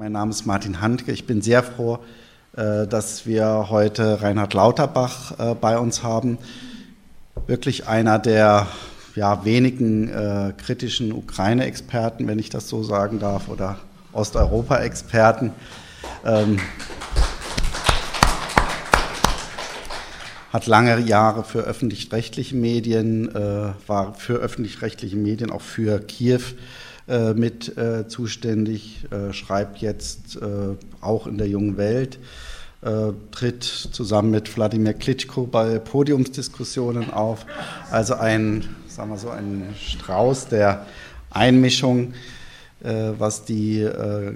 Mein Name ist Martin Handke. Ich bin sehr froh, äh, dass wir heute Reinhard Lauterbach äh, bei uns haben. Wirklich einer der ja, wenigen äh, kritischen Ukraine-Experten, wenn ich das so sagen darf, oder Osteuropa-Experten. Ähm, hat lange Jahre für öffentlich-rechtliche Medien, äh, war für öffentlich-rechtliche Medien auch für Kiew äh, mit äh, zuständig, äh, schreibt jetzt äh, auch in der jungen Welt, äh, tritt zusammen mit Wladimir Klitschko bei Podiumsdiskussionen auf. Also ein, sagen wir so, ein Strauß der Einmischung, was die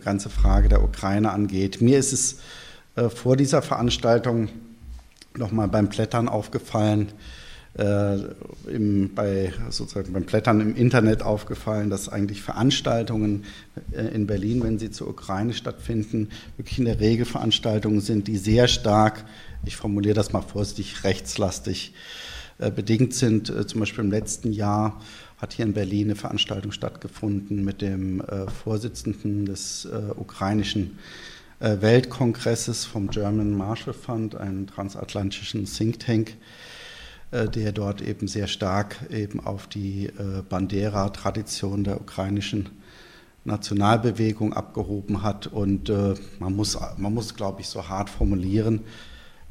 ganze Frage der Ukraine angeht. Mir ist es vor dieser Veranstaltung nochmal beim Blättern aufgefallen, äh, im, bei, sozusagen beim Blättern im Internet aufgefallen, dass eigentlich Veranstaltungen äh, in Berlin, wenn sie zur Ukraine stattfinden, wirklich in der Regel Veranstaltungen sind, die sehr stark, ich formuliere das mal vorsichtig, rechtslastig äh, bedingt sind. Äh, zum Beispiel im letzten Jahr hat hier in Berlin eine Veranstaltung stattgefunden mit dem äh, Vorsitzenden des äh, ukrainischen Weltkongresses vom German Marshall Fund, einem transatlantischen Think Tank, der dort eben sehr stark eben auf die äh, Bandera-Tradition der ukrainischen Nationalbewegung abgehoben hat. Und äh, man muss, man muss, glaube ich, so hart formulieren,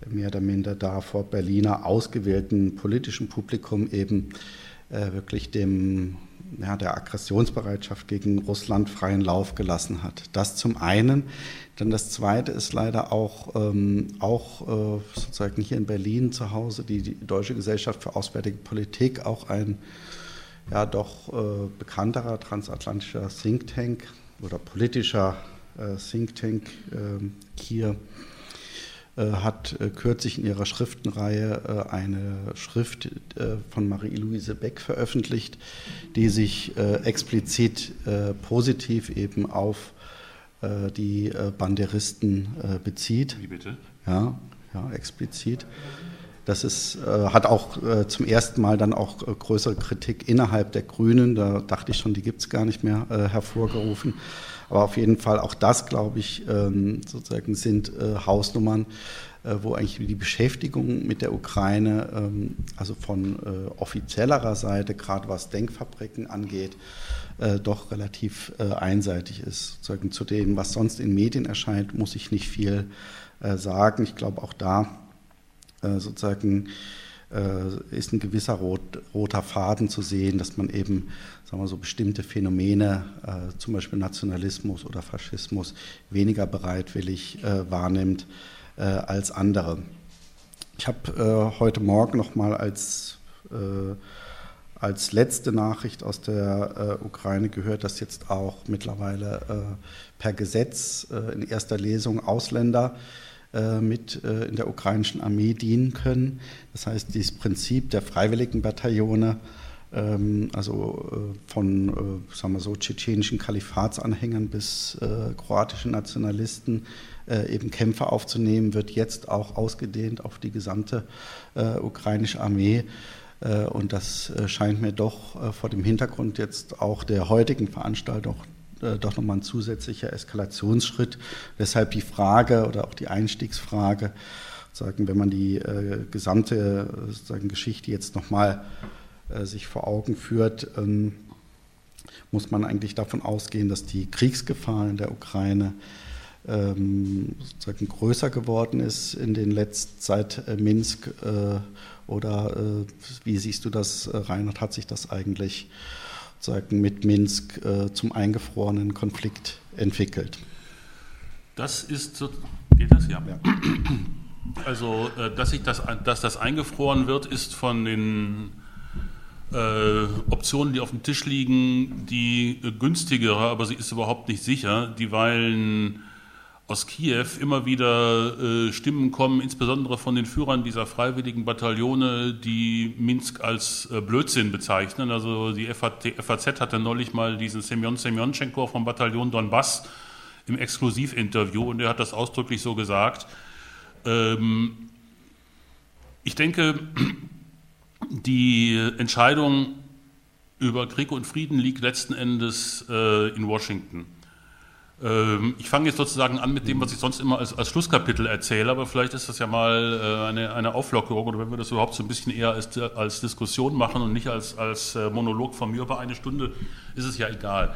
mehr oder minder da vor Berliner ausgewählten politischen Publikum eben wirklich dem, ja, der Aggressionsbereitschaft gegen Russland freien Lauf gelassen hat. Das zum einen. Dann das Zweite ist leider auch, ähm, auch äh, sozusagen hier in Berlin zu Hause, die, die, Deutsche Gesellschaft für Auswärtige Politik, auch ein ja doch äh, bekannterer transatlantischer Think Tank oder politischer äh, Think Tank ähm, hier äh, hat äh, kürzlich in ihrer Schriftenreihe äh, eine Schrift von Marie-Louise Beck veröffentlicht, die sich explizit positiv eben auf die äh, Banderisten äh, bezieht. Wie bitte? Ja, ja explizit. Das ist, hat auch zum ersten Mal dann auch größere Kritik innerhalb der Grünen, da dachte ich schon, die gibt es gar nicht mehr, hervorgerufen. Aber auf jeden Fall auch das, glaube ich, ähm, sozusagen sind Hausnummern, wo eigentlich die Beschäftigung mit der Ukraine, ähm, also von offiziellerer Seite, gerade was Denkfabriken angeht, äh, doch relativ äh, einseitig ist. Zu dem, was sonst in Medien erscheint, muss ich nicht viel äh, sagen. Ich glaube, auch da äh, sozusagen äh, ist ein gewisser rot, roter Faden zu sehen, dass man eben sagen wir so bestimmte Phänomene, äh, zum Beispiel Nationalismus oder Faschismus, weniger bereitwillig wahrnimmt als andere. Ich habe heute Morgen noch mal als als letzte Nachricht aus der äh, Ukraine gehört, dass jetzt auch mittlerweile äh, per Gesetz äh, in erster Lesung Ausländer äh, mit äh, in der ukrainischen Armee dienen können. Das heißt, dieses Prinzip der freiwilligen Bataillone, ähm, also äh, von, sagen wir so, tschetschenischen Kalifatsanhängern bis kroatischen Nationalisten, eben Kämpfer aufzunehmen, wird jetzt auch ausgedehnt auf die gesamte ukrainische Armee. Äh, und das äh, scheint mir doch äh, vor dem Hintergrund jetzt auch der heutigen Veranstaltung doch nochmal ein zusätzlicher Eskalationsschritt. Deshalb die Frage oder auch die Einstiegsfrage, sagen, wenn man die gesamte sagen, Geschichte jetzt nochmal sich vor Augen führt, ähm, muss man eigentlich davon ausgehen, dass die Kriegsgefahr in der Ukraine ähm, sozusagen größer geworden ist in den letzten seit Minsk oder äh, wie siehst du das, äh, Reinhard? Hat sich das eigentlich sagen, mit Minsk äh, zum eingefrorenen Konflikt entwickelt? Das ist so. Geht das? Ja. ja. Also, dass, sich das, dass das eingefroren wird, ist von den äh, Optionen, die auf dem Tisch liegen, die äh, günstigere, aber sie ist überhaupt nicht sicher, dieweil aus Kiew immer wieder äh, Stimmen kommen, insbesondere von den Führern dieser freiwilligen Bataillone, die Minsk als äh, Blödsinn bezeichnen. Also die FAZ hatte neulich mal diesen Semyon Semyonschenko vom Bataillon Donbass im Exklusivinterview und er hat das ausdrücklich so gesagt. Ähm, ich denke, die Entscheidung über Krieg und Frieden liegt letzten Endes äh, in Washington. Ähm, ich fange jetzt sozusagen an mit dem, was ich sonst immer als, als Schlusskapitel erzähle, aber vielleicht ist das ja mal äh, eine, eine Auflockerung oder wenn wir das überhaupt so ein bisschen eher als, als Diskussion machen und nicht als, als äh, Monolog von mir über eine Stunde, ist es ja egal.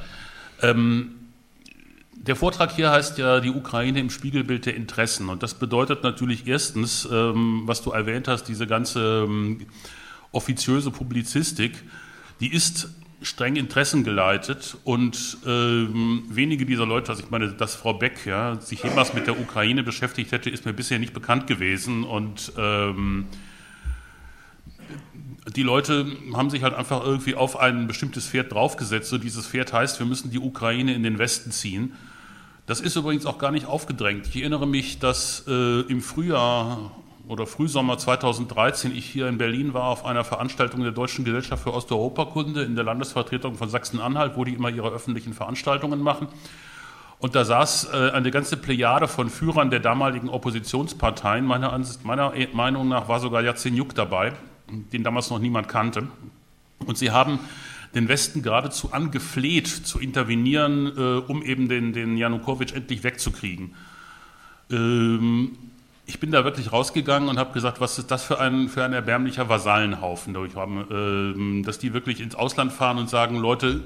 Ähm, der Vortrag hier heißt ja die Ukraine im Spiegelbild der Interessen und das bedeutet natürlich erstens, ähm, was du erwähnt hast, diese ganze ähm, offiziöse Publizistik, die ist streng interessengeleitet und ähm, wenige dieser Leute, also ich meine, dass Frau Beck ja, sich jemals mit der Ukraine beschäftigt hätte, ist mir bisher nicht bekannt gewesen und ähm, die Leute haben sich halt einfach irgendwie auf ein bestimmtes Pferd draufgesetzt. So dieses Pferd heißt, wir müssen die Ukraine in den Westen ziehen. Das ist übrigens auch gar nicht aufgedrängt. Ich erinnere mich, dass äh, im Frühjahr oder Frühsommer 2013 ich hier in Berlin war auf einer Veranstaltung der Deutschen Gesellschaft für Osteuropakunde in der Landesvertretung von Sachsen-Anhalt, wo die immer ihre öffentlichen Veranstaltungen machen. Und da saß äh, eine ganze Plejade von Führern der damaligen Oppositionsparteien. Meiner, Ansicht, meiner Meinung nach war sogar Yatsenyuk dabei, den damals noch niemand kannte. Und sie haben den Westen geradezu angefleht, zu intervenieren, äh, um eben den, den Janukowitsch endlich wegzukriegen. Ähm, ich bin da wirklich rausgegangen und habe gesagt, was ist das für ein, für ein erbärmlicher Vasallenhaufen, äh, dass die wirklich ins Ausland fahren und sagen, Leute,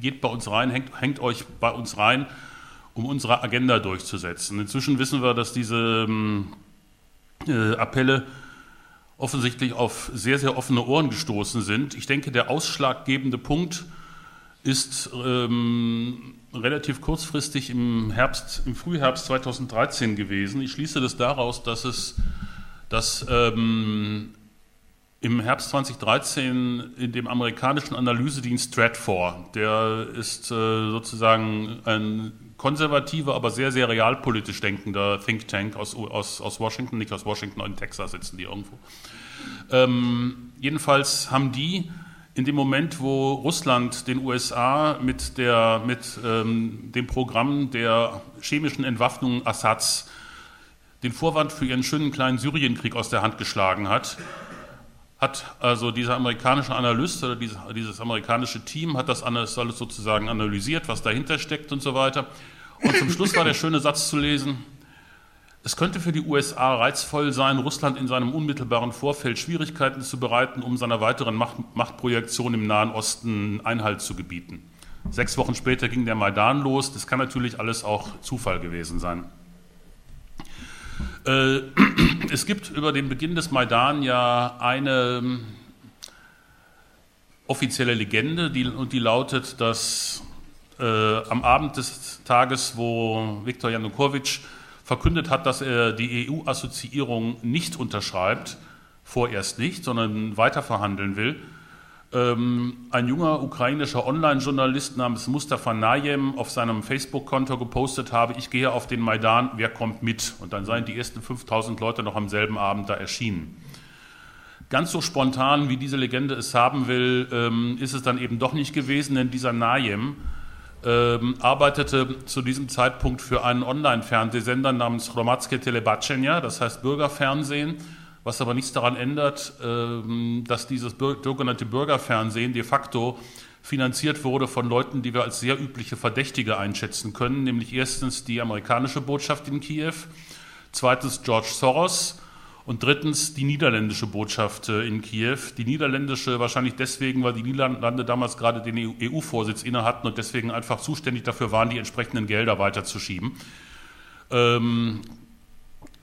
geht bei uns rein, hängt, hängt euch bei uns rein, um unsere Agenda durchzusetzen. Inzwischen wissen wir, dass diese ähm, äh, Appelle offensichtlich auf sehr, sehr offene Ohren gestoßen sind. Ich denke, der ausschlaggebende Punkt ist ähm, relativ kurzfristig im Herbst, im Frühherbst 2013 gewesen. Ich schließe das daraus, dass es, dass ähm, im Herbst 2013 in dem amerikanischen Analysedienst Stratfor, der ist äh, sozusagen ein konservativer, aber sehr, sehr realpolitisch denkender Think Tank aus, aus, aus Washington, nicht aus Washington, in Texas sitzen die irgendwo. Ähm, jedenfalls haben die in dem Moment, wo Russland den USA mit, der, mit ähm, dem Programm der chemischen Entwaffnung Assads den Vorwand für ihren schönen kleinen Syrienkrieg aus der Hand geschlagen hat, hat also dieser amerikanische Analyst oder dieses, dieses amerikanische Team hat das alles sozusagen analysiert, was dahinter steckt und so weiter. Und zum Schluss war der schöne Satz zu lesen, es könnte für die USA reizvoll sein, Russland in seinem unmittelbaren Vorfeld Schwierigkeiten zu bereiten, um seiner weiteren Macht, Machtprojektion im Nahen Osten Einhalt zu gebieten. Sechs Wochen später ging der Maidan los. Das kann natürlich alles auch Zufall gewesen sein. Äh, es gibt über den Beginn des Maidan ja eine ähm, offizielle Legende, die, und die lautet, dass äh, am Abend des Tages, wo Viktor Janukowitsch verkündet hat, dass er die EU-Assoziierung nicht unterschreibt, vorerst nicht, sondern weiter verhandeln will. Ähm, ein junger ukrainischer Online-Journalist namens Mustafa Najem auf seinem Facebook-Konto gepostet habe, ich gehe auf den Maidan, wer kommt mit? Und dann seien die ersten 5000 Leute noch am selben Abend da erschienen. Ganz so spontan, wie diese Legende es haben will, ähm, ist es dann eben doch nicht gewesen, denn dieser Najem ähm, arbeitete zu diesem Zeitpunkt für einen Online-Fernsehsender namens Hromadske Telebacenia, das heißt Bürgerfernsehen, was aber nichts daran ändert, ähm, dass dieses sogenannte Bürgerfernsehen de facto finanziert wurde von Leuten, die wir als sehr übliche Verdächtige einschätzen können, nämlich erstens die amerikanische Botschaft in Kiew, zweitens George Soros und drittens die niederländische Botschaft äh, in Kiew. Die niederländische wahrscheinlich deswegen, weil die Niederlande damals gerade den EU-Vorsitz inne hatten und deswegen einfach zuständig dafür waren, die entsprechenden Gelder weiterzuschieben. Ähm,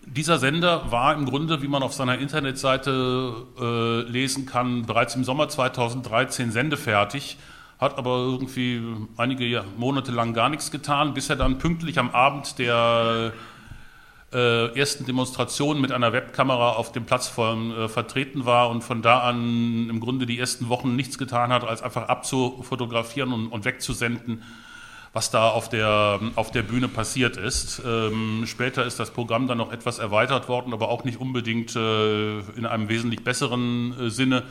dieser Sender war im Grunde, wie man auf seiner Internetseite äh, lesen kann, bereits im Sommer 2013 sendefertig, hat aber irgendwie einige Monate lang gar nichts getan, bis er dann pünktlich am Abend der äh, ersten Demonstrationen mit einer Webkamera auf dem Platz von, äh, vertreten war und von da an im Grunde die ersten Wochen nichts getan hat, als einfach abzufotografieren und, und wegzusenden, was da auf der, auf der Bühne passiert ist. Ähm, später ist das Programm dann noch etwas erweitert worden, aber auch nicht unbedingt äh, in einem wesentlich besseren äh, Sinne.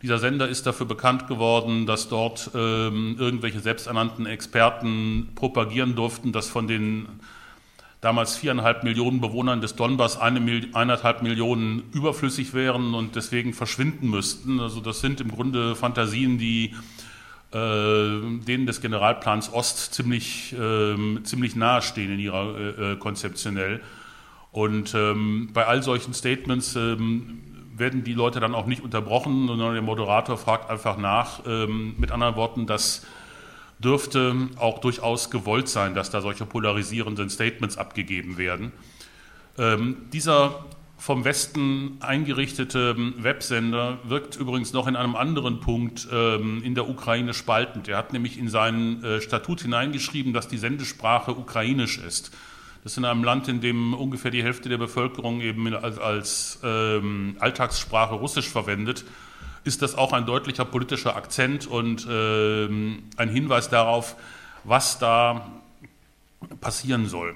Dieser Sender ist dafür bekannt geworden, dass dort ähm, irgendwelche selbsternannten Experten propagieren durften, dass von den damals viereinhalb Millionen Bewohnern des Donbass eine, eineinhalb Millionen überflüssig wären und deswegen verschwinden müssten. Also das sind im Grunde Fantasien, die äh, denen des Generalplans Ost ziemlich, äh, ziemlich nahe stehen in ihrer äh, äh, konzeptionell. Und ähm, bei all solchen Statements ähm, werden die Leute dann auch nicht unterbrochen, sondern der Moderator fragt einfach nach. Ähm, mit anderen Worten, das dürfte auch durchaus gewollt sein, dass da solche polarisierenden Statements abgegeben werden. Ähm, dieser vom Westen eingerichtete Websender wirkt übrigens noch in einem anderen Punkt ähm, in der Ukraine spaltend. Er hat nämlich in sein äh, Statut hineingeschrieben, dass die Sendesprache ukrainisch ist. Das ist in einem Land, in dem ungefähr die Hälfte der Bevölkerung eben als, als ähm, Alltagssprache Russisch verwendet, ist das auch ein deutlicher politischer Akzent und ähm, ein Hinweis darauf, was da passieren soll.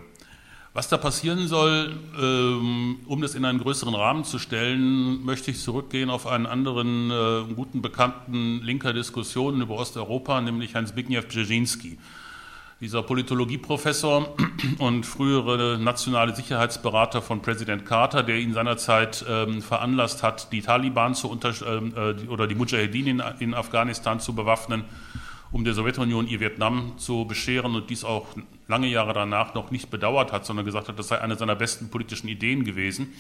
Was da passieren soll, ähm, um das in einen größeren Rahmen zu stellen, möchte ich zurückgehen auf einen anderen äh, guten Bekannten linker Diskussionen über Osteuropa, nämlich Hans Zbigniew Brzezinski. Dieser Politologieprofessor und frühere nationale Sicherheitsberater von Präsident Carter, der ihn seinerzeit ähm, veranlasst hat, die Taliban zu unter, äh, oder die Mujahedin in, in Afghanistan zu bewaffnen, um der Sowjetunion ihr Vietnam zu bescheren und dies auch lange Jahre danach noch nicht bedauert hat, sondern gesagt hat, das sei eine seiner besten politischen Ideen gewesen.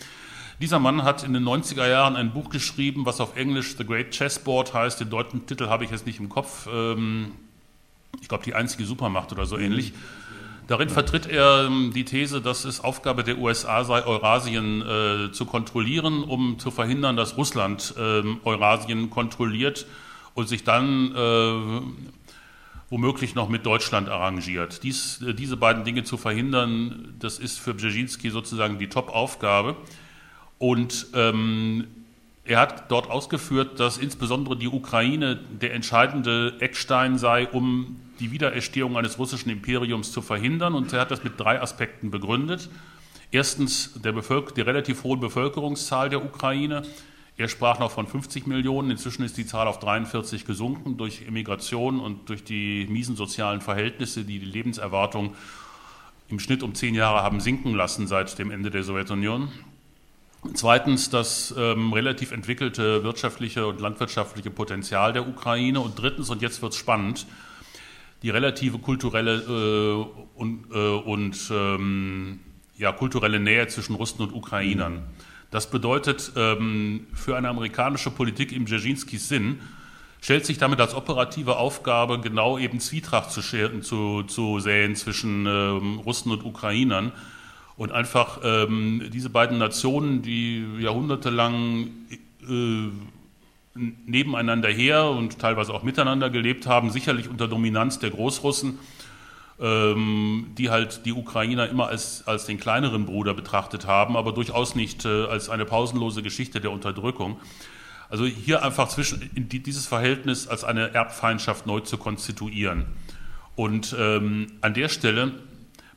Dieser Mann hat in den 90er Jahren ein Buch geschrieben, was auf Englisch The Great Chessboard heißt. Den deutschen Titel habe ich jetzt nicht im Kopf. Ähm, ich glaube, die einzige Supermacht oder so mhm. ähnlich. Darin vertritt er ähm, die These, dass es Aufgabe der USA sei, Eurasien äh, zu kontrollieren, um zu verhindern, dass Russland äh, Eurasien kontrolliert und sich dann äh, womöglich noch mit Deutschland arrangiert. Dies, äh, diese beiden Dinge zu verhindern, das ist für Brzezinski sozusagen die Top-Aufgabe. Und ähm, er hat dort ausgeführt, dass insbesondere die Ukraine der entscheidende Eckstein sei, um die Wiedererstehung eines russischen Imperiums zu verhindern. Und er hat das mit drei Aspekten begründet. Erstens der Bevölker die relativ hohe Bevölkerungszahl der Ukraine. Er sprach noch von 50 Millionen. Inzwischen ist die Zahl auf 43 gesunken durch Immigration und durch die miesen sozialen Verhältnisse, die die Lebenserwartung im Schnitt um zehn Jahre haben sinken lassen seit dem Ende der Sowjetunion. Zweitens das ähm, relativ entwickelte wirtschaftliche und landwirtschaftliche Potenzial der Ukraine. Und drittens, und jetzt wird es spannend, die relative kulturelle äh, und, äh, und ähm, ja, kulturelle Nähe zwischen Russen und Ukrainern. Das bedeutet, ähm, für eine amerikanische Politik im Brzezinskis Sinn stellt sich damit als operative Aufgabe genau eben Zwietracht zu, zu, zu säen zwischen ähm, Russen und Ukrainern und einfach ähm, diese beiden Nationen, die jahrhundertelang äh, nebeneinander her und teilweise auch miteinander gelebt haben, sicherlich unter Dominanz der Großrussen, ähm, die halt die Ukrainer immer als, als den kleineren Bruder betrachtet haben, aber durchaus nicht äh, als eine pausenlose Geschichte der Unterdrückung. Also hier einfach zwischen dieses Verhältnis als eine Erbfeindschaft neu zu konstituieren. Und ähm, an der Stelle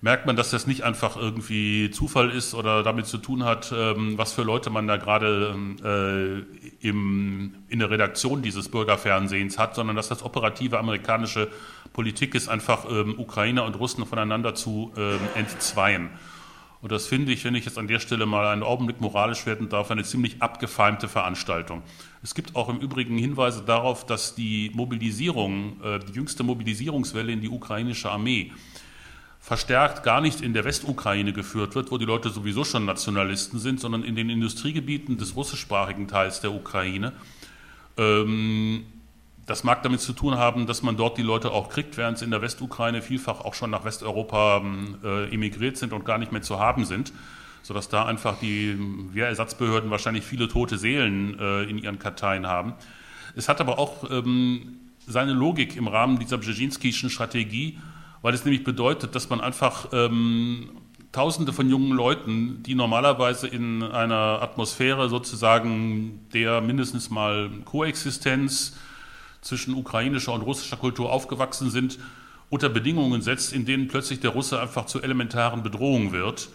merkt man, dass das nicht einfach irgendwie Zufall ist oder damit zu tun hat, ähm, was für Leute man da gerade äh, im, in der Redaktion dieses Bürgerfernsehens hat, sondern dass das operative amerikanische Politik ist, einfach ähm, Ukrainer und Russen voneinander zu ähm, entzweien. Und das finde ich, wenn ich jetzt an der Stelle mal einen Augenblick moralisch werden darf, eine ziemlich abgefeimte Veranstaltung. Es gibt auch im Übrigen Hinweise darauf, dass die Mobilisierung, äh, die jüngste Mobilisierungswelle in die ukrainische Armee, verstärkt gar nicht in der Westukraine geführt wird, wo die Leute sowieso schon Nationalisten sind, sondern in den Industriegebieten des russischsprachigen Teils der Ukraine. Ähm, das mag damit zu tun haben, dass man dort die Leute auch kriegt, während sie in der Westukraine vielfach auch schon nach Westeuropa ähm, äh, emigriert sind und gar nicht mehr zu haben sind, sodass da einfach die Wehrersatzbehörden wahrscheinlich viele tote Seelen äh, in ihren Karteien haben. Es hat aber auch ähm, seine Logik im Rahmen dieser Brzezinskischen Strategie, weil es nämlich bedeutet, dass man einfach ähm, Tausende von jungen Leuten, die normalerweise in einer Atmosphäre sozusagen der mindestens mal Koexistenz zwischen ukrainischer und russischer Kultur aufgewachsen sind, unter Bedingungen setzt, in denen plötzlich der Russe einfach zur elementaren Bedrohung wird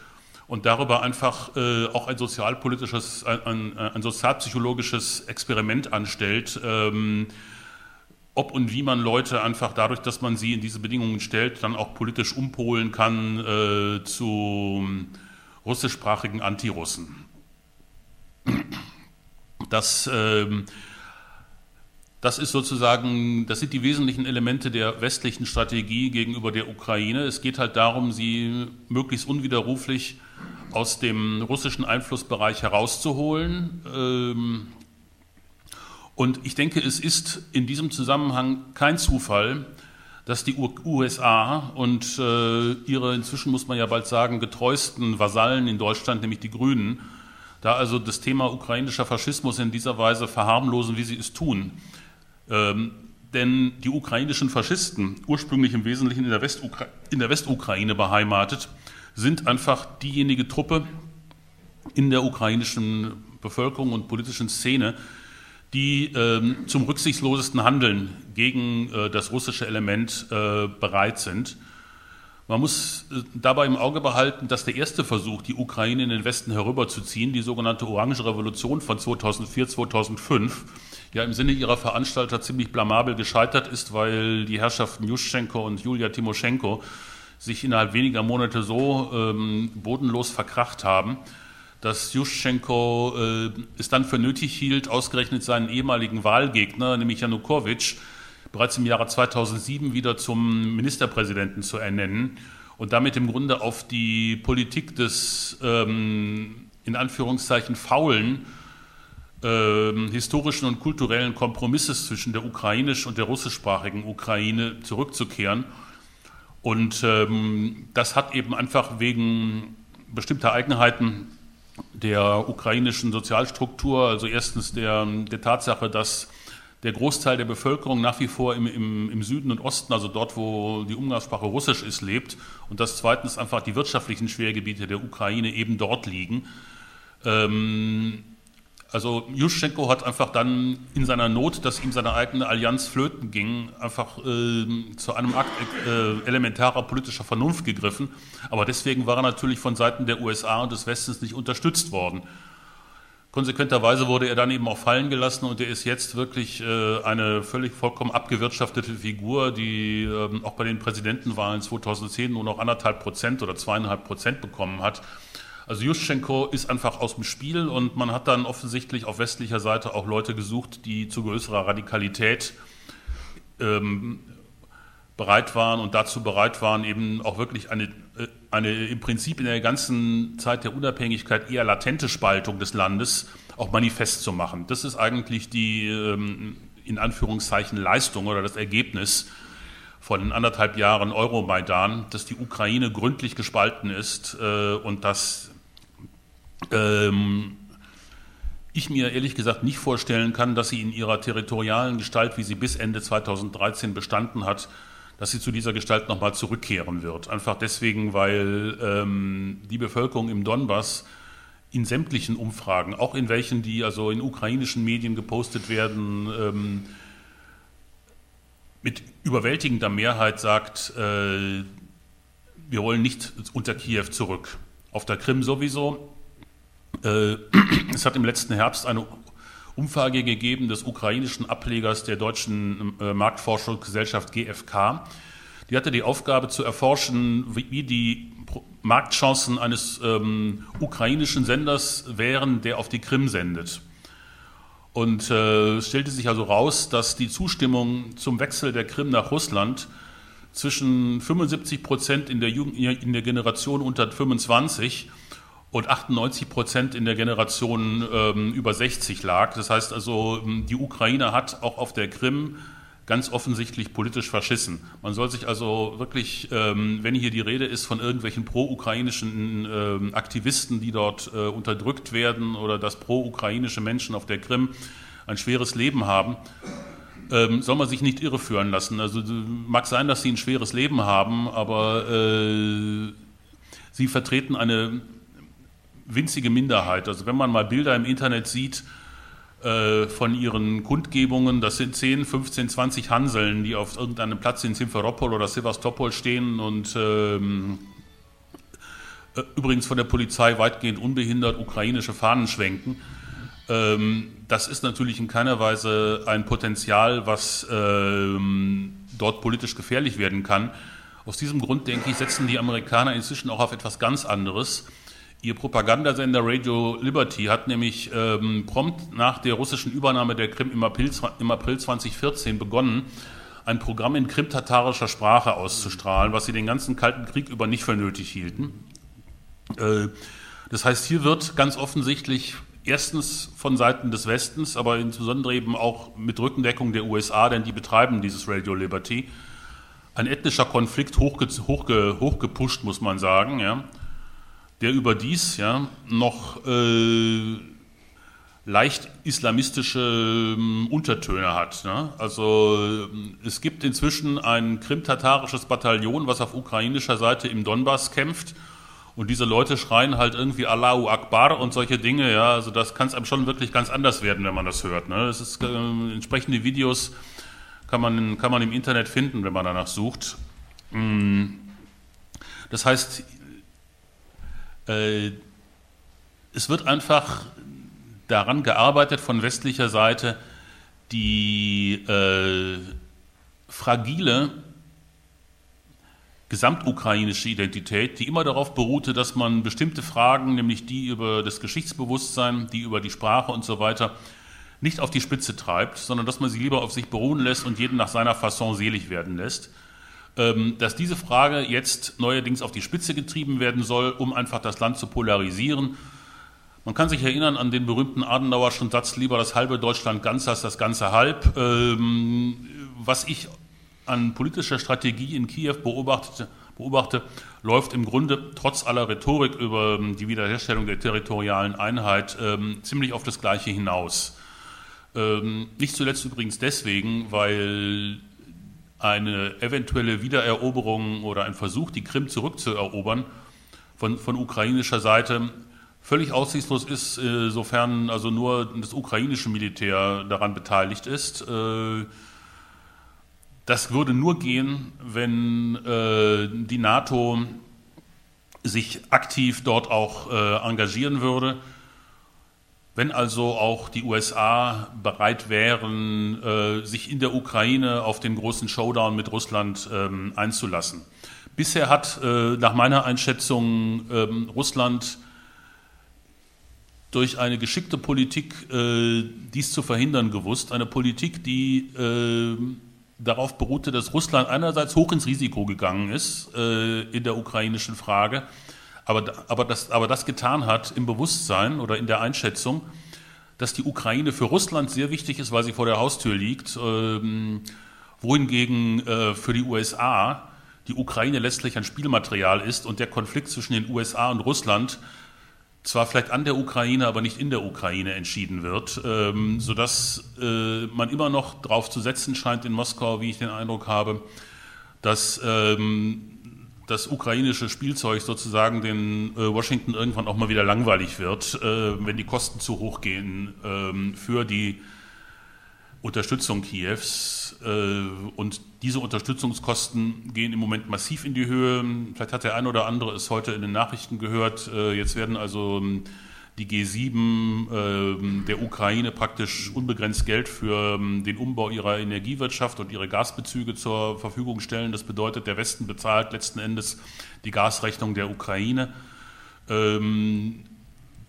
und darüber einfach äh, auch ein sozialpolitisches, ein, ein, ein, sozialpsychologisches Experiment anstellt, ähm, ob und wie man Leute einfach dadurch, dass man sie in diese Bedingungen stellt, dann auch politisch umpolen kann äh, zu russischsprachigen Antirussen. Das ähm, Das ist sozusagen, das sind die wesentlichen Elemente der westlichen Strategie gegenüber der Ukraine. Es geht halt darum, sie möglichst unwiderruflich aus dem russischen Einflussbereich herauszuholen. Ähm, und ich denke, es ist in diesem Zusammenhang kein Zufall, dass die USA und äh, ihre inzwischen, muss man ja bald sagen, getreuesten Vasallen in Deutschland, nämlich die Grünen, da also das Thema ukrainischer Faschismus in dieser Weise verharmlosen, wie sie es tun. Ähm, denn die ukrainischen Faschisten, ursprünglich im Wesentlichen in der, in der Westukraine beheimatet, sind einfach diejenige Truppe in der ukrainischen Bevölkerung und politischen Szene, die ähm, zum rücksichtslosesten Handeln gegen äh, das russische Element äh, bereit sind. Man muss äh, dabei im Auge behalten, dass der erste Versuch, die Ukraine in den Westen herüberzuziehen, die sogenannte Orange Revolution von 2004, 2005, ja im Sinne ihrer Veranstalter ziemlich blamabel gescheitert ist, weil die Herrschaften Juschenko und Julia Timoschenko sich innerhalb weniger Monate so ähm, bodenlos verkracht haben, dass Juschenko äh, es dann für nötig hielt, ausgerechnet seinen ehemaligen Wahlgegner, nämlich Janukowitsch, bereits im Jahre 2007 wieder zum Ministerpräsidenten zu ernennen und damit im Grunde auf die Politik des ähm, in Anführungszeichen faulen äh, historischen und kulturellen Kompromisses zwischen der ukrainischen und der russischsprachigen Ukraine zurückzukehren. Und ähm, das hat eben einfach wegen bestimmter Eigenheiten der ukrainischen Sozialstruktur, also erstens der, der Tatsache, dass der Großteil der Bevölkerung nach wie vor im, im, im, Süden und Osten, also dort, wo die Umgangssprache Russisch ist, lebt und dass zweitens einfach die wirtschaftlichen Schwergebiete der Ukraine eben dort liegen. Ähm, also Juschenko hat einfach dann in seiner Not, dass ihm seine eigene Allianz flöten ging, einfach äh, zu einem Akt äh, elementarer politischer Vernunft gegriffen. Aber deswegen war er natürlich von Seiten der USA und des Westens nicht unterstützt worden. Konsequenterweise wurde er dann eben auch fallen gelassen und er ist jetzt wirklich äh, eine völlig vollkommen abgewirtschaftete Figur, die ähm, auch bei den Präsidentenwahlen 2010 nur noch anderthalb Prozent oder zweieinhalb Prozent bekommen hat. Also Juschenko ist einfach aus dem Spiel und man hat dann offensichtlich auf westlicher Seite auch Leute gesucht, die zu größerer Radikalität ähm, bereit waren und dazu bereit waren, eben auch wirklich eine, äh, eine im Prinzip in der ganzen Zeit der Unabhängigkeit eher latente Spaltung des Landes auch manifest zu machen. Das ist eigentlich die ähm, in Anführungszeichen Leistung oder das Ergebnis von anderthalb Jahren Euromaidan, dass die Ukraine gründlich gespalten ist äh, und dass ähm, ich mir ehrlich gesagt nicht vorstellen kann, dass sie in ihrer territorialen Gestalt, wie sie bis Ende 2013 bestanden hat, dass sie zu dieser Gestalt nochmal zurückkehren wird. Einfach deswegen, weil ähm, die Bevölkerung im Donbass in sämtlichen Umfragen, auch in welchen, die also in ukrainischen Medien gepostet werden, ähm, mit überwältigender Mehrheit sagt, äh, wir wollen nicht unter Kiew zurück. Auf der Krim sowieso, es hat im letzten Herbst eine Umfrage gegeben des ukrainischen Ablegers der deutschen äh, Marktforschungsgesellschaft GfK. Die hatte die Aufgabe zu erforschen, wie die Marktchancen eines ähm, ukrainischen Senders wären, der auf die Krim sendet. Und äh, es stellte sich also raus, dass die Zustimmung zum Wechsel der Krim nach Russland zwischen 75 Prozent in der, in der Generation unter 25 und 98 Prozent in der Generation ähm, über 60 lag. Das heißt also, ähm, die Ukraine hat auch auf der Krim ganz offensichtlich politisch verschissen. Man soll sich also wirklich, ähm, wenn hier die Rede ist von irgendwelchen pro-ukrainischen ähm, Aktivisten, die dort äh, unterdrückt werden oder dass pro-ukrainische Menschen auf der Krim ein schweres Leben haben, ähm, soll man sich nicht irreführen lassen. Also mag sein, dass sie ein schweres Leben haben, aber äh, sie vertreten eine winzige Minderheit. Also wenn man mal Bilder im Internet sieht äh, von ihren Kundgebungen, das sind 10, 15, 20 Hanseln, die auf irgendeinem Platz in Simferopol oder Sevastopol stehen und ähm, äh, übrigens von der Polizei weitgehend unbehindert ukrainische Fahnen schwenken. Ähm, das ist natürlich in keiner Weise ein Potenzial, was ähm, dort politisch gefährlich werden kann. Aus diesem Grund, denke ich, setzen die Amerikaner inzwischen auch auf etwas ganz anderes Ihr Propagandasender Radio Liberty hat nämlich ähm, prompt nach der russischen Übernahme der Krim im April, im April 2014 begonnen, ein Programm in krimtatarischer Sprache auszustrahlen, was sie den ganzen Kalten Krieg über nicht für nötig hielten. Äh, das heißt, hier wird ganz offensichtlich erstens von Seiten des Westens, aber insbesondere eben auch mit Rückendeckung der USA, denn die betreiben dieses Radio Liberty, ein ethnischer Konflikt hochge, hochge, hochgepusht, muss man sagen, ja, der überdies ja, noch äh, leicht islamistische ähm, Untertöne hat. Ne? Also es gibt inzwischen ein krimtatarisches Bataillon, was auf ukrainischer Seite im Donbass kämpft. Und diese Leute schreien halt irgendwie Allahu Akbar und solche Dinge. Ja, also das kann es einem schon wirklich ganz anders werden, wenn man das hört. Ne? Es ist äh, entsprechende Videos kann man, kann man im Internet finden, wenn man danach sucht. Mm. Das heißt, äh, es wird einfach daran gearbeitet von westlicher Seite, die äh, fragile gesamtukrainische Identität, die immer darauf beruhte, dass man bestimmte Fragen, nämlich die über das Geschichtsbewusstsein, die über die Sprache und so weiter, nicht auf die Spitze treibt, sondern dass man sie lieber auf sich beruhen lässt und jeden nach seiner Fasson selig werden lässt. Ähm, dass diese Frage jetzt neuerdings auf die Spitze getrieben werden soll, um einfach das Land zu polarisieren. Man kann sich erinnern an den berühmten Adenauerschen Satz, lieber das halbe Deutschland ganz als das ganze halb. Ähm, was ich an politischer Strategie in Kiew beobachte, beobachte, läuft im Grunde trotz aller Rhetorik über ähm, die Wiederherstellung der territorialen Einheit ziemlich auf das Gleiche hinaus. nicht zuletzt übrigens deswegen, weil eine eventuelle Wiedereroberung oder ein Versuch, die Krim zurückzuerobern, von, von ukrainischer Seite völlig aussichtslos ist, äh, sofern also nur das ukrainische Militär daran beteiligt ist. Äh, das würde nur gehen, wenn äh, die NATO sich aktiv dort auch engagieren würde wenn also auch die USA bereit wären, äh, sich in der Ukraine auf den großen Showdown mit Russland ähm, einzulassen. Bisher hat äh, nach meiner Einschätzung ähm, Russland durch eine geschickte Politik äh, dies zu verhindern gewusst. Eine Politik, die darauf beruhte, dass Russland einerseits hoch ins Risiko gegangen ist in der ukrainischen Frage, aber, aber, das, aber das getan hat im Bewusstsein oder in der Einschätzung, dass die Ukraine für Russland sehr wichtig ist, weil sie vor der Haustür liegt, ähm, wohingegen äh, für die USA die Ukraine letztlich ein Spielmaterial ist und der Konflikt zwischen den USA und Russland zwar vielleicht an der Ukraine, aber nicht in der Ukraine entschieden wird, ähm, sodass äh, man immer noch darauf zu setzen scheint in Moskau, wie ich den Eindruck habe, dass ähm, das ukrainische Spielzeug sozusagen den äh, Washington irgendwann auch mal wieder langweilig wird, äh, wenn die Kosten zu hoch gehen ähm, für die Unterstützung Kiews. Äh, und diese Unterstützungskosten gehen im Moment massiv in die Höhe. Vielleicht hat der ein oder andere es heute in den Nachrichten gehört. Äh, jetzt werden also ähm, die G7 äh, der Ukraine praktisch unbegrenzt Geld für ähm, den Umbau ihrer Energiewirtschaft und ihre Gasbezüge zur Verfügung stellen. Das bedeutet, der Westen bezahlt letzten Endes die Gasrechnung der Ukraine. Ähm,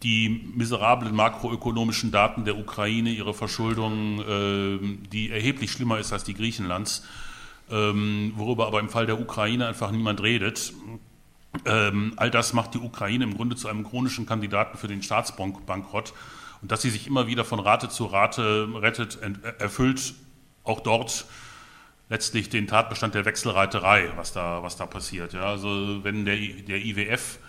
die miserablen makroökonomischen Daten der Ukraine, ihre Verschuldung, äh, die erheblich schlimmer ist als die Griechenlands, ähm, worüber aber im Fall der Ukraine einfach niemand redet. Ähm, all das macht die Ukraine im Grunde zu einem chronischen Kandidaten für den Staatsbankrott. Und dass sie sich immer wieder von Rate zu Rate rettet, erfüllt auch dort letztlich den Tatbestand der Wechselreiterei, was da, was da passiert. Ja, also wenn der, der IWF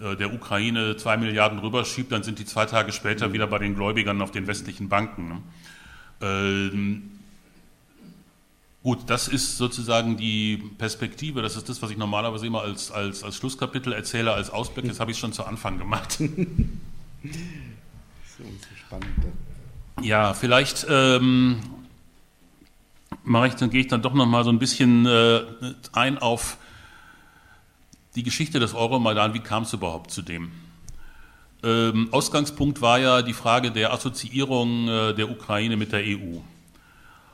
äh, der Ukraine zwei Milliarden rüberschiebt, dann sind die zwei Tage später wieder bei den Gläubigern auf den westlichen Banken. Ne? Ähm, Gut, das ist sozusagen die Perspektive, das ist das, was ich normalerweise immer als, als, als Schlusskapitel erzähle, als Ausblick, das habe ich schon zu Anfang gemacht. so spannend. Ja, vielleicht ähm, mache ich, dann gehe ich dann doch nochmal so ein bisschen äh, ein auf die Geschichte des Euromaidan, wie kam es überhaupt zu dem? Ähm, Ausgangspunkt war ja die Frage der Assoziierung äh, der Ukraine mit der EU.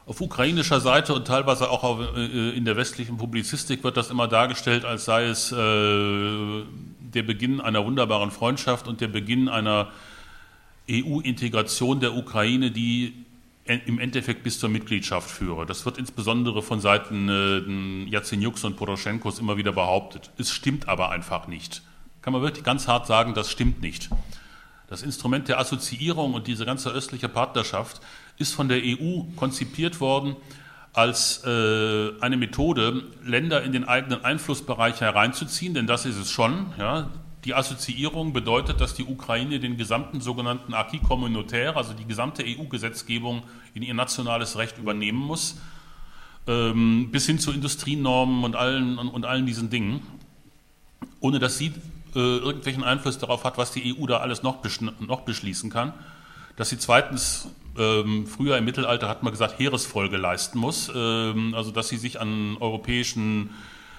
Auf ukrainischer Seite und teilweise auch auf, äh, in der westlichen Publizistik wird das immer dargestellt, als sei es äh, der Beginn einer wunderbaren Freundschaft und der Beginn einer EU-Integration der Ukraine, die im Endeffekt bis zur Mitgliedschaft führe. Das wird insbesondere von Seiten äh, Yatsenyuks und Poroschenkos immer wieder behauptet. Es stimmt aber einfach nicht. Kann man wirklich ganz hart sagen, das stimmt nicht. Das Instrument der Assoziierung und diese ganze östliche Partnerschaft ist von der EU konzipiert worden als äh, eine Methode, Länder in den eigenen Einflussbereich hereinzuziehen, denn das ist es schon. Ja. Die Assoziierung bedeutet, dass die Ukraine den gesamten sogenannten Acquis communautaire, also die gesamte EU-Gesetzgebung, in ihr nationales Recht übernehmen muss, ähm, bis hin zu Industrienormen und allen, und, allen diesen Dingen, ohne dass sie äh, irgendwelchen Einfluss darauf hat, was die EU da alles noch, noch beschließen kann. Dass sie zweitens, ähm, früher im Mittelalter hat man gesagt, Heeresfolge leisten muss, ähm, also dass sie sich an europäischen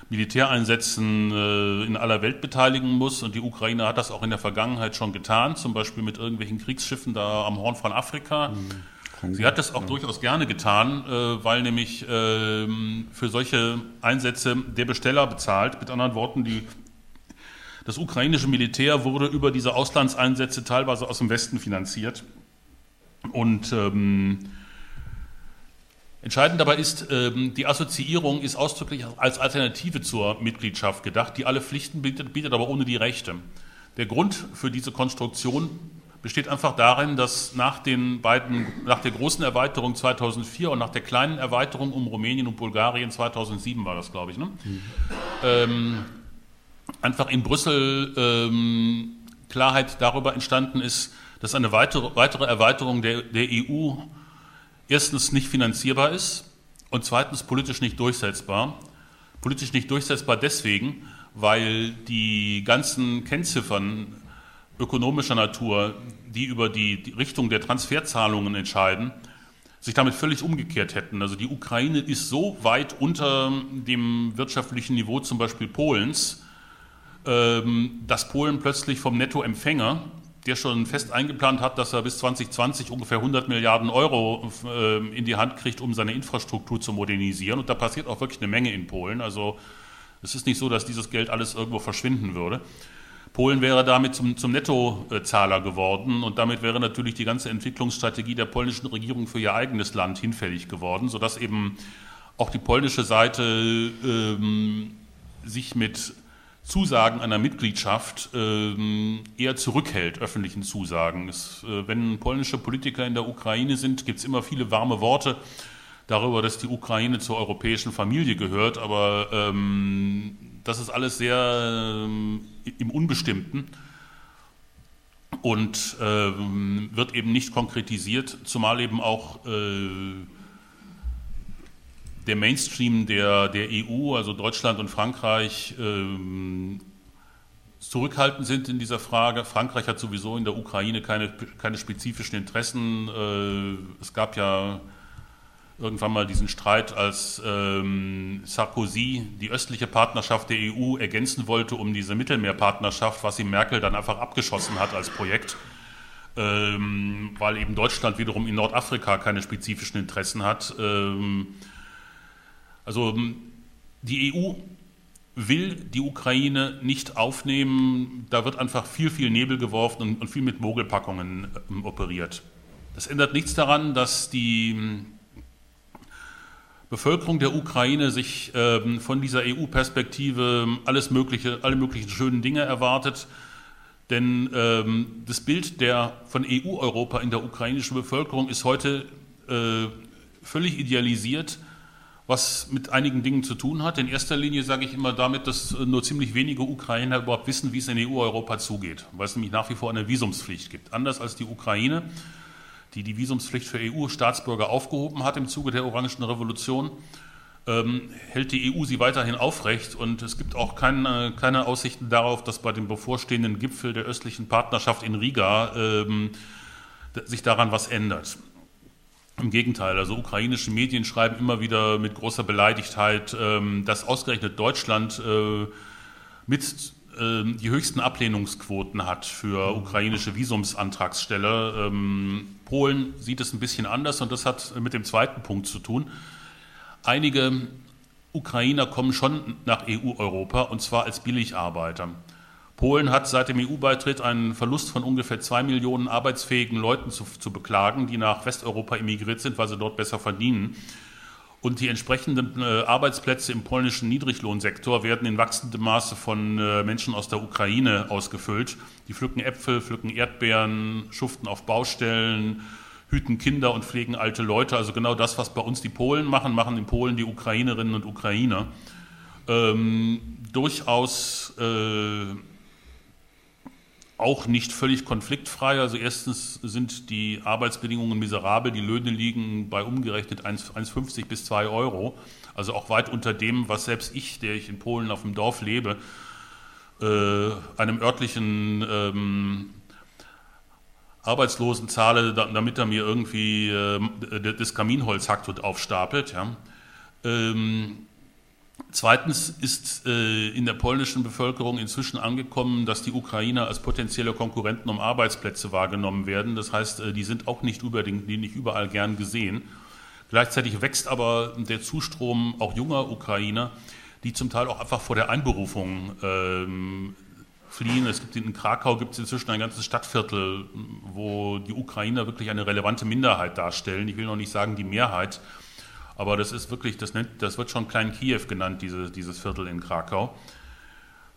Militäreinsätzen äh, in aller Welt beteiligen muss. Und die Ukraine hat das auch in der Vergangenheit schon getan, zum Beispiel mit irgendwelchen Kriegsschiffen da am Horn von Afrika. Mhm. Sie hat das auch ja. durchaus gerne getan, äh, weil nämlich äh, für solche Einsätze der Besteller bezahlt. Mit anderen Worten, die, das ukrainische Militär wurde über diese Auslandseinsätze teilweise aus dem Westen finanziert. Und ähm, Entscheidend dabei ist, ähm, die Assoziierung ist ausdrücklich als Alternative zur Mitgliedschaft gedacht, die alle Pflichten bietet, bietet aber ohne die Rechte. Der Grund für diese Konstruktion besteht einfach darin, dass nach den beiden, nach der großen Erweiterung 2004 und nach der kleinen Erweiterung um Rumänien und Bulgarien 2007 war das, glaube ich, ne? Mhm. Ähm, einfach in Brüssel ähm, Klarheit darüber entstanden ist, dass eine weitere, weitere Erweiterung der, der EU erstens nicht finanzierbar ist und zweitens politisch nicht durchsetzbar. Politisch nicht durchsetzbar deswegen, weil die ganzen Kennziffern ökonomischer Natur, die über die, Richtung der Transferzahlungen entscheiden, sich damit völlig umgekehrt hätten. Also die Ukraine ist so weit unter dem wirtschaftlichen Niveau zum Beispiel Polens, ähm, dass Polen plötzlich vom Nettoempfänger der schon fest eingeplant hat, dass er bis 2020 ungefähr 100 Milliarden Euro äh, in die Hand kriegt, um seine Infrastruktur zu modernisieren. Und da passiert auch wirklich eine Menge in Polen. Also es ist nicht so, dass dieses Geld alles irgendwo verschwinden würde. Polen wäre damit zum, zum Nettozahler geworden und damit wäre natürlich die ganze Entwicklungsstrategie der polnischen Regierung für ihr eigenes Land hinfällig geworden, sodass eben auch die polnische Seite ähm, sich mit Zusagen einer Mitgliedschaft ähm, eher zurückhält, öffentlichen Zusagen. Äh, wenn polnische Politiker in der Ukraine sind, gibt es immer viele warme Worte darüber, dass die Ukraine zur europäischen Familie gehört, aber ähm, das ist alles sehr ähm, im Unbestimmten und wird eben nicht konkretisiert, zumal eben auch äh, der Mainstream der, der EU, also Deutschland und Frankreich, ähm, zurückhaltend sind in dieser Frage. Frankreich hat sowieso in der Ukraine keine, keine spezifischen Interessen. Äh, es gab ja irgendwann mal diesen Streit, als ähm, Sarkozy die östliche Partnerschaft der EU ergänzen wollte um diese Mittelmeerpartnerschaft, was ihm Merkel dann einfach abgeschossen hat als Projekt, ähm, weil eben Deutschland wiederum in Nordafrika keine spezifischen Interessen hat. Ähm, also ähm, die EU will die Ukraine nicht aufnehmen. Da wird einfach viel, viel Nebel geworfen und, und viel mit Mogelpackungen äh, operiert. Das ändert nichts daran, dass die ähm, Bevölkerung der Ukraine sich ähm, von dieser EU-Perspektive ähm, alles mögliche, alle möglichen schönen Dinge erwartet. Denn ähm, das Bild der von EU-Europa in der ukrainischen Bevölkerung ist heute äh, völlig idealisiert was mit einigen Dingen zu tun hat. In erster Linie sage ich immer damit, dass äh, nur ziemlich wenige Ukrainer überhaupt wissen, wie es in EU-Europa zugeht, weil es nämlich nach wie vor eine Visumspflicht gibt. Anders als die Ukraine, die die Visumspflicht für EU-Staatsbürger aufgehoben hat im Zuge der Orangen Revolution, ähm, hält die EU sie weiterhin aufrecht und es gibt auch keine, keine, Aussichten darauf, dass bei dem bevorstehenden Gipfel der östlichen Partnerschaft in Riga ähm, sich daran was ändert. Im Gegenteil, also ukrainische Medien schreiben immer wieder mit großer Beleidigtheit, ähm, dass ausgerechnet Deutschland äh, mit ähm, die höchsten Ablehnungsquoten hat für ukrainische Visumsantragsteller. Ähm, Polen sieht es ein bisschen anders und das hat mit dem zweiten Punkt zu tun. Einige Ukrainer kommen schon nach EU-Europa und zwar als Billigarbeiter. Polen hat seit dem EU-Beitritt einen Verlust von ungefähr zwei Millionen arbeitsfähigen Leuten zu, zu beklagen, die nach Westeuropa emigriert sind, weil sie dort besser verdienen. Und die entsprechenden äh, Arbeitsplätze im polnischen Niedriglohnsektor werden in wachsendem Maße von äh, Menschen aus der Ukraine ausgefüllt. Die pflücken Äpfel, pflücken Erdbeeren, schuften auf Baustellen, hüten Kinder und pflegen alte Leute. Also genau das, was bei uns die Polen machen, machen in Polen die Ukrainerinnen und Ukrainer. Ähm, durchaus äh, auch nicht völlig konfliktfrei. Also erstens sind die Arbeitsbedingungen miserabel, die Löhne liegen bei umgerechnet 1,50 bis 2 Euro, also auch weit unter dem, was selbst ich, der ich in Polen auf dem Dorf lebe, äh, einem örtlichen ähm, Arbeitslosen zahle, damit er mir irgendwie äh, das Kaminholz hackt und aufstapelt. Ja. Ähm, Zweitens ist äh, in der polnischen Bevölkerung inzwischen angekommen, dass die Ukrainer als potenzielle Konkurrenten um Arbeitsplätze wahrgenommen werden. Das heißt, äh, die sind auch nicht, unbedingt, nicht überall gern gesehen. Gleichzeitig wächst aber der Zustrom auch junger Ukrainer, die zum Teil auch einfach vor der Einberufung ähm, fliehen. Es gibt in Krakau gibt es inzwischen ein ganzes Stadtviertel, wo die Ukrainer wirklich eine relevante Minderheit darstellen. Ich will noch nicht sagen die Mehrheit. Aber das ist wirklich, das, nennt, das wird schon Klein Kiew genannt, diese, dieses Viertel in Krakau.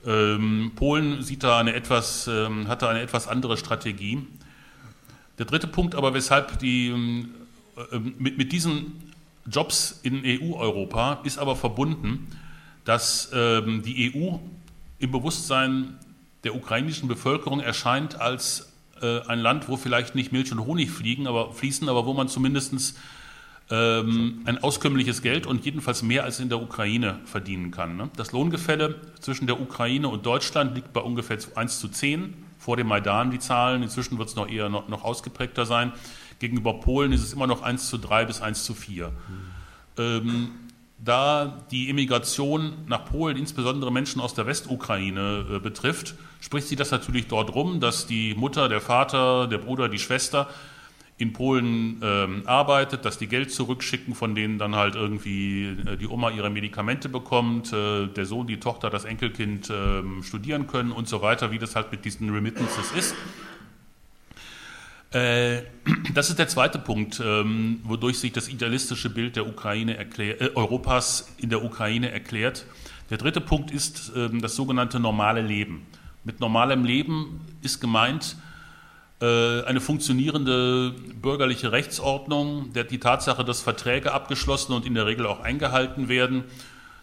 Ähm, Polen sieht da eine etwas, ähm, hat da eine etwas andere Strategie. Der dritte Punkt aber, weshalb die, äh, mit, mit diesen Jobs in EU-Europa ist aber verbunden, dass ähm, die EU im Bewusstsein der ukrainischen Bevölkerung erscheint als äh, ein Land, wo vielleicht nicht Milch und Honig fliegen, aber fließen, aber wo man zumindest ähm, ein auskömmliches Geld und jedenfalls mehr als in der Ukraine verdienen kann. Ne? Das Lohngefälle zwischen der Ukraine und Deutschland liegt bei ungefähr 1 zu 10. Vor dem Maidan die Zahlen, inzwischen wird es noch eher noch, noch, ausgeprägter sein. Gegenüber Polen ist es immer noch 1 zu 3 bis 1 zu 4. Mhm. Ähm, da die Immigration nach Polen insbesondere Menschen aus der Westukraine äh, betrifft, spricht sich das natürlich dort rum, dass die Mutter, der Vater, der Bruder, die Schwester in Polen ähm, arbeitet, dass die Geld zurückschicken, von denen dann halt irgendwie äh, die Oma ihre Medikamente bekommt, äh, der Sohn, die Tochter, das Enkelkind äh, studieren können und so weiter, wie das halt mit diesen Remittances ist. Äh, das ist der zweite Punkt, ähm, wodurch sich das idealistische Bild der Ukraine erklär, äh, Europas in der Ukraine erklärt. Der dritte Punkt ist ähm, das sogenannte normale Leben. Mit normalem Leben ist gemeint, eine funktionierende bürgerliche Rechtsordnung, die Tatsache, dass Verträge abgeschlossen und in der Regel auch eingehalten werden,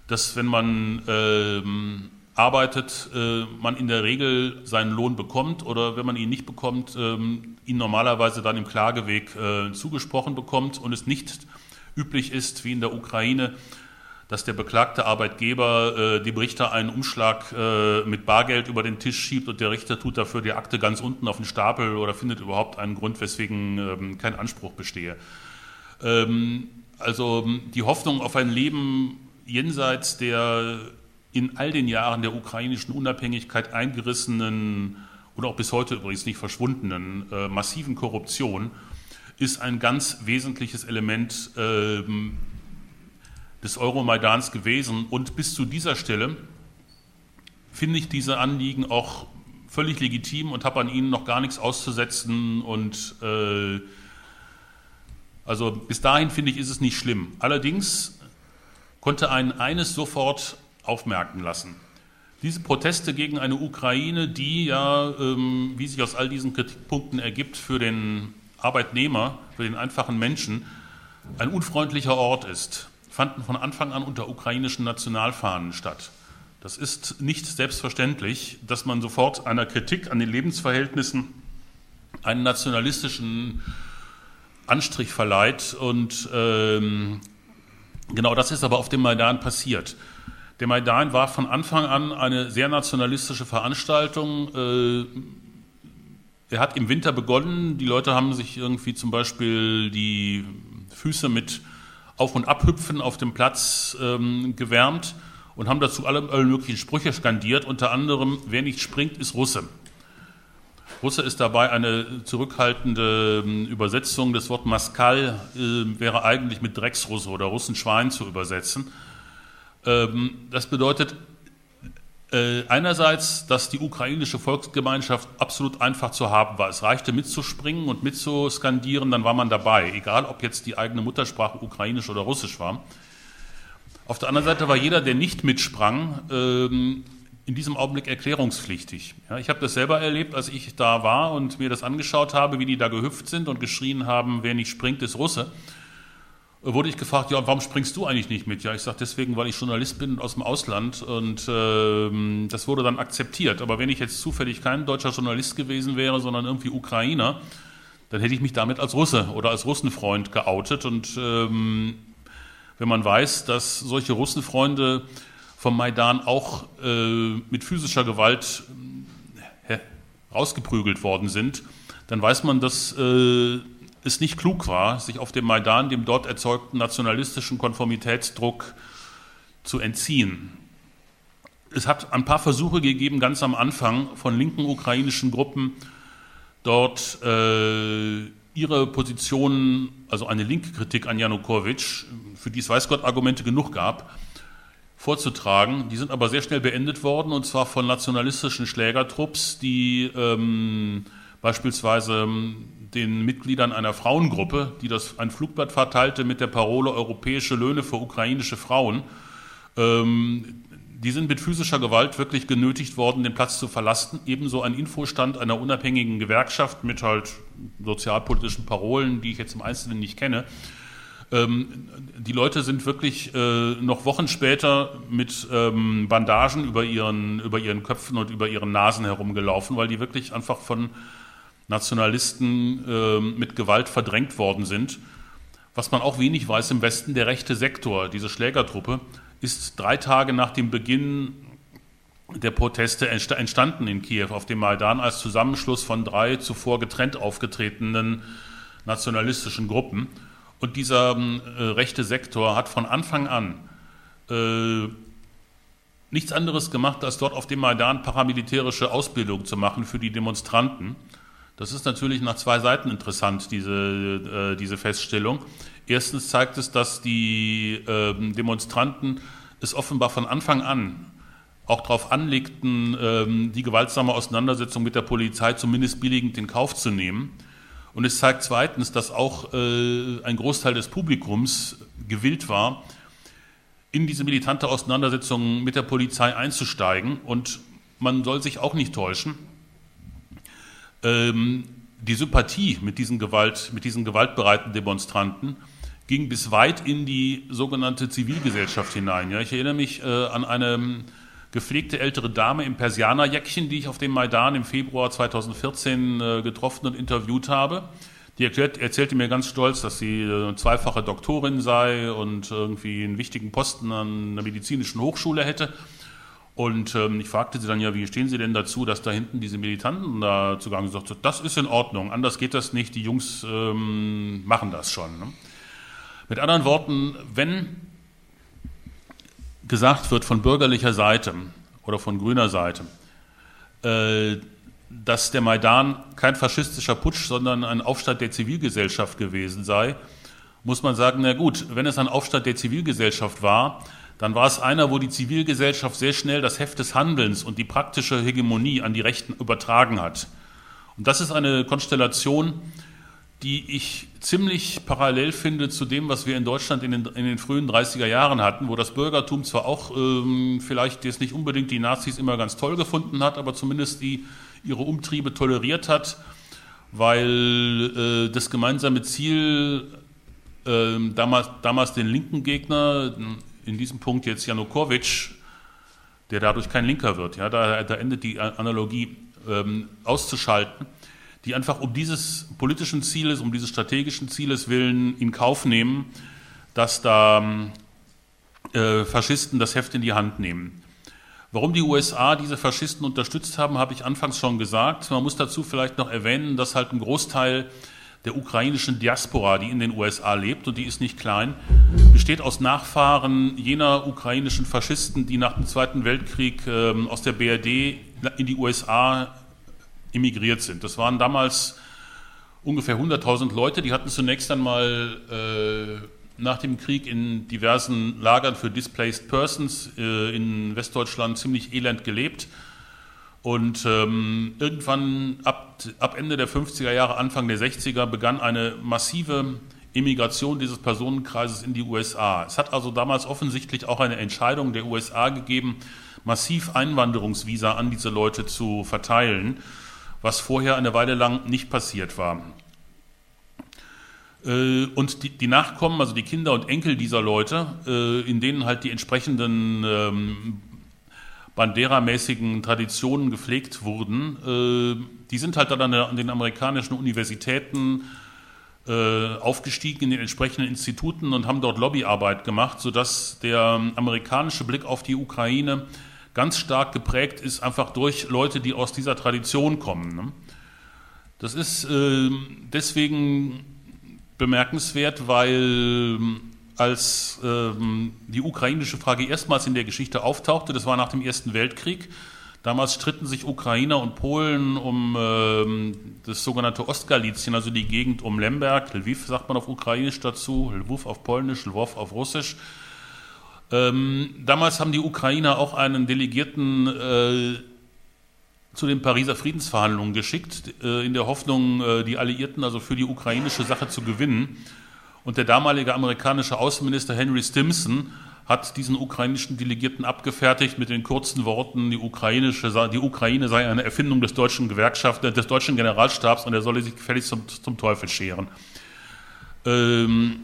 dass wenn man ähm, arbeitet, äh, man in der Regel seinen Lohn bekommt oder wenn man ihn nicht bekommt, ähm, ihn normalerweise dann im Klageweg äh, zugesprochen bekommt und es nicht üblich ist, wie in der Ukraine, dass der beklagte Arbeitgeber äh, dem Richter einen Umschlag äh, mit Bargeld über den Tisch schiebt und der Richter tut dafür die Akte ganz unten auf den Stapel oder findet überhaupt einen Grund, weswegen ähm, kein Anspruch bestehe. Ähm, also die Hoffnung auf ein Leben jenseits der in all den Jahren der ukrainischen Unabhängigkeit eingerissenen und auch bis heute übrigens nicht verschwundenen äh, massiven Korruption ist ein ganz wesentliches Element ähm, des Euromaidans gewesen. Und bis zu dieser Stelle finde ich diese Anliegen auch völlig legitim und habe an ihnen noch gar nichts auszusetzen. Und äh, also bis dahin finde ich, ist es nicht schlimm. Allerdings konnte einen eines sofort aufmerken lassen. Diese Proteste gegen eine Ukraine, die ja, ähm, wie sich aus all diesen Kritikpunkten ergibt, für den Arbeitnehmer, für den einfachen Menschen ein unfreundlicher Ort ist, fanden von Anfang an unter ukrainischen Nationalfahnen statt. Das ist nicht selbstverständlich, dass man sofort einer Kritik an den Lebensverhältnissen einen nationalistischen Anstrich verleiht. Und ähm, genau das ist aber auf dem Maidan passiert. Der Maidan war von Anfang an eine sehr nationalistische Veranstaltung. Äh, er hat im Winter begonnen. Die Leute haben sich irgendwie zum Beispiel die Füße mit auf- und Abhüpfen auf dem Platz ähm, gewärmt und haben dazu alle, alle möglichen Sprüche skandiert, unter anderem, wer nicht springt, ist Russe. Russe ist dabei eine zurückhaltende ähm, Übersetzung. Das Wort Maskal äh, wäre eigentlich mit Drecksrusse oder Russenschwein zu übersetzen. Ähm, das bedeutet, Äh, einerseits, dass die ukrainische Volksgemeinschaft absolut einfach zu haben war. Es reichte mitzuspringen und mitzuskandieren, dann war man dabei, egal ob jetzt die eigene Muttersprache ukrainisch oder russisch war. Auf der anderen Seite war jeder, der nicht mitsprang, ähm, in diesem Augenblick erklärungspflichtig. Ja, ich habe das selber erlebt, als ich da war und mir das angeschaut habe, wie die da gehüpft sind und geschrien haben, wer nicht springt, ist Russe wurde ich gefragt, ja, warum springst du eigentlich nicht mit? Ja, ich sage deswegen, weil ich Journalist bin aus dem Ausland und äh, das wurde dann akzeptiert. Aber wenn ich jetzt zufällig kein deutscher Journalist gewesen wäre, sondern irgendwie Ukrainer, dann hätte ich mich damit als Russe oder als Russenfreund geoutet. Und ähm, wenn man weiß, dass solche Russenfreunde vom Maidan auch äh, mit physischer Gewalt äh, rausgeprügelt worden sind, dann weiß man, dass äh, es nicht klug war, sich auf dem Maidan dem dort erzeugten nationalistischen Konformitätsdruck zu entziehen. Es hat ein paar Versuche gegeben, ganz am Anfang von linken ukrainischen Gruppen dort äh, ihre Positionen, also eine linke Kritik an Janukowitsch, für die es weiß Gott Argumente genug gab, vorzutragen. Die sind aber sehr schnell beendet worden, und zwar von nationalistischen Schlägertrupps, die ähm, beispielsweise den Mitgliedern einer Frauengruppe, die das ein Flugblatt verteilte mit der Parole Europäische Löhne für ukrainische Frauen. Ähm, die sind mit physischer Gewalt wirklich genötigt worden, den Platz zu verlassen. Ebenso ein Infostand einer unabhängigen Gewerkschaft mit halt sozialpolitischen Parolen, die ich jetzt im Einzelnen nicht kenne. Ähm, die Leute sind wirklich äh, noch Wochen später mit ähm, Bandagen über ihren, über ihren Köpfen und über ihren Nasen herumgelaufen, weil die wirklich einfach von Nationalisten äh, mit Gewalt verdrängt worden sind. Was man auch wenig weiß im Westen, der rechte Sektor, diese Schlägertruppe, ist drei Tage nach dem Beginn der Proteste entstanden in Kiew auf dem Maidan als Zusammenschluss von drei zuvor getrennt aufgetretenen nationalistischen Gruppen. Und dieser äh, rechte Sektor hat von Anfang an äh, nichts anderes gemacht, als dort auf dem Maidan paramilitärische Ausbildung zu machen für die Demonstranten. Das ist natürlich nach zwei Seiten interessant, diese, äh, diese Feststellung. Erstens zeigt es, dass die äh, Demonstranten es offenbar von Anfang an auch darauf anlegten, äh, die gewaltsame Auseinandersetzung mit der Polizei zumindest billigend in Kauf zu nehmen. Und es zeigt zweitens, dass auch äh, ein Großteil des Publikums gewillt war, in diese militante Auseinandersetzung mit der Polizei einzusteigen. Und man soll sich auch nicht täuschen ähm, die Sympathie mit diesen, Gewalt, mit diesen gewaltbereiten Demonstranten ging bis weit in die sogenannte Zivilgesellschaft hinein. Ja, ich erinnere mich äh, an eine gepflegte ältere Dame im Persianerjäckchen, die ich auf dem Maidan im Februar 2014 äh, getroffen und interviewt habe. Die erklärt, erzählte mir ganz stolz, dass sie äh, zweifache Doktorin sei und irgendwie einen wichtigen Posten an einer medizinischen Hochschule hätte und ähm, ich fragte sie dann ja, wie stehen Sie denn dazu, dass da hinten diese Militanten da zugange sind? Sagte, das ist in Ordnung, anders geht das nicht, die Jungs ähm, machen das schon. Ne? Mit anderen Worten, wenn gesagt wird von bürgerlicher Seite oder von grüner Seite, äh, dass der Maidan kein faschistischer Putsch, sondern ein Aufstand der Zivilgesellschaft gewesen sei, muss man sagen, na gut, wenn es ein Aufstand der Zivilgesellschaft war, dann war es einer, wo die Zivilgesellschaft sehr schnell das Heft des Handelns und die praktische Hegemonie an die Rechten übertragen hat. Und das ist eine Konstellation, die ich ziemlich parallel finde zu dem, was wir in Deutschland in den, in den frühen 30er Jahren hatten, wo das Bürgertum zwar auch ähm, vielleicht jetzt nicht unbedingt die Nazis immer ganz toll gefunden hat, aber zumindest die ihre Umtriebe toleriert hat, weil äh, das gemeinsame Ziel äh, damals, damals den linken Gegner in diesem Punkt jetzt Janukowitsch, der dadurch kein Linker wird. Ja, da, da endet die Analogie ähm, auszuschalten, die einfach um dieses politischen Zieles, um dieses strategischen Zieles willen in Kauf nehmen, dass da äh, Faschisten das Heft in die Hand nehmen. Warum die USA diese Faschisten unterstützt haben, habe ich anfangs schon gesagt. Man muss dazu vielleicht noch erwähnen, dass halt ein Großteil der ukrainischen Diaspora, die in den USA lebt, und die ist nicht klein, besteht aus Nachfahren jener ukrainischen Faschisten, die nach dem Zweiten Weltkrieg äh, aus der BRD in die USA emigriert sind. Das waren damals ungefähr 100.000 Leute, die hatten zunächst einmal äh, nach dem Krieg in diversen Lagern für Displaced Persons äh, in Westdeutschland ziemlich elend gelebt. Und ähm, irgendwann ab, ab Ende der 50er Jahre, Anfang der 60er begann eine massive Immigration dieses Personenkreises in die USA. Es hat also damals offensichtlich auch eine Entscheidung der USA gegeben, massiv Einwanderungsvisa an diese Leute zu verteilen, was vorher eine Weile lang nicht passiert war. Äh, und die, die, Nachkommen, also die Kinder und Enkel dieser Leute, äh, in denen halt die entsprechenden ähm, Bandera-mäßigen Traditionen gepflegt wurden, äh, die sind halt dann an den amerikanischen Universitäten aufgestiegen in den entsprechenden Instituten und haben dort Lobbyarbeit gemacht, sodass der amerikanische Blick auf die Ukraine ganz stark geprägt ist, einfach durch Leute, die aus dieser Tradition kommen. Ne? Das ist deswegen bemerkenswert, weil ähm, als ähm, die ukrainische Frage erstmals in der Geschichte auftauchte, das war nach dem Ersten Weltkrieg, damals stritten sich Ukrainer und Polen um ähm, das sogenannte Ostgalizien, also die Gegend um Lemberg, Lviv sagt man auf Ukrainisch dazu, Lwów auf Polnisch, Lwów auf Russisch. Ähm, damals haben die Ukrainer auch einen Delegierten äh, zu den Pariser Friedensverhandlungen geschickt, äh, in der Hoffnung, äh, die Alliierten also für die ukrainische Sache zu gewinnen. Und der damalige amerikanische Außenminister Henry Stimson hat diesen ukrainischen Delegierten abgefertigt mit den kurzen Worten, die, ukrainische, die Ukraine sei eine Erfindung des deutschen Gewerkschaft, des deutschen Generalstabs und er solle sich gefälligst zum, zum Teufel scheren. Ähm,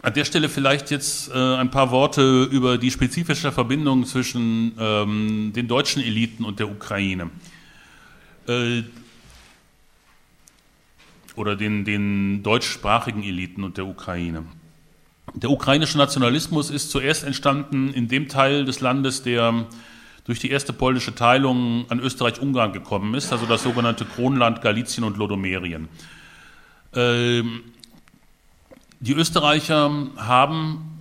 an der Stelle vielleicht jetzt äh, ein paar Worte über die spezifische Verbindung zwischen ähm, den deutschen Eliten und der Ukraine. Äh, oder den, den deutschsprachigen Eliten und der Ukraine. Der ukrainische Nationalismus ist zuerst entstanden in dem Teil des Landes, der durch die erste polnische Teilung an Österreich-Ungarn gekommen ist, also das sogenannte Kronland Galizien und Lodomerien. Ähm, die Österreicher haben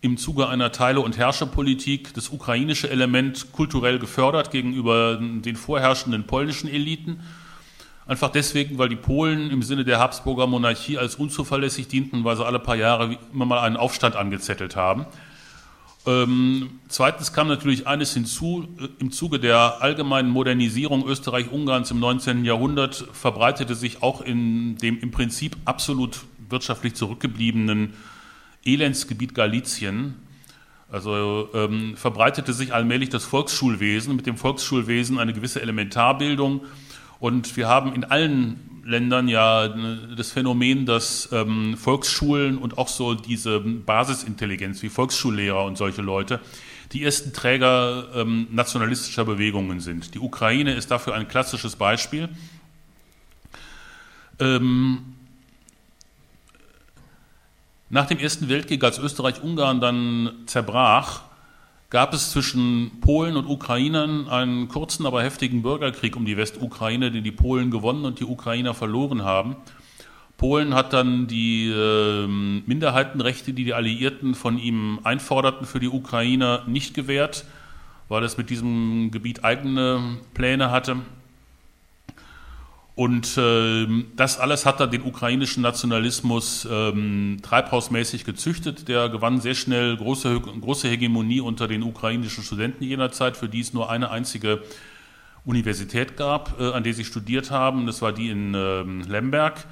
im Zuge einer Teile- und Herrscherpolitik das ukrainische Element kulturell gefördert gegenüber den vorherrschenden polnischen Eliten. Einfach deswegen, weil die Polen im Sinne der Habsburger Monarchie als unzuverlässig dienten, weil sie alle paar Jahre immer mal einen Aufstand angezettelt haben. Ähm, zweitens kam natürlich eines hinzu, im Zuge der allgemeinen Modernisierung Österreich-Ungarns im 19. Jahrhundert verbreitete sich auch in dem im Prinzip absolut wirtschaftlich zurückgebliebenen Elendsgebiet Galizien. Also ähm, verbreitete sich allmählich das Volksschulwesen, mit dem Volksschulwesen eine gewisse Elementarbildung. Und wir haben in allen Ländern ja äh, das Phänomen, dass ähm, Volksschulen und auch so diese Basisintelligenz wie Volksschullehrer und solche Leute die ersten Träger ähm, nationalistischer Bewegungen sind. Die Ukraine ist dafür ein klassisches Beispiel. Ähm, nach dem Ersten Weltkrieg, als Österreich-Ungarn dann zerbrach, gab es zwischen Polen und Ukrainern einen kurzen, aber heftigen Bürgerkrieg um die Westukraine, den die Polen gewonnen und die Ukrainer verloren haben. Polen hat dann die äh, Minderheitenrechte, die die Alliierten von ihm einforderten, für die Ukrainer nicht gewährt, weil es mit diesem Gebiet eigene Pläne hatte. Und äh, das alles hat dann den ukrainischen Nationalismus ähm, treibhausmäßig gezüchtet. Der gewann sehr schnell große, große Hegemonie unter den ukrainischen Studenten jener Zeit, für die es nur eine einzige Universität gab, äh, an der sie studiert haben. Das war die in äh, Lemberg.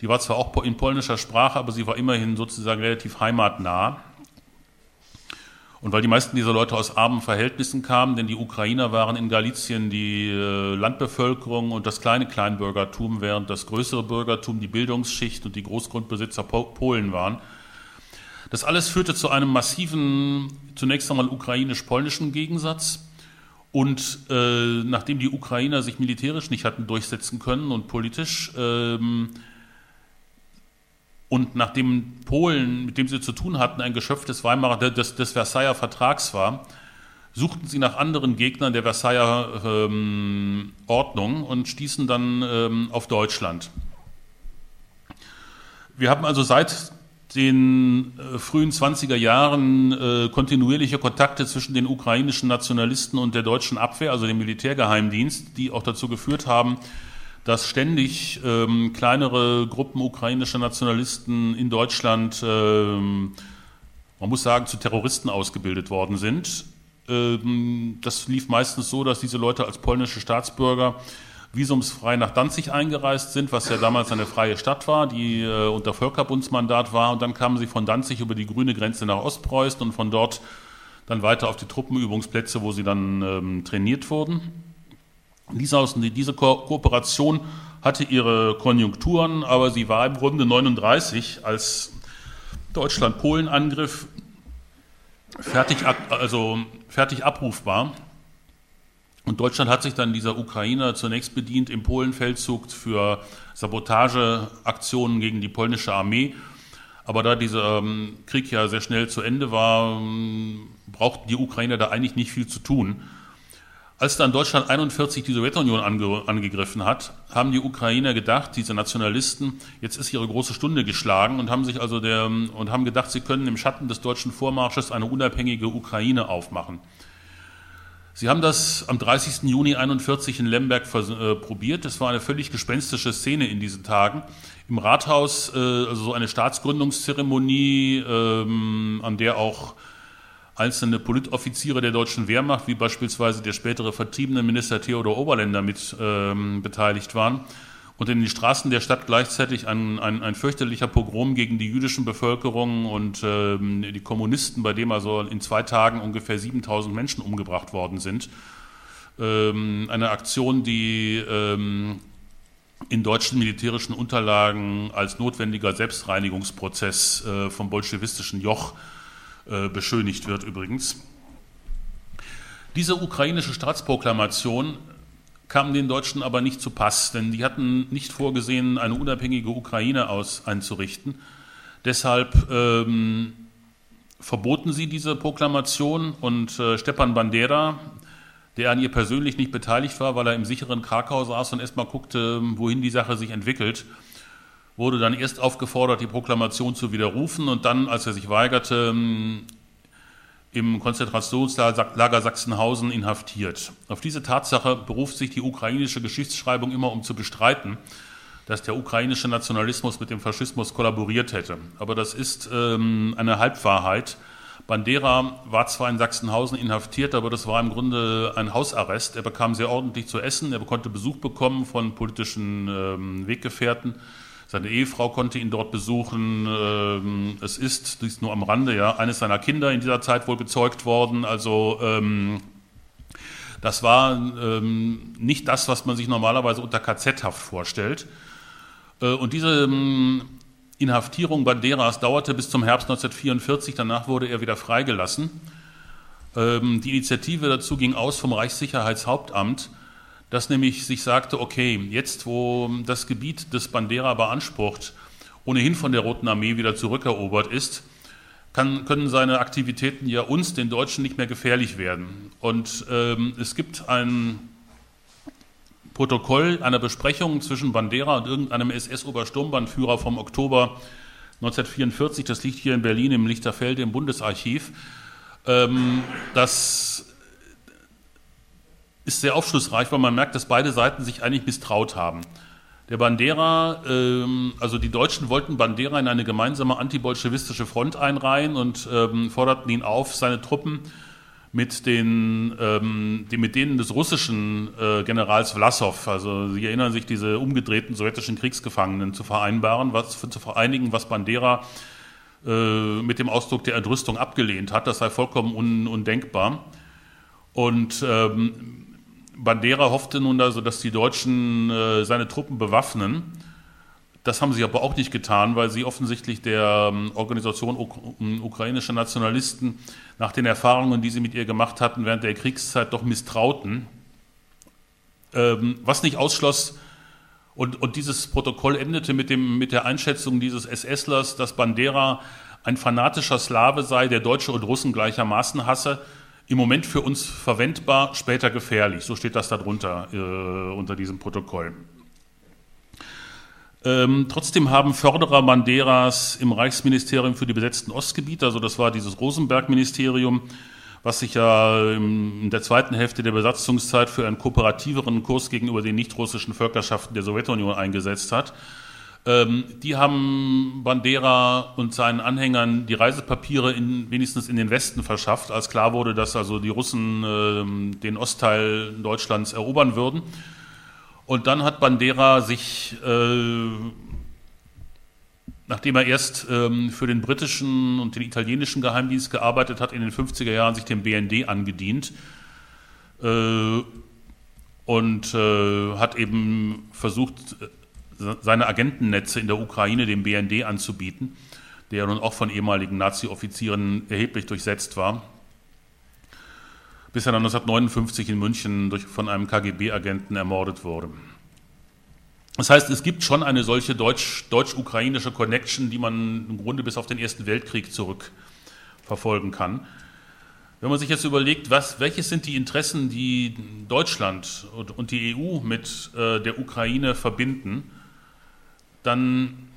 Die war zwar auch in polnischer Sprache, aber sie war immerhin sozusagen relativ heimatnah. Und weil die meisten dieser Leute aus armen Verhältnissen kamen, denn die Ukrainer waren in Galizien die äh, Landbevölkerung und das kleine Kleinbürgertum, während das größere Bürgertum die Bildungsschicht und die Großgrundbesitzer Polen waren. Das alles führte zu einem massiven, zunächst einmal ukrainisch-polnischen Gegensatz. Und äh, nachdem die Ukrainer sich militärisch nicht hatten durchsetzen können und politisch, ähm, und nachdem Polen, mit dem sie zu tun hatten, ein Geschöpf des Weimarer, des, des Versailler Vertrags war, suchten sie nach anderen Gegnern der Versailler ähm, Ordnung und stießen dann ähm, auf Deutschland. Wir haben also seit den äh, frühen 20er Jahren äh, kontinuierliche Kontakte zwischen den ukrainischen Nationalisten und der deutschen Abwehr, also dem Militärgeheimdienst, die auch dazu geführt haben, dass ständig ähm, kleinere Gruppen ukrainischer Nationalisten in Deutschland, ähm, man muss sagen, zu Terroristen ausgebildet worden sind. Ähm, das lief meistens so, dass diese Leute als polnische Staatsbürger visumsfrei nach Danzig eingereist sind, was ja damals eine freie Stadt war, die äh, unter Völkerbundsmandat war. Und dann kamen sie von Danzig über die grüne Grenze nach Ostpreußen und von dort dann weiter auf die Truppenübungsplätze, wo sie dann ähm, trainiert wurden. Diese, diese Ko Kooperation hatte ihre Konjunkturen, aber sie war im Grunde 39, als Deutschland Polen angriff, fertig, also fertig abrufbar. Und Deutschland hat sich dann dieser Ukrainer zunächst bedient im Polenfeldzug für Sabotageaktionen gegen die polnische Armee. Aber da dieser ähm, Krieg ja sehr schnell zu Ende war, ähm, brauchten die Ukrainer da eigentlich nicht viel zu tun. Als dann Deutschland 41 die Sowjetunion ange angegriffen hat, haben die Ukrainer gedacht, diese Nationalisten, jetzt ist ihre große Stunde geschlagen und haben sich also der, und haben gedacht, sie können im Schatten des deutschen Vormarsches eine unabhängige Ukraine aufmachen. Sie haben das am 30. Juni 41 in Lemberg äh, probiert. Es war eine völlig gespenstische Szene in diesen Tagen. Im Rathaus, äh, also so eine Staatsgründungszeremonie, ähm, an der auch einzelne Politoffiziere der deutschen Wehrmacht, wie beispielsweise der spätere vertriebene Minister Theodor Oberländer, mit ähm, beteiligt waren und in den Straßen der Stadt gleichzeitig ein, ein, ein fürchterlicher Pogrom gegen die jüdischen Bevölkerung und ähm, die Kommunisten, bei dem also in zwei Tagen ungefähr 7000 Menschen umgebracht worden sind. Ähm, eine Aktion, die ähm, in deutschen militärischen Unterlagen als notwendiger Selbstreinigungsprozess äh, vom bolschewistischen Joch äh, beschönigt wird übrigens. Diese ukrainische Staatsproklamation kam den Deutschen aber nicht zu Pass, denn die hatten nicht vorgesehen, eine unabhängige Ukraine aus einzurichten. Deshalb ähm, verboten sie diese Proklamation und äh, Stepan Bandera, der an ihr persönlich nicht beteiligt war, weil er im sicheren Krakau saß und erstmal guckte, wohin die Sache sich entwickelt, wurde dann erst aufgefordert, die Proklamation zu widerrufen und dann, als er sich weigerte, im Konzentrationslager Sachsenhausen inhaftiert. Auf diese Tatsache beruft sich die ukrainische Geschichtsschreibung immer, um zu bestreiten, dass der ukrainische Nationalismus mit dem Faschismus kollaboriert hätte. Aber das ist ähm, eine Halbwahrheit. Bandera war zwar in Sachsenhausen inhaftiert, aber das war im Grunde ein Hausarrest. Er bekam sehr ordentlich zu essen, er konnte Besuch bekommen von politischen ähm, Weggefährten. Seine Ehefrau konnte ihn dort besuchen. Ähm, es ist, dies nur am Rande, ja, eines seiner Kinder in dieser Zeit wohl gezeugt worden. Also ähm, das war ähm, nicht das, was man sich normalerweise unter KZ-Haft vorstellt. Äh, und diese Inhaftierung Banderas dauerte bis zum Herbst 1944. Danach wurde er wieder freigelassen. Die Initiative dazu ging aus vom Reichssicherheitshauptamt dass nämlich sich sagte, okay, jetzt wo das Gebiet des Bandera beansprucht, ohnehin von der Roten Armee wieder zurückerobert ist, kann, können seine Aktivitäten ja uns, den Deutschen, nicht mehr gefährlich werden. Und ähm, es gibt ein Protokoll einer Besprechung zwischen Bandera und irgendeinem SS-Obersturmbannführer vom Oktober 1944, das liegt hier in Berlin im Lichterfelde im Bundesarchiv, ähm, das ist sehr aufschlussreich, weil man merkt, dass beide Seiten sich eigentlich misstraut haben. Der Bandera, ähm, also die Deutschen wollten Bandera in eine gemeinsame antibolschewistische Front einreihen und ähm, forderten ihn auf, seine Truppen mit, den, ähm, die, mit denen des russischen äh, Generals Vlasov, also Sie erinnern sich, diese umgedrehten sowjetischen Kriegsgefangenen zu vereinbaren, was, zu vereinigen, was Bandera äh, mit dem Ausdruck der Entrüstung abgelehnt hat. Das sei vollkommen un, undenkbar. Und ähm, Bandera hoffte nun also, dass die Deutschen äh, seine Truppen bewaffnen. Das haben sie aber auch nicht getan, weil sie offensichtlich der ähm, Organisation Uk ukrainischer Nationalisten nach den Erfahrungen, die sie mit ihr gemacht hatten, während der Kriegszeit doch misstrauten. Ähm, was nicht ausschloss, und, und, dieses Protokoll endete mit, dem, mit der Einschätzung dieses SSlers, dass Bandera ein fanatischer Slave sei, der Deutsche und Russen gleichermaßen hasse im Moment für uns verwendbar, später gefährlich. So steht das darunter äh, unter diesem Protokoll. Ähm, trotzdem haben Förderer Banderas im Reichsministerium für die besetzten Ostgebiete, also das war dieses Rosenberg-Ministerium, was sich ja in der zweiten Hälfte der Besatzungszeit für einen kooperativeren Kurs gegenüber den nicht-russischen Völkerschaften der Sowjetunion eingesetzt hat. Ähm, die haben Bandera und seinen Anhängern die Reisepapiere in, wenigstens in den Westen verschafft, als klar wurde, dass also die Russen äh, den Ostteil Deutschlands erobern würden. Und dann hat Bandera sich äh, nachdem er erst ähm, für den britischen und den italienischen Geheimdienst gearbeitet hat, in den 50er Jahren sich dem BND angedient äh, und äh, hat eben versucht, seine Agentennetze in der Ukraine dem BND anzubieten, der nun auch von ehemaligen Nazi-Offizieren erheblich durchsetzt war, bis er dann 1959 in München durch, von einem KGB-Agenten ermordet wurde. Das heißt, es gibt schon eine solche deutsch-ukrainische Deutsch Connection, die man im Grunde bis auf den Ersten Weltkrieg zurückverfolgen kann. Wenn man sich jetzt überlegt, was, welches sind die Interessen, die Deutschland und, und die EU mit äh, der Ukraine verbinden, dann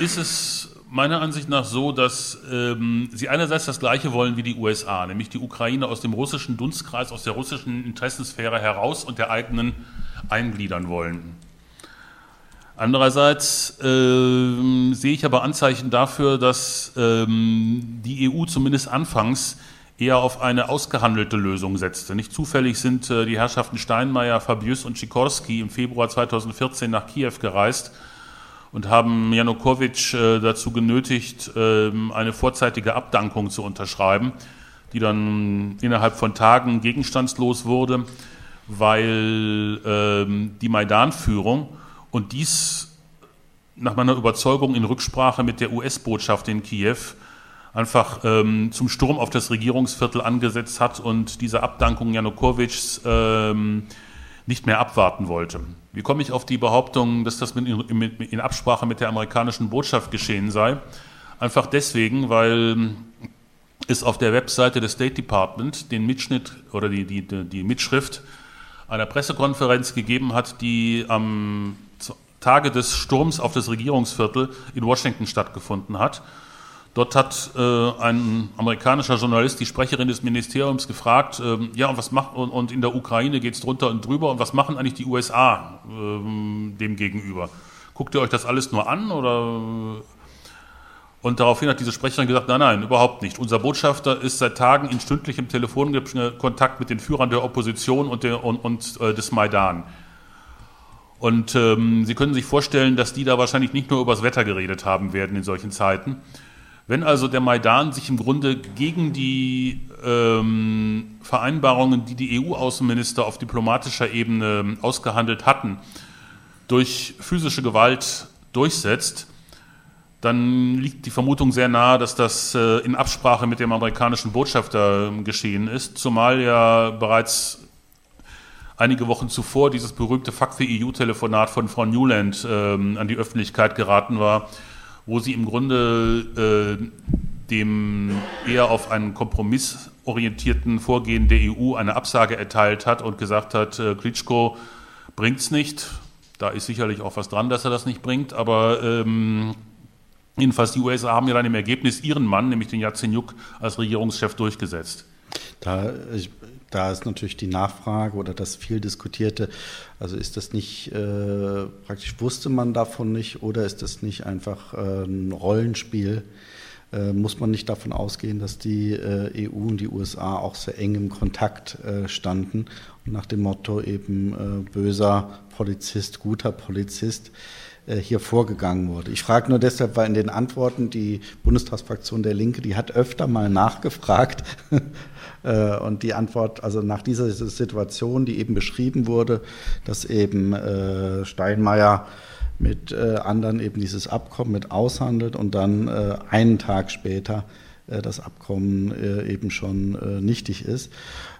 ist es meiner Ansicht nach so, dass ähm, sie einerseits das Gleiche wollen wie die USA, nämlich die Ukraine aus dem russischen Dunstkreis, aus der russischen Interessensphäre heraus und der eigenen eingliedern wollen. Andererseits äh, sehe ich aber Anzeichen dafür, dass ähm, die EU zumindest anfangs eher auf eine ausgehandelte Lösung setzte. Nicht zufällig sind äh, die Herrschaften Steinmeier, Fabius und Sikorski im Februar 2014 nach Kiew gereist und haben Janukowitsch äh, dazu genötigt, äh, eine vorzeitige Abdankung zu unterschreiben, die dann innerhalb von Tagen gegenstandslos wurde, weil ähm, die Maidan-Führung und dies nach meiner Überzeugung in Rücksprache mit der US-Botschaft in Kiew einfach ähm, zum Sturm auf das Regierungsviertel angesetzt hat und diese Abdankung Janukowitschs ähm, nicht mehr abwarten wollte. Wie komme ich auf die Behauptung, dass das in, Absprache mit der amerikanischen Botschaft geschehen sei? Einfach deswegen, weil es auf der Webseite des State Department den Mitschnitt oder die, die, die Mitschrift einer Pressekonferenz gegeben hat, die am Tage des Sturms auf das Regierungsviertel in Washington stattgefunden hat. Dort hat äh, ein amerikanischer Journalist die Sprecherin des Ministeriums gefragt, äh, ja, und was macht, und, und in der Ukraine geht es drunter und drüber, und was machen eigentlich die USA äh, dem gegenüber? Guckt ihr euch das alles nur an oder und daraufhin hat diese Sprecherin gesagt, nein, nein, überhaupt nicht. Unser Botschafter ist seit Tagen in stündlichem Telefonkontakt mit den Führern der Opposition und, der, und, und äh, des Maidan. Und ähm, Sie können sich vorstellen, dass die da wahrscheinlich nicht nur übers Wetter geredet haben werden in solchen Zeiten. Wenn also der Maidan sich im Grunde gegen die ähm, Vereinbarungen, die die EU-Außenminister auf diplomatischer Ebene ausgehandelt hatten, durch physische Gewalt durchsetzt, dann liegt die Vermutung sehr nahe, dass das äh, in Absprache mit dem amerikanischen Botschafter äh, geschehen ist, zumal ja bereits einige Wochen zuvor dieses berühmte Fuck the EU-Telefonat von Frau Newland ähm, an die Öffentlichkeit geraten war, wo sie im Grunde äh, dem eher auf einen kompromissorientierten Vorgehen der EU eine Absage erteilt hat und gesagt hat, äh, Klitschko bringt's nicht. Da ist sicherlich auch was dran, dass er das nicht bringt, aber ähm, jedenfalls die USA haben ja dann im Ergebnis ihren Mann, nämlich den Yatsenyuk, als Regierungschef durchgesetzt. Da, ich, da ist natürlich die Nachfrage oder das viel diskutierte, also ist das nicht, äh, praktisch wusste man davon nicht oder ist das nicht einfach äh, ein Rollenspiel? Äh, muss man nicht davon ausgehen, dass die äh, EU und die USA auch sehr eng im Kontakt äh, standen und nach dem Motto eben äh, böser Polizist, guter Polizist hier vorgegangen wurde. Ich frage nur deshalb, weil in den Antworten die Bundestagsfraktion der Linke, die hat öfter mal nachgefragt, und die Antwort, also nach dieser Situation, die eben beschrieben wurde, dass eben äh, Steinmeier mit äh, anderen eben dieses Abkommen mit aushandelt und dann einen Tag später das Abkommen eben schon nichtig ist.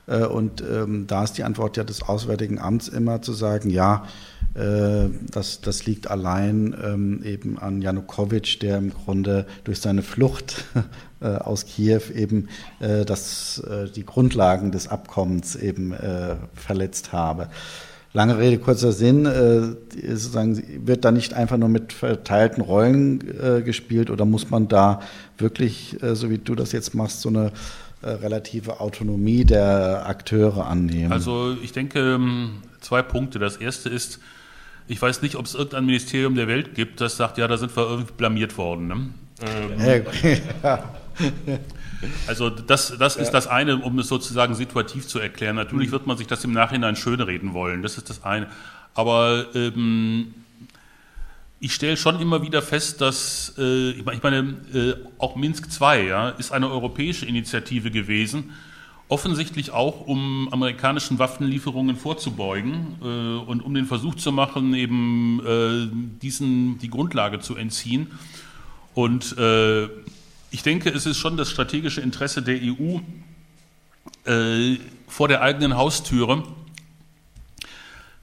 Und ähm, da ist die Antwort ja des Auswärtigen Amts immer zu sagen, ja, das, das liegt allein ähm, eben an Janukowitsch, der im Grunde durch seine Flucht äh, aus Kiew eben äh, das, äh, die Grundlagen des Abkommens eben verletzt habe. Lange Rede, kurzer Sinn, sozusagen, wird da nicht einfach nur mit verteilten Rollen gespielt oder muss man da wirklich, so wie du das jetzt machst, so eine äh, relative Autonomie der Akteure annehmen? Also ich denke, ähm, zwei Punkte. Das erste ist, ich weiß nicht, ob es irgendein Ministerium der Welt gibt, das sagt, ja, da sind wir irgendwie blamiert worden. Ne? Ähm, ja. Also das, das ist das eine, um es sozusagen situativ zu erklären. Natürlich mhm. wird man sich das im Nachhinein schönreden wollen, das ist das eine. Aber ähm, ich stelle schon immer wieder fest, dass, äh, ich meine, äh, auch Minsk II ja, ist eine europäische Initiative gewesen, offensichtlich auch, um amerikanischen Waffenlieferungen vorzubeugen äh, und um den Versuch zu machen, eben äh, diesen die Grundlage zu entziehen. Und äh, ich denke, es ist schon das strategische Interesse der EU, äh, vor der eigenen Haustüre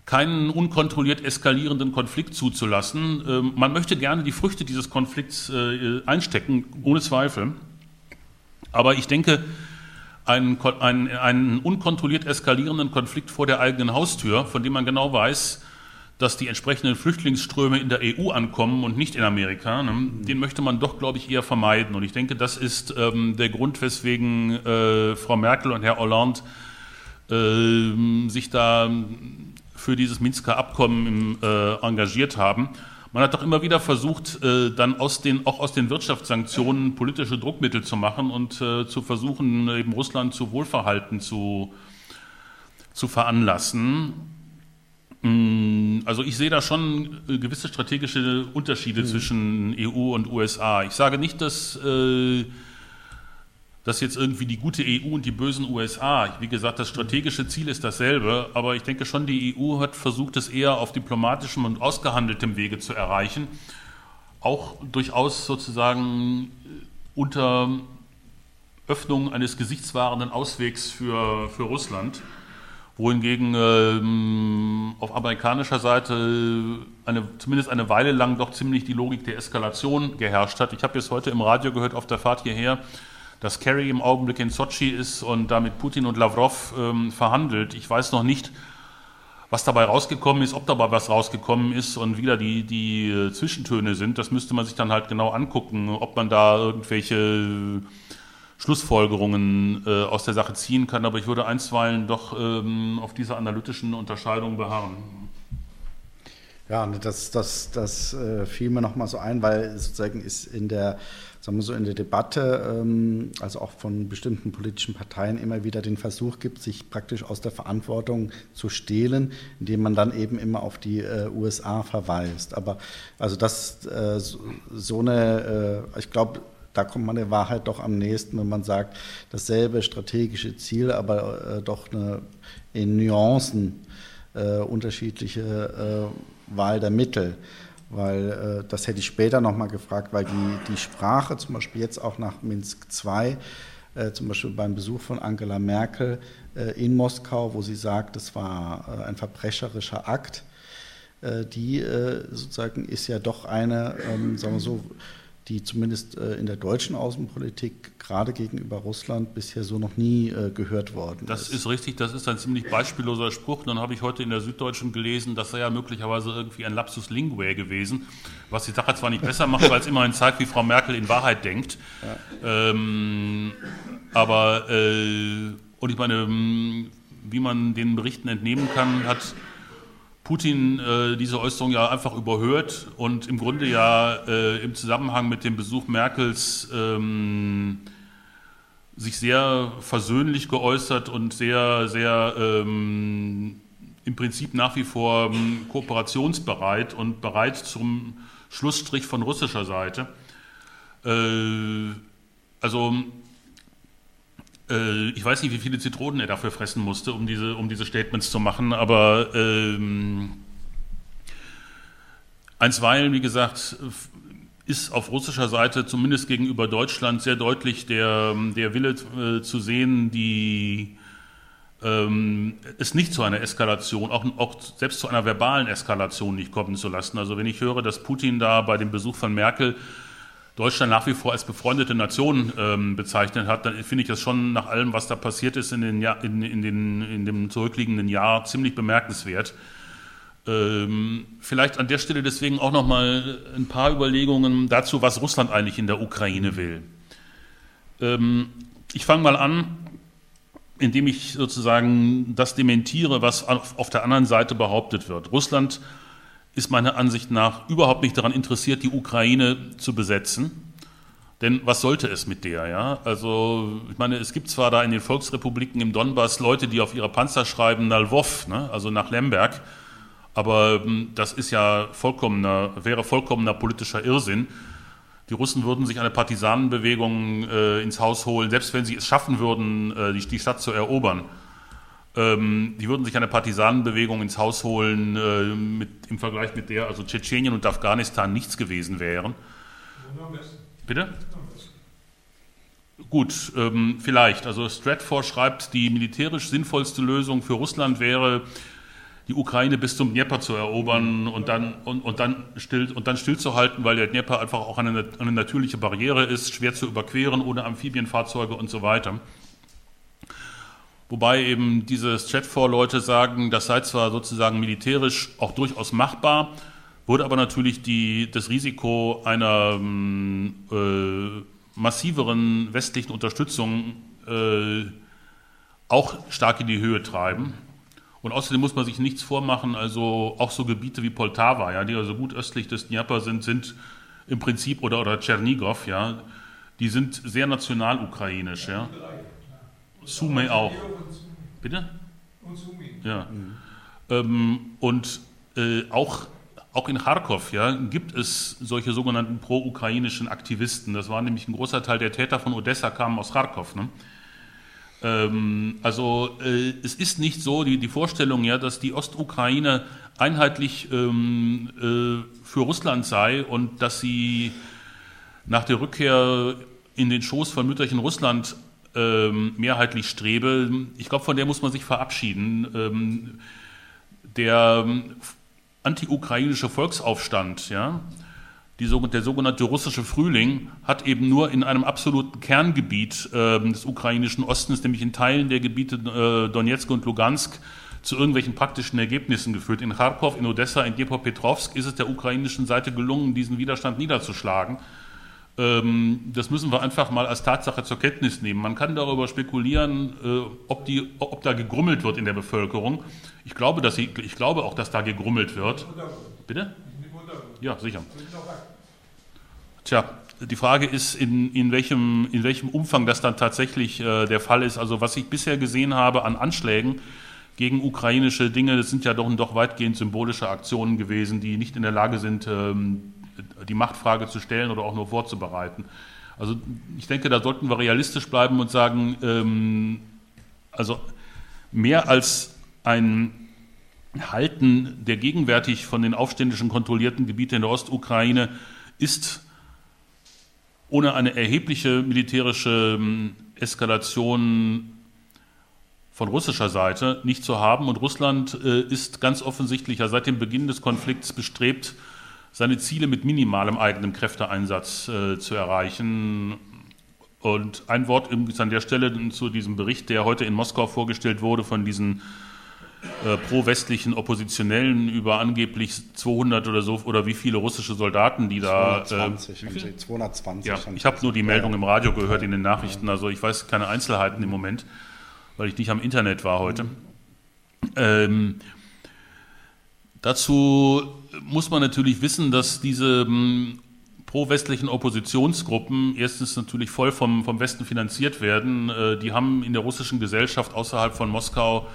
keinen unkontrolliert eskalierenden Konflikt zuzulassen. Ähm, man möchte gerne die Früchte dieses Konflikts äh, einstecken, ohne Zweifel. Aber ich denke, einen, einen, einen unkontrolliert eskalierenden Konflikt vor der eigenen Haustür, von dem man genau weiß, dass die entsprechenden Flüchtlingsströme in der EU ankommen und nicht in Amerika, ne, den möchte man doch, glaube ich, eher vermeiden. Und ich denke, das ist ähm, der Grund, weswegen äh, Frau Merkel und Herr Hollande äh, sich da für dieses Minsker Abkommen äh, engagiert haben. Man hat doch immer wieder versucht, äh, dann aus den, auch aus den Wirtschaftssanktionen politische Druckmittel zu machen und äh, zu versuchen, eben Russland zu Wohlverhalten zu, zu veranlassen. Mm, also ich sehe da schon gewisse strategische Unterschiede mhm. zwischen EU und USA. Ich sage nicht, dass, äh, dass jetzt irgendwie die gute EU und die bösen USA, wie gesagt, das strategische Ziel ist dasselbe, aber ich denke schon, die EU hat versucht, es eher auf diplomatischem und ausgehandeltem Wege zu erreichen, auch durchaus sozusagen äh, unter Öffnung eines gesichtswahrenden Auswegs für, für Russland wohingegen ähm, auf amerikanischer Seite eine, zumindest eine Weile lang doch ziemlich die Logik der Eskalation geherrscht hat. Ich habe jetzt heute im Radio gehört auf der Fahrt hierher, dass Kerry im Augenblick in Sochi ist und da mit Putin und Lavrov ähm, verhandelt. Ich weiß noch nicht, was dabei rausgekommen ist, ob dabei was rausgekommen ist und wieder die, die äh, Zwischentöne sind. Das müsste man sich dann halt genau angucken, ob man da irgendwelche Schlussfolgerungen äh, aus der Sache ziehen kann, aber ich würde einstweilen doch ähm, auf dieser analytischen Unterscheidung beharren. Ja, das, das, das äh, fiel mir nochmal so ein, weil sozusagen ist in der, sagen wir so, in der Debatte, ähm, also auch von bestimmten politischen Parteien immer wieder den Versuch gibt, sich praktisch aus der Verantwortung zu stehlen, indem man dann eben immer auf die äh, USA verweist. Aber also das äh, so, eine, äh, ich glaube, da kommt man der Wahrheit doch am nächsten, wenn man sagt, dasselbe strategische Ziel, aber doch eine in Nuancen unterschiedliche Wahl der Mittel. Weil äh, das hätte ich später nochmal gefragt, weil die, die Sprache zum Beispiel jetzt auch nach Minsk II, äh, zum Beispiel beim Besuch von Angela Merkel äh, in Moskau, wo sie sagt, das war ein verbrecherischer Akt, die sozusagen ist ja doch eine, ähm, sagen wir so, die zumindest äh, in der deutschen Außenpolitik gerade gegenüber Russland bisher so noch nie äh, gehört worden das ist. Das ist richtig, das ist ein ziemlich beispielloser Spruch. Dann habe ich heute in der Süddeutschen gelesen, das sei ja möglicherweise irgendwie ein Lapsus linguae gewesen, was die Sache zwar nicht besser macht, weil es immerhin zeigt, wie Frau Merkel in Wahrheit denkt. Ja. Ähm, aber, äh, und ich meine, wie man den Berichten entnehmen kann, hat Putin äh, diese Äußerung ja einfach überhört und im Grunde ja äh, im Zusammenhang mit dem Besuch Merkels ähm, sich sehr versöhnlich geäußert und sehr, sehr ähm, im Prinzip nach wie vor ähm, kooperationsbereit und bereit zum Schlussstrich von russischer Seite. Äh, also äh, ich weiß nicht, wie viele Zitronen er dafür fressen musste, um diese, um diese Statements zu machen, aber ähm, einstweilen, wie gesagt, ist auf russischer Seite zumindest gegenüber Deutschland sehr deutlich der, der Wille äh, zu sehen, die ähm, es nicht zu einer Eskalation, auch, auch, selbst zu einer verbalen Eskalation nicht kommen zu lassen. Also wenn ich höre, dass Putin da bei dem Besuch von Merkel Deutschland nach wie vor als befreundete Nation ähm, bezeichnet hat, dann finde ich das schon nach allem, was da passiert ist in, den Jahr, in, in, den, in dem zurückliegenden Jahr, ziemlich bemerkenswert. Ähm, vielleicht an der Stelle deswegen auch noch mal ein paar Überlegungen dazu, was Russland eigentlich in der Ukraine will. Ähm, ich fange mal an, indem ich sozusagen das dementiere, was auf der anderen Seite behauptet wird. Russland ist meiner Ansicht nach überhaupt nicht daran interessiert, die Ukraine zu besetzen. Denn was sollte es mit der? Ja? Also, ich meine, es gibt zwar da in den Volksrepubliken im Donbass Leute, die auf ihre Panzer schreiben Nalwov, ne? also nach Lemberg, aber hm, das ist ja vollkommener, wäre vollkommener politischer Irrsinn. Die Russen würden sich eine Partisanenbewegung äh, ins Haus holen, selbst wenn sie es schaffen würden, äh, die, die, Stadt zu erobern. Ähm, die würden sich eine Partisanenbewegung ins Haus holen, äh, mit, im Vergleich mit der also Tschetschenien und Afghanistan nichts gewesen wären. Bitte? Gut, ähm, vielleicht. Also Stratfor schreibt, die militärisch sinnvollste Lösung für Russland wäre, die Ukraine bis zum Dnieper zu erobern und dann, und, und dann, still, und dann stillzuhalten, weil der Dnieper einfach auch eine, eine natürliche Barriere ist, schwer zu überqueren ohne Amphibienfahrzeuge und so weiter. Wobei eben diese Stratfor-Leute sagen, das sei zwar sozusagen militärisch auch durchaus machbar, wurde aber natürlich die, das Risiko einer äh, massiveren westlichen Unterstützung äh, auch stark in die Höhe treiben. Und außerdem muss man sich nichts vormachen, also auch so Gebiete wie Poltava, ja, die also gut östlich des Dnieper sind, sind im Prinzip, oder, oder Tschernigow, ja, die sind sehr national-ukrainisch, ja. Sumy auch. Bitte? Und Sumy. Ja. Ähm, und äh, auch, auch in Kharkov ja, gibt es solche sogenannten pro-ukrainischen Aktivisten. Das war nämlich ein großer Teil der Täter von Odessa, kamen aus Kharkov. Ne? Ähm, also äh, es ist nicht so, die, die Vorstellung ja, dass die Ostukraine einheitlich ähm, äh, für Russland sei und dass sie nach der Rückkehr in den Schoß von Mütterchen Russland ähm, mehrheitlich strebe. Ich glaube, von der muss man sich verabschieden. Ähm, der anti-ukrainische Volksaufstand, ja, die, der sogenannte russische Frühling hat eben nur in einem absoluten Kerngebiet äh, des ukrainischen Ostens, nämlich in Teilen der Gebiete äh, Donetsk und Lugansk, zu irgendwelchen praktischen Ergebnissen geführt. In Kharkov, in Odessa, in Dnipropetrovsk ist es der ukrainischen Seite gelungen, diesen Widerstand niederzuschlagen. Ähm, das müssen wir einfach mal als Tatsache zur Kenntnis nehmen. Man kann darüber spekulieren, äh, ob, die, ob da gegrummelt wird in der Bevölkerung. Ich glaube, dass sie, ich glaube auch, dass da gegrummelt wird. Bitte? Ja, sicher. Tja, die Frage ist, in, in, welchem, in welchem Umfang das dann tatsächlich äh, der Fall ist. Also was ich bisher gesehen habe an Anschlägen gegen ukrainische Dinge, das sind ja doch, doch weitgehend symbolische Aktionen gewesen, die nicht in der Lage sind, ähm, die Machtfrage zu stellen oder auch nur vorzubereiten. Also ich denke, da sollten wir realistisch bleiben und sagen, ähm, also mehr als ein Halten der gegenwärtig von den Aufständischen kontrollierten Gebiete in der Ostukraine ist ohne eine erhebliche militärische ähm, Eskalation von russischer Seite nicht zu haben. Und Russland äh, ist ganz offensichtlich ja seit dem Beginn des Konflikts bestrebt, seine Ziele mit minimalem eigenen Kräfteeinsatz äh, zu erreichen. Und ein Wort an der Stelle zu diesem Bericht, der heute in Moskau vorgestellt wurde von diesen äh, pro-westlichen Oppositionellen über angeblich 200 oder so oder wie viele russische Soldaten, die da. 220, äh, 220. Ja, ich habe nur die Meldung im Radio gehört in den Nachrichten, also ich weiß keine Einzelheiten im Moment, weil ich nicht am Internet war heute. Ähm, dazu muss man natürlich wissen, dass diese ähm, pro-westlichen Oppositionsgruppen erstens natürlich voll vom, vom Westen finanziert werden. Äh, die haben in der russischen Gesellschaft außerhalb von Moskau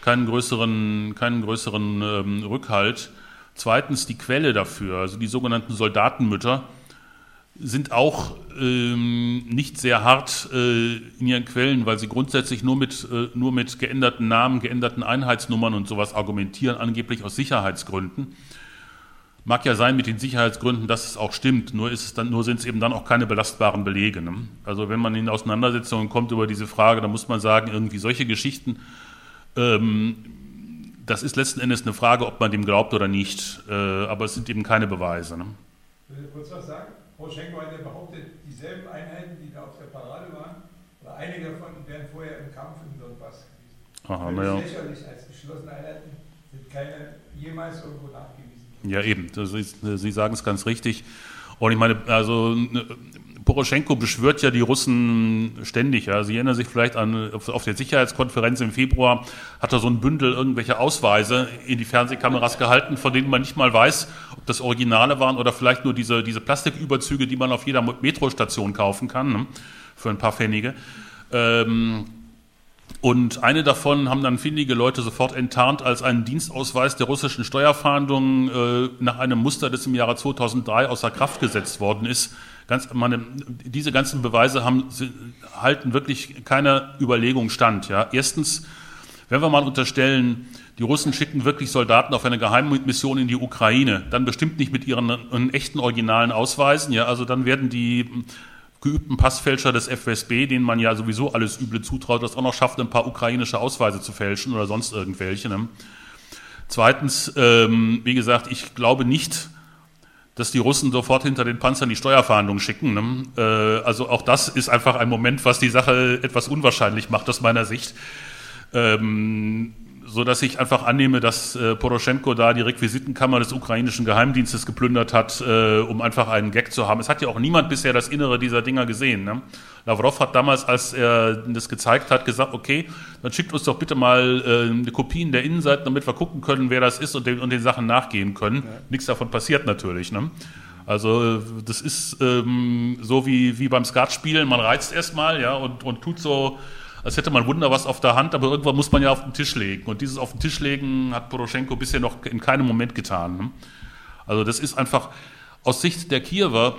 keinen größeren, keinen größeren ähm, Rückhalt. Zweitens die Quelle dafür, also die sogenannten Soldatenmütter, sind auch ähm, nicht sehr hart äh, in ihren Quellen, weil sie grundsätzlich nur mit, äh, nur mit geänderten Namen, geänderten Einheitsnummern und sowas argumentieren, angeblich aus Sicherheitsgründen. Mag ja sein mit den Sicherheitsgründen, dass es auch stimmt, nur, ist es dann, nur sind es eben dann auch keine belastbaren Belege. Ne? Also wenn man in Auseinandersetzungen kommt über diese Frage, dann muss man sagen, irgendwie solche Geschichten ähm, das ist letzten Endes eine Frage, ob man dem glaubt oder nicht. Äh, aber es sind eben keine Beweise. Ne? Ich will kurz was sagen. Poroschenko hat ja behauptet, dieselben Einheiten, die da auf der Parade waren, oder einige davon wären vorher im Kampf in Donbass gewesen. Aha, naja. lächerlich als geschlossene Einheiten sind keine jemals irgendwo nachgewiesen. Ja, eben. Sie, Sie sagen es ganz richtig. Und ich meine, also Poroschenko beschwört ja die Russen ständig. Ja. Sie erinnern sich vielleicht an, auf der Sicherheitskonferenz im Februar hat er so ein Bündel irgendwelche Ausweise in die Fernsehkameras gehalten, von denen man nicht mal weiß, ob das Originale waren oder vielleicht nur diese, diese Plastiküberzüge, die man auf jeder Metrostation kaufen kann, ne, für ein paar Pfennige. Ähm, und eine davon haben dann findige Leute sofort enttarnt als einen Dienstausweis der russischen Steuerfahndung äh, nach einem Muster, das im Jahre 2003 außer Kraft gesetzt worden ist. Ganz, meine, diese ganzen Beweise haben, halten wirklich keiner Überlegung stand. Ja. Erstens, wenn wir mal unterstellen, die Russen schicken wirklich Soldaten auf eine Geheimmission in die Ukraine, dann bestimmt nicht mit ihren, ihren echten originalen Ausweisen. Ja, also dann werden die geübten Passfälscher des FSB, denen man ja sowieso alles Üble zutraut, das auch noch schafft, ein paar ukrainische Ausweise zu fälschen oder sonst irgendwelche. Ne? Zweitens, ähm, wie gesagt, ich glaube nicht, dass die Russen sofort hinter den Panzern die Steuerfahndung schicken. Ne? Äh, also auch das ist einfach ein Moment, was die Sache etwas unwahrscheinlich macht aus meiner Sicht. Ähm, so dass ich einfach annehme, dass äh, Poroschenko da die Requisitenkammer des ukrainischen Geheimdienstes geplündert hat, äh, um einfach einen Gag zu haben. Es hat ja auch niemand bisher das Innere dieser Dinger gesehen. Ne? Lavrov hat damals, als er das gezeigt hat, gesagt, okay, dann schickt uns doch bitte mal äh, eine Kopien der Innenseiten, damit wir gucken können, wer das ist und den, und den Sachen nachgehen können. Ja. Nichts davon passiert natürlich. Ne? Also das ist ähm, so wie, wie beim Skatspielen, man reizt erstmal ja, und, und tut so als hätte man Wunder was auf der Hand, aber irgendwann muss man ja auf den Tisch legen. Und dieses auf den Tisch legen hat Poroschenko bisher noch in keinem Moment getan. Ne? Also das ist einfach aus Sicht der Kiewer,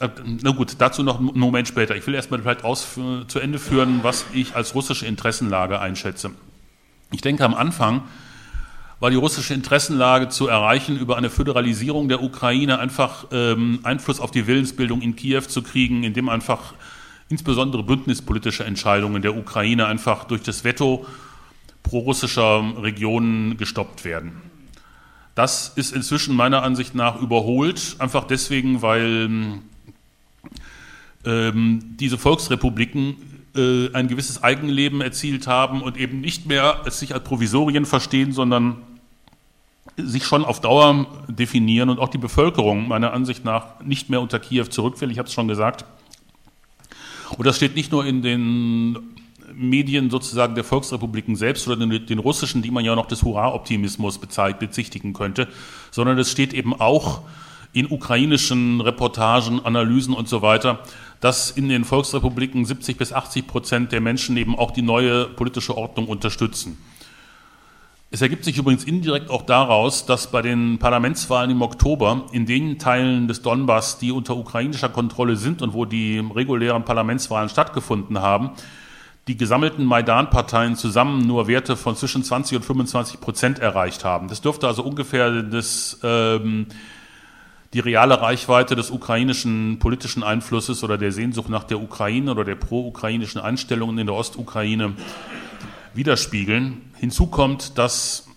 äh, na gut, dazu noch einen Moment später. Ich will erstmal vielleicht aus, zu Ende führen, was ich als russische Interessenlage einschätze. Ich denke, am Anfang war die russische Interessenlage zu erreichen, über eine Föderalisierung der Ukraine einfach ähm, Einfluss auf die Willensbildung in Kiew zu kriegen, indem einfach insbesondere bündnispolitische Entscheidungen der Ukraine einfach durch das Veto prorussischer Regionen gestoppt werden. Das ist inzwischen meiner Ansicht nach überholt, einfach deswegen, weil ähm, diese Volksrepubliken äh, ein gewisses Eigenleben erzielt haben und eben nicht mehr es sich als Provisorien verstehen, sondern sich schon auf Dauer definieren und auch die Bevölkerung meiner Ansicht nach nicht mehr unter Kiew zurück will. Ich habe es schon gesagt. Und das steht nicht nur in den Medien sozusagen der Volksrepubliken selbst oder den, den russischen, die man ja noch des Hurra-Optimismus bezichtigen könnte, sondern es steht eben auch in ukrainischen Reportagen, Analysen und so weiter, dass in den Volksrepubliken 70 bis 80 Prozent der Menschen eben auch die neue politische Ordnung unterstützen. Es ergibt sich übrigens indirekt auch daraus, dass bei den Parlamentswahlen im Oktober in den Teilen des Donbass, die unter ukrainischer Kontrolle sind und wo die regulären Parlamentswahlen stattgefunden haben, die gesammelten Maidan-Parteien zusammen nur Werte von zwischen 20 und 25 Prozent erreicht haben. Das dürfte also ungefähr das, ähm, die reale Reichweite des ukrainischen politischen Einflusses oder der Sehnsucht nach der Ukraine oder der pro-ukrainischen Einstellungen in der Ostukraine widerspiegeln. Hinzu kommt, dass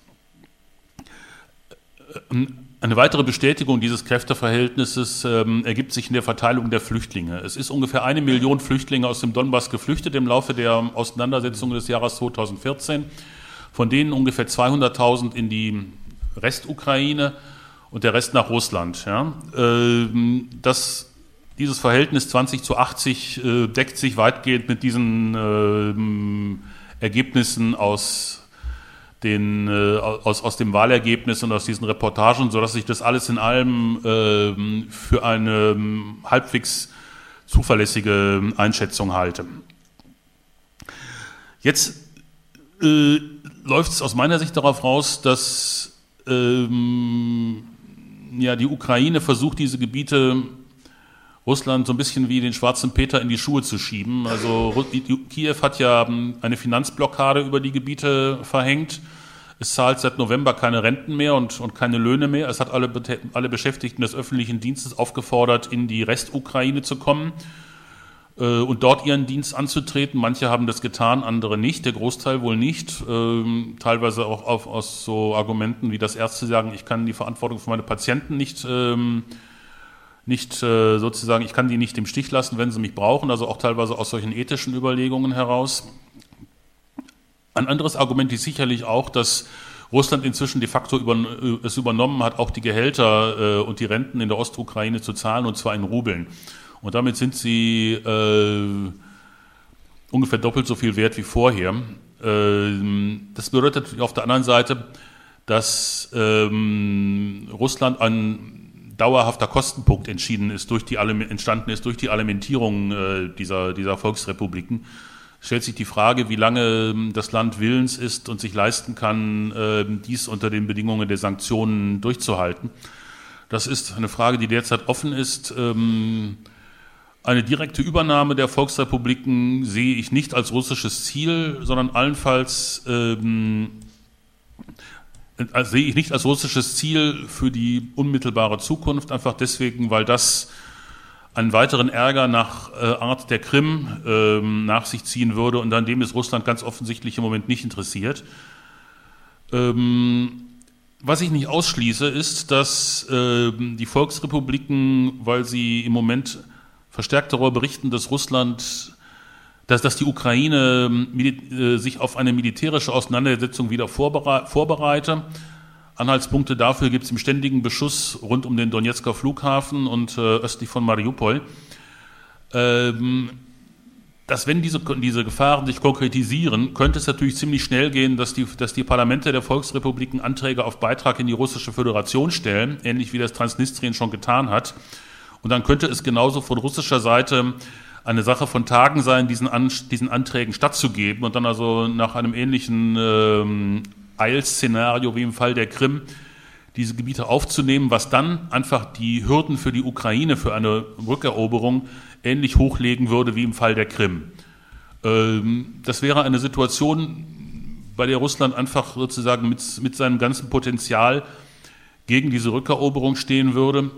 äh, eine weitere Bestätigung dieses Kräfteverhältnisses ähm, ergibt sich in der Verteilung der Flüchtlinge. Es ist ungefähr eine Million Flüchtlinge aus dem Donbass geflüchtet im Laufe der Auseinandersetzung des Jahres 2014, von denen ungefähr 200.000 in die Restukraine und der Rest nach Russland. Ja. Ähm, das, dieses Verhältnis 20 zu 80 äh, deckt sich weitgehend mit diesen äh, Ergebnissen aus, den, äh, aus, aus dem Wahlergebnis und aus diesen Reportagen, sodass ich das alles in allem äh, für eine ähm, halbwegs zuverlässige Einschätzung halte. Jetzt äh, läuft es aus meiner Sicht darauf raus, dass ähm, ja, die Ukraine versucht, diese Gebiete Russland so ein bisschen wie den schwarzen Peter in die Schuhe zu schieben. Also Kiew hat ja eine Finanzblockade über die Gebiete verhängt. Es zahlt seit November keine Renten mehr und, und keine Löhne mehr. Es hat alle, alle Beschäftigten des öffentlichen Dienstes aufgefordert, in die Restukraine zu kommen äh, und dort ihren Dienst anzutreten. Manche haben das getan, andere nicht, der Großteil wohl nicht. Ähm, teilweise auch auf, aus so Argumenten wie das Ärzte sagen, ich kann die Verantwortung für meine Patienten nicht ähm, nicht äh, sozusagen, ich kann die nicht im Stich lassen, wenn sie mich brauchen, also auch teilweise aus solchen ethischen Überlegungen heraus. Ein anderes Argument ist sicherlich auch, dass Russland inzwischen de facto über, es übernommen hat, auch die Gehälter äh, und die Renten in der Ostukraine zu zahlen, und zwar in Rubeln. Und damit sind sie äh, ungefähr doppelt so viel wert wie vorher. Ähm, das bedeutet auf der anderen Seite, dass ähm, Russland ein dauerhafter Kostenpunkt entschieden ist, durch die, entstanden ist durch die Alimentierung äh, dieser, dieser Volksrepubliken. Stellt sich die Frage, wie lange ähm, das Land willens ist und sich leisten kann, äh, dies unter den Bedingungen der Sanktionen durchzuhalten. Das ist eine Frage, die derzeit offen ist. Ähm, eine direkte Übernahme der Volksrepubliken sehe ich nicht als russisches Ziel, sondern allenfalls ähm, äh, sehe ich nicht als russisches Ziel für die unmittelbare Zukunft, einfach deswegen, weil das einen weiteren Ärger nach äh, Art der Krim ähm, nach sich ziehen würde und an dem ist Russland ganz offensichtlich im Moment nicht interessiert. Ähm, was ich nicht ausschließe, ist, dass äh, die Volksrepubliken, weil sie im Moment verstärkt darüber berichten, dass Russland, dass, dass die Ukraine äh, sich auf eine militärische Auseinandersetzung wieder vorbereite. Anhaltspunkte dafür gibt es im ständigen Beschuss rund um den Donetsker Flughafen und äh, östlich von Mariupol. Ähm, dass wenn diese, diese Gefahren sich konkretisieren, könnte es natürlich ziemlich schnell gehen, dass die, dass die Parlamente der Volksrepubliken Anträge auf Beitrag in die russische Föderation stellen, ähnlich wie das Transnistrien schon getan hat. Und dann könnte es genauso von russischer Seite eine Sache von Tagen sein, diesen, An diesen Anträgen stattzugeben und dann also nach einem ähnlichen ähm, Eilszenario wie im Fall der Krim diese Gebiete aufzunehmen, was dann einfach die Hürden für die Ukraine für eine Rückeroberung ähnlich hochlegen würde wie im Fall der Krim. Ähm, das wäre eine Situation, bei der Russland einfach sozusagen mit, mit seinem ganzen Potenzial gegen diese Rückeroberung stehen würde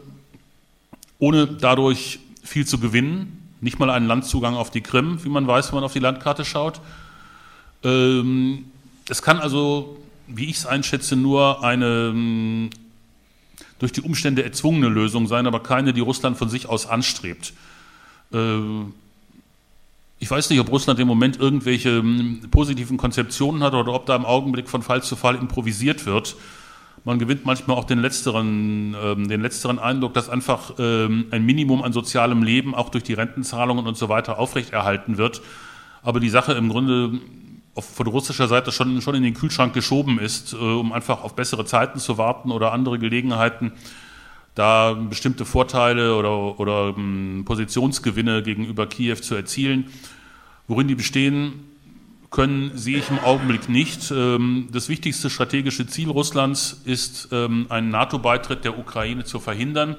ohne dadurch viel zu gewinnen. Nicht mal einen Landzugang auf die Krim, wie man weiß, wenn man auf die Landkarte schaut. Ähm, es kann also, wie ich es einschätze, nur eine ähm, durch die Umstände erzwungene Lösung sein, aber keine, die Russland von sich aus anstrebt. Äh, ich weiß nicht, ob Russland im Moment irgendwelche ähm, positiven Konzeptionen hat oder ob da im Augenblick von Fall zu Fall improvisiert wird man gewinnt manchmal auch den letzteren, ähm, den letzteren Eindruck, dass einfach ähm, ein Minimum an sozialem Leben auch durch die Rentenzahlungen und so weiter aufrechterhalten wird. Aber die Sache im Grunde auf, von russischer Seite schon, schon in den Kühlschrank geschoben ist, äh, um einfach auf bessere Zeiten zu warten oder andere Gelegenheiten, da bestimmte Vorteile oder, oder ähm, Positionsgewinne gegenüber Kiew zu erzielen. Worin die bestehen, können, sehe ich im Augenblick nicht. Ähm, das wichtigste strategische Ziel Russlands ist, ähm, einen NATO-Beitritt der Ukraine zu verhindern.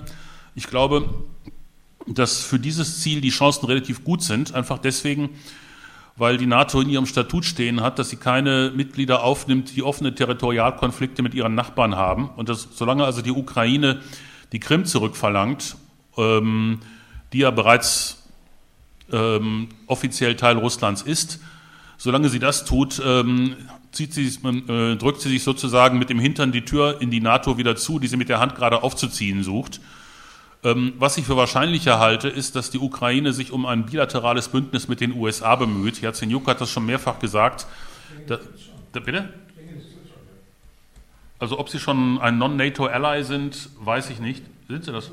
Ich glaube, dass für dieses Ziel die Chancen relativ gut sind, einfach deswegen, weil die NATO in ihrem Statut stehen hat, dass sie keine Mitglieder aufnimmt, die offene Territorialkonflikte mit ihren Nachbarn haben. Und dass, solange also die Ukraine die Krim zurückverlangt, ähm, die ja bereits offiziell Teil Russlands ist, Solange sie das tut, ähm, zieht sie, äh, drückt sie sich sozusagen mit dem Hintern die Tür in die NATO wieder zu, die sie mit der Hand gerade aufzuziehen sucht. Ähm, was ich für wahrscheinlicher halte, ist, dass die Ukraine sich um ein bilaterales Bündnis mit den USA bemüht. Yatsenyuk hat das schon mehrfach gesagt. Da, da, bitte? Also ob sie schon ein Non-NATO-Ally sind, weiß ich nicht. Sind sie das?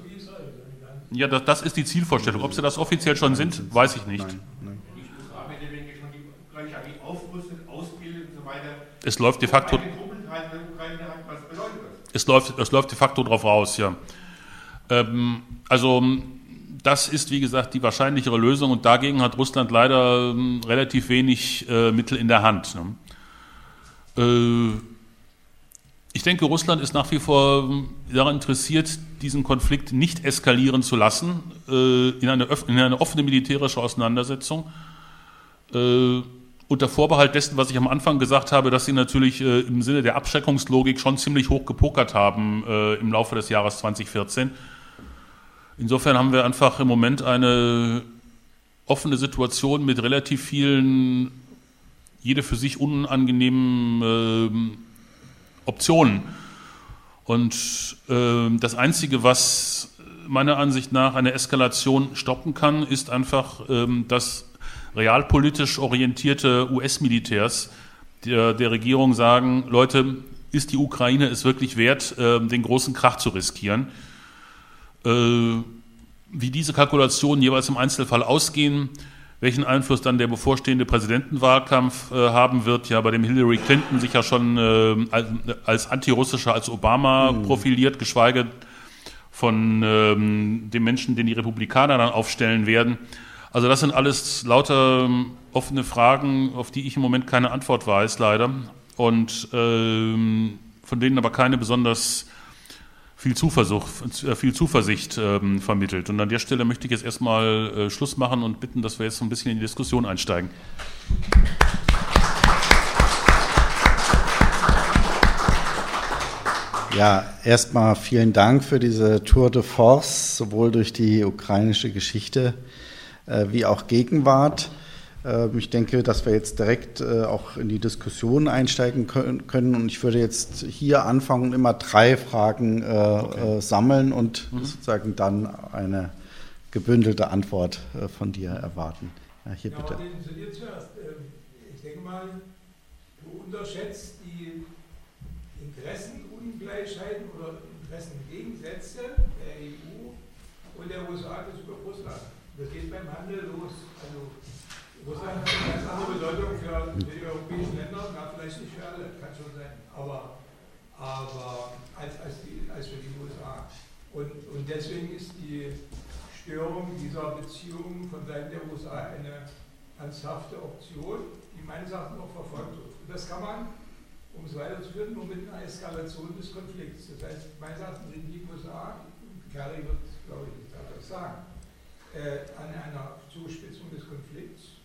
Ja, das, das, ist die Zielvorstellung. Ob sie das offiziell schon sind, weiß ich nicht. Nein, Es läuft de facto. Es läuft, es läuft de facto drauf raus, ja. Ähm, also das ist, wie gesagt, die wahrscheinlichere Lösung und dagegen hat Russland leider ähm, relativ wenig äh, Mittel in der Hand. Ne? Äh, ich denke, Russland ist nach wie vor ähm, daran interessiert, diesen Konflikt nicht eskalieren zu lassen äh, in, eine, in, eine, offene militärische Auseinandersetzung. Unter Vorbehalt dessen, was ich am Anfang gesagt habe, dass sie natürlich äh, im Sinne der Abschreckungslogik schon ziemlich hoch gepokert haben äh, im Laufe des Jahres 2014. Insofern haben wir einfach im Moment eine offene Situation mit relativ vielen, jede für sich unangenehmen äh, Optionen. Und ähm, das Einzige, was meiner Ansicht nach eine Eskalation stoppen kann, ist einfach, ähm, dass realpolitisch orientierte US-Militärs der, der, Regierung sagen, Leute, ist die Ukraine es wirklich wert, äh, den großen Krach zu riskieren? Äh, wie diese Kalkulationen jeweils im Einzelfall ausgehen, welchen Einfluss dann der bevorstehende Präsidentenwahlkampf äh, haben wird, ja, bei dem Hillary Clinton sich ja schon äh, als, als antirussischer als Obama mhm. profiliert, geschweige von ähm, den Menschen, den die Republikaner dann aufstellen werden. Also das sind alles lauter ähm, offene Fragen, auf die ich im Moment keine Antwort weiß, leider. Und ähm, von denen aber keine besonders viel, Zuversicht, äh, viel Zuversicht ähm, vermittelt. Und an der Stelle möchte ich jetzt erstmal äh, Schluss machen und bitten, dass wir jetzt so ein bisschen in die Diskussion einsteigen. Ja, erstmal vielen Dank für diese Tour de Force, sowohl durch die ukrainische Geschichte wie auch Gegenwart. Ähm, ich denke, dass wir jetzt direkt äh, auch in die Diskussion einsteigen können. Und ich würde jetzt hier anfangen und immer drei Fragen äh, okay. Äh, sammeln und mhm. sozusagen dann eine gebündelte Antwort von dir erwarten. Ja, hier ja, bitte. Zu dir zuerst. Ähm, ich denke mal, du unterschätzt die Interessenungleichheiten oder Interessengegensätze der EU und der USA gegenüber Russland. Das geht beim Handel los. Also Russland hat eine ganz andere Bedeutung für, die europäischen Länder, na, vielleicht nicht für alle, kann schon sein, aber, aber als, als, die, als für die USA. Und, und deswegen ist die Störung dieser Beziehungen von Seiten der USA eine ernsthafte Option, die meines Erachtens auch verfolgt wird. Und das kann man, um es weiterzuführen, nur mit einer Eskalation des Konflikts. Das heißt, meines Erachtens sind die USA, Kerry wird, glaube ich, das sagen, äh, an einer Zuspitzung des Konflikts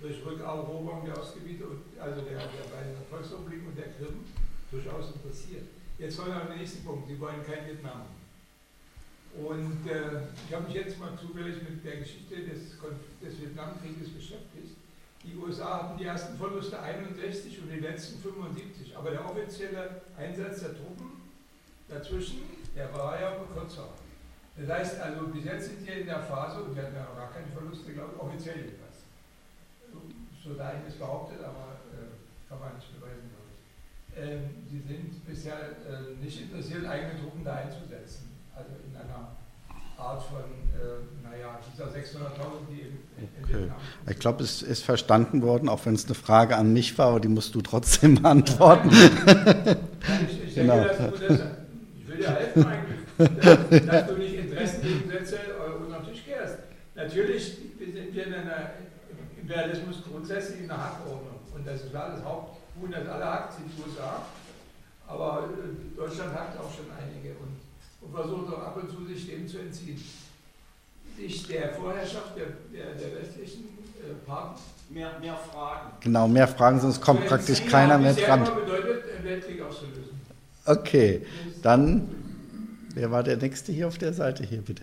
durch Rückeroberung der Ostgebiete, also der, der beiden Volksrepubliken und der Krim, durchaus interessiert. Jetzt kommen wir am nächsten Punkt. Sie wollen kein Vietnam. Und äh, ich habe mich jetzt mal zufällig mit der Geschichte des, des Vietnamkrieges beschäftigt. Die USA hatten die ersten Verluste 61 und die letzten 75, aber der offizielle Einsatz der Truppen dazwischen, der war ja kürzer. Das heißt also, bis jetzt sind wir in der Phase, und wir hatten ja noch gar keine Verluste, glaube ich, offiziell jedenfalls so dahin ist behauptet, aber äh, kann man nicht beweisen, glaube ich. Ähm, die sind bisher äh, nicht interessiert, eigene Truppen da einzusetzen. Also in einer Art von, äh, naja, dieser 600.000, die eben okay. Ich glaube, es ist verstanden worden, auch wenn es eine Frage an mich war, aber die musst du trotzdem beantworten. ich, ich, genau. denke, dass du das, ich will dir helfen eigentlich, dass, dass du nicht Interessengegensätze äh, unter den Tisch kehrst. Natürlich sind wir in einer Imperialismus grundsätzlich in der Hackordnung. Und das ist klar, das Haupthuhn, das alle hackt, sind die USA. Aber äh, Deutschland hackt auch schon einige und, und versucht auch ab und zu sich dem zu entziehen. Sich der Vorherrschaft der, der, der westlichen äh, Partner. Mehr, mehr Fragen. Genau, mehr Fragen, sonst kommt praktisch keiner mehr dran. Das bedeutet, den Weltkrieg auszulösen. Okay, dann, wer war der Nächste hier auf der Seite? Hier bitte.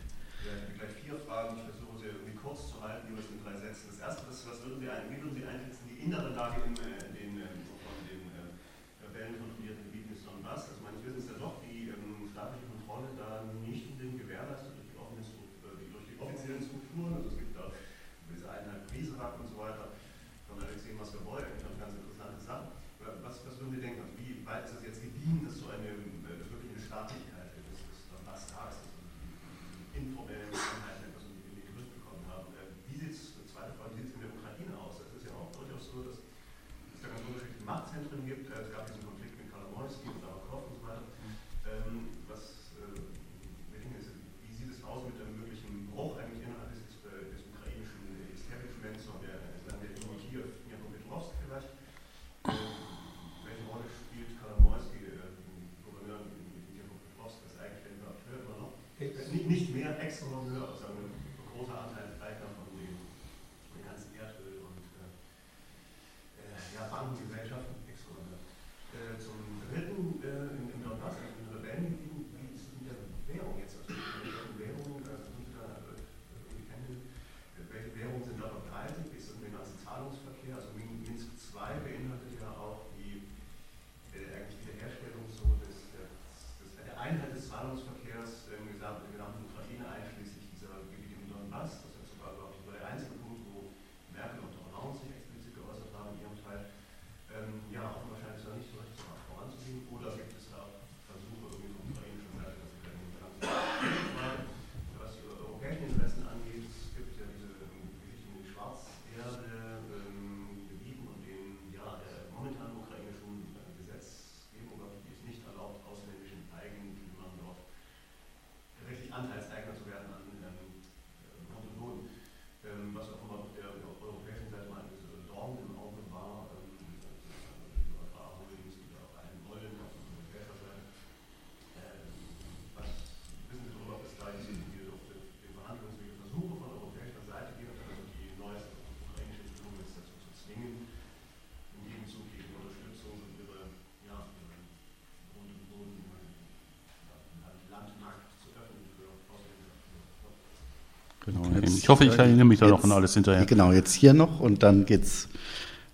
Jetzt, ich hoffe, ich erinnere mich da noch an alles hinterher. Genau, jetzt hier noch und dann geht's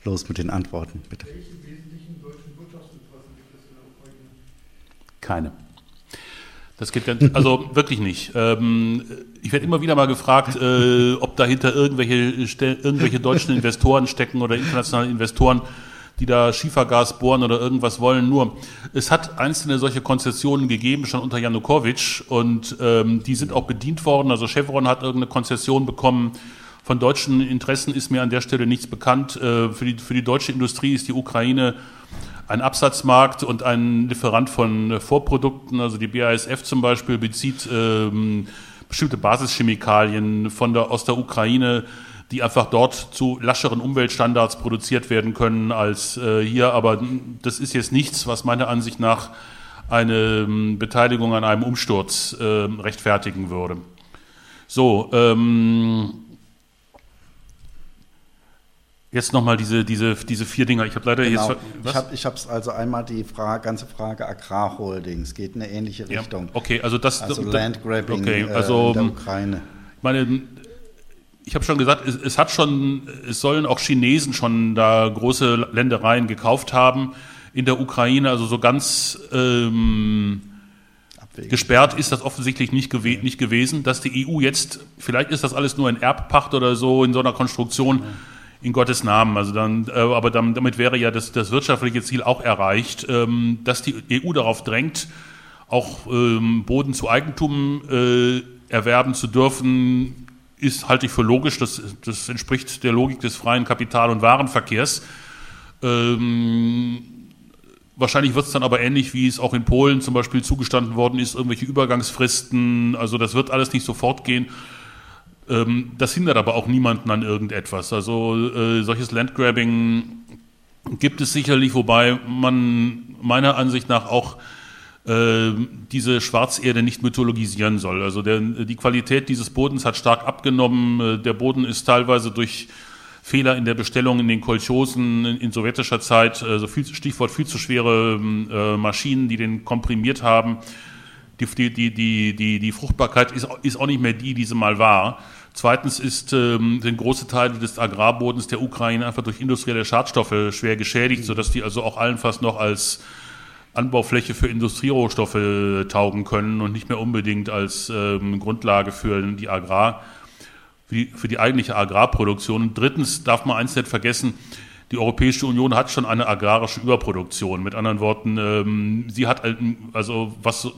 los mit den Antworten, bitte. Welche wesentlichen deutschen Wirtschaftsbetroffen gibt es in der Ukraine? Keine. Das geht ganz, also wirklich nicht. Ähm, ich werde immer wieder mal gefragt, äh, ob dahinter irgendwelche, irgendwelche deutschen Investoren stecken oder internationale Investoren, die da Schiefergas bohren oder irgendwas wollen. Nur, es hat einzelne solche Konzessionen gegeben, schon unter Janukowitsch, und ähm, die sind auch bedient worden. Also Chevron hat irgendeine Konzession bekommen. Von deutschen Interessen ist mir an der Stelle nichts bekannt. Äh, für, die, für die deutsche Industrie ist die Ukraine ein Absatzmarkt und ein Lieferant von äh, Vorprodukten. Also die BASF zum Beispiel bezieht ähm, bestimmte Basischemikalien von der, aus der Ukraine, die einfach dort zu lascheren Umweltstandards produziert werden können als äh, hier. Aber das ist jetzt nichts, was meiner Ansicht nach eine ähm, Beteiligung an einem Umsturz äh, rechtfertigen würde. So, ähm, Jetzt nochmal diese, diese, diese vier Dinger. Ich habe leider genau. jetzt. Was? Ich habe es also einmal die Frage, ganze Frage Agrarholdings, geht in eine ähnliche Richtung. Ja, okay, also das. Also Landgrabbing okay, also, äh, in der Ukraine. Ich meine, ich habe schon gesagt, es, es, hat schon, es sollen auch Chinesen schon da große Ländereien gekauft haben in der Ukraine. Also so ganz ähm, gesperrt ist das offensichtlich nicht, gew nicht gewesen. Dass die EU jetzt, vielleicht ist das alles nur ein Erbpacht oder so in so einer Konstruktion. Ja in Gottes Namen. Also dann, äh, aber dann, damit wäre ja das, das wirtschaftliche Ziel auch erreicht, ähm, dass die EU darauf drängt, auch ähm, Boden zu Eigentum äh, erwerben zu dürfen, ist, halte ich für logisch. Das, das entspricht der Logik des freien Kapital- und Warenverkehrs. Ähm, wahrscheinlich wird es dann aber ähnlich, wie es auch in Polen zum Beispiel zugestanden worden ist, irgendwelche Übergangsfristen. Also das wird alles nicht sofort gehen. Ähm, das hindert aber auch niemanden an irgendetwas. Also äh, solches Landgrabbing gibt es sicherlich, wobei man meiner Ansicht nach auch diese Schwarzerde nicht mythologisieren soll. Also der, die Qualität dieses Bodens hat stark abgenommen. Äh, der Boden ist teilweise durch Fehler in der Bestellung in den Kolchosen in, in sowjetischer Zeit, also viel, Stichwort viel zu schwere äh, Maschinen, die den komprimiert haben, die, die, die, die, die Fruchtbarkeit ist, ist auch nicht mehr die, die sie mal war. Zweitens ist, ähm, sind große Teile des Agrarbodens der Ukraine einfach durch industrielle Schadstoffe schwer geschädigt, sodass die also auch allenfalls noch als Anbaufläche für Industrierohstoffe taugen können und nicht mehr unbedingt als ähm, Grundlage für die Agrar, für die, für die eigentliche Agrarproduktion. Und drittens darf man eins nicht vergessen, die Europäische Union hat schon eine agrarische Überproduktion. Mit anderen Worten, ähm, sie hat also was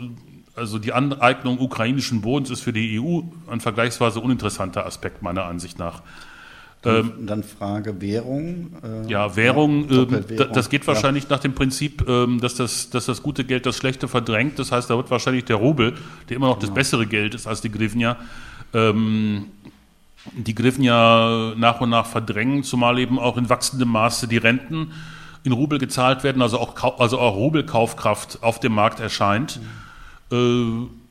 also die Aneignung ukrainischen Bodens ist für die EU ein vergleichsweise uninteressanter Aspekt meiner Ansicht nach. Dann, ähm, dann Frage Währung. Äh, ja, Währung, ja, äh, das geht wahrscheinlich ja. nach dem Prinzip, äh, dass, das, dass das gute Geld das schlechte verdrängt. Das heißt, da wird wahrscheinlich der Rubel, der immer noch genau. das bessere Geld ist als die Grivnia, ähm, die Grivnia nach und nach verdrängen, zumal eben auch in wachsendem Maße die Renten in Rubel gezahlt werden, also auch, also auch Rubelkaufkraft auf dem Markt erscheint. Mhm. Äh,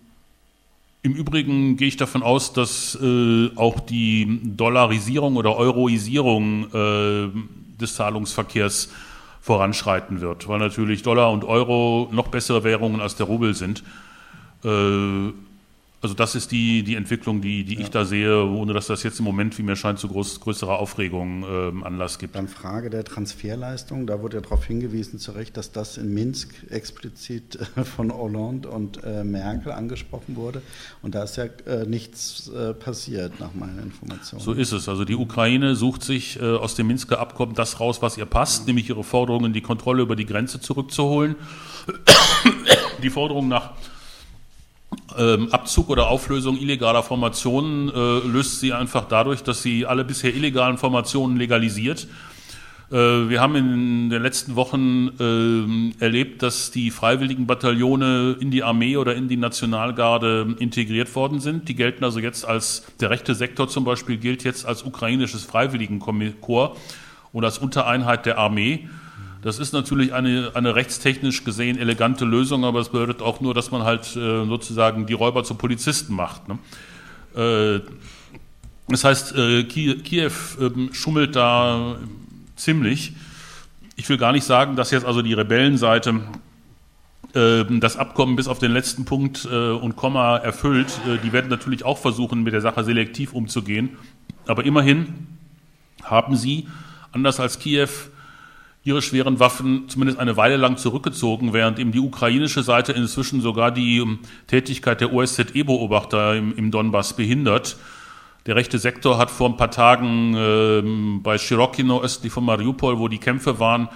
Im Übrigen gehe ich davon aus, dass äh, auch die Dollarisierung oder Euroisierung äh, des Zahlungsverkehrs voranschreiten wird, weil natürlich Dollar und Euro noch bessere Währungen als der Rubel sind. Äh, also das ist die, die Entwicklung, die, die ja. ich da sehe, ohne dass das jetzt im Moment, wie mir scheint, zu groß, größerer Aufregung ähm, Anlass gibt. Dann Frage der Transferleistung. Da wurde ja darauf hingewiesen, zu Recht, dass das in Minsk explizit äh, von Hollande und äh, Merkel angesprochen wurde. Und da ist ja äh, nichts äh, passiert, nach meinen Informationen. So ist es. Also die Ukraine sucht sich äh, aus dem Minsker Abkommen das raus, was ihr passt, ja. nämlich ihre Forderungen, die Kontrolle über die Grenze zurückzuholen. die Forderung nach ähm, Abzug oder Auflösung illegaler Formationen äh, löst sie einfach dadurch, dass sie alle bisher illegalen Formationen legalisiert. Äh, wir haben in den letzten Wochen äh, erlebt, dass die freiwilligen Bataillone in die Armee oder in die Nationalgarde integriert worden sind. Die gelten also jetzt als, der rechte Sektor zum Beispiel gilt jetzt als ukrainisches Freiwilligenkorps und als Untereinheit der Armee. Das ist natürlich eine, eine rechtstechnisch gesehen elegante Lösung, aber es bedeutet auch nur, dass man halt äh, sozusagen die Räuber zu Polizisten macht. Ne? Äh, das heißt, äh, Kiew ähm, schummelt da ziemlich. Ich will gar nicht sagen, dass jetzt also die Rebellenseite ähm, das Abkommen bis auf den letzten Punkt äh, und Komma erfüllt. Äh, die werden natürlich auch versuchen, mit der Sache selektiv umzugehen. Aber immerhin haben sie, anders als Kiew, ihre schweren Waffen zumindest eine Weile lang zurückgezogen, während eben die ukrainische Seite inzwischen sogar die ähm, Tätigkeit der OSZE-Beobachter im, im, Donbass behindert. Der rechte Sektor hat vor ein paar Tagen äh, bei Shirokino östlich von Mariupol, wo die Kämpfe waren,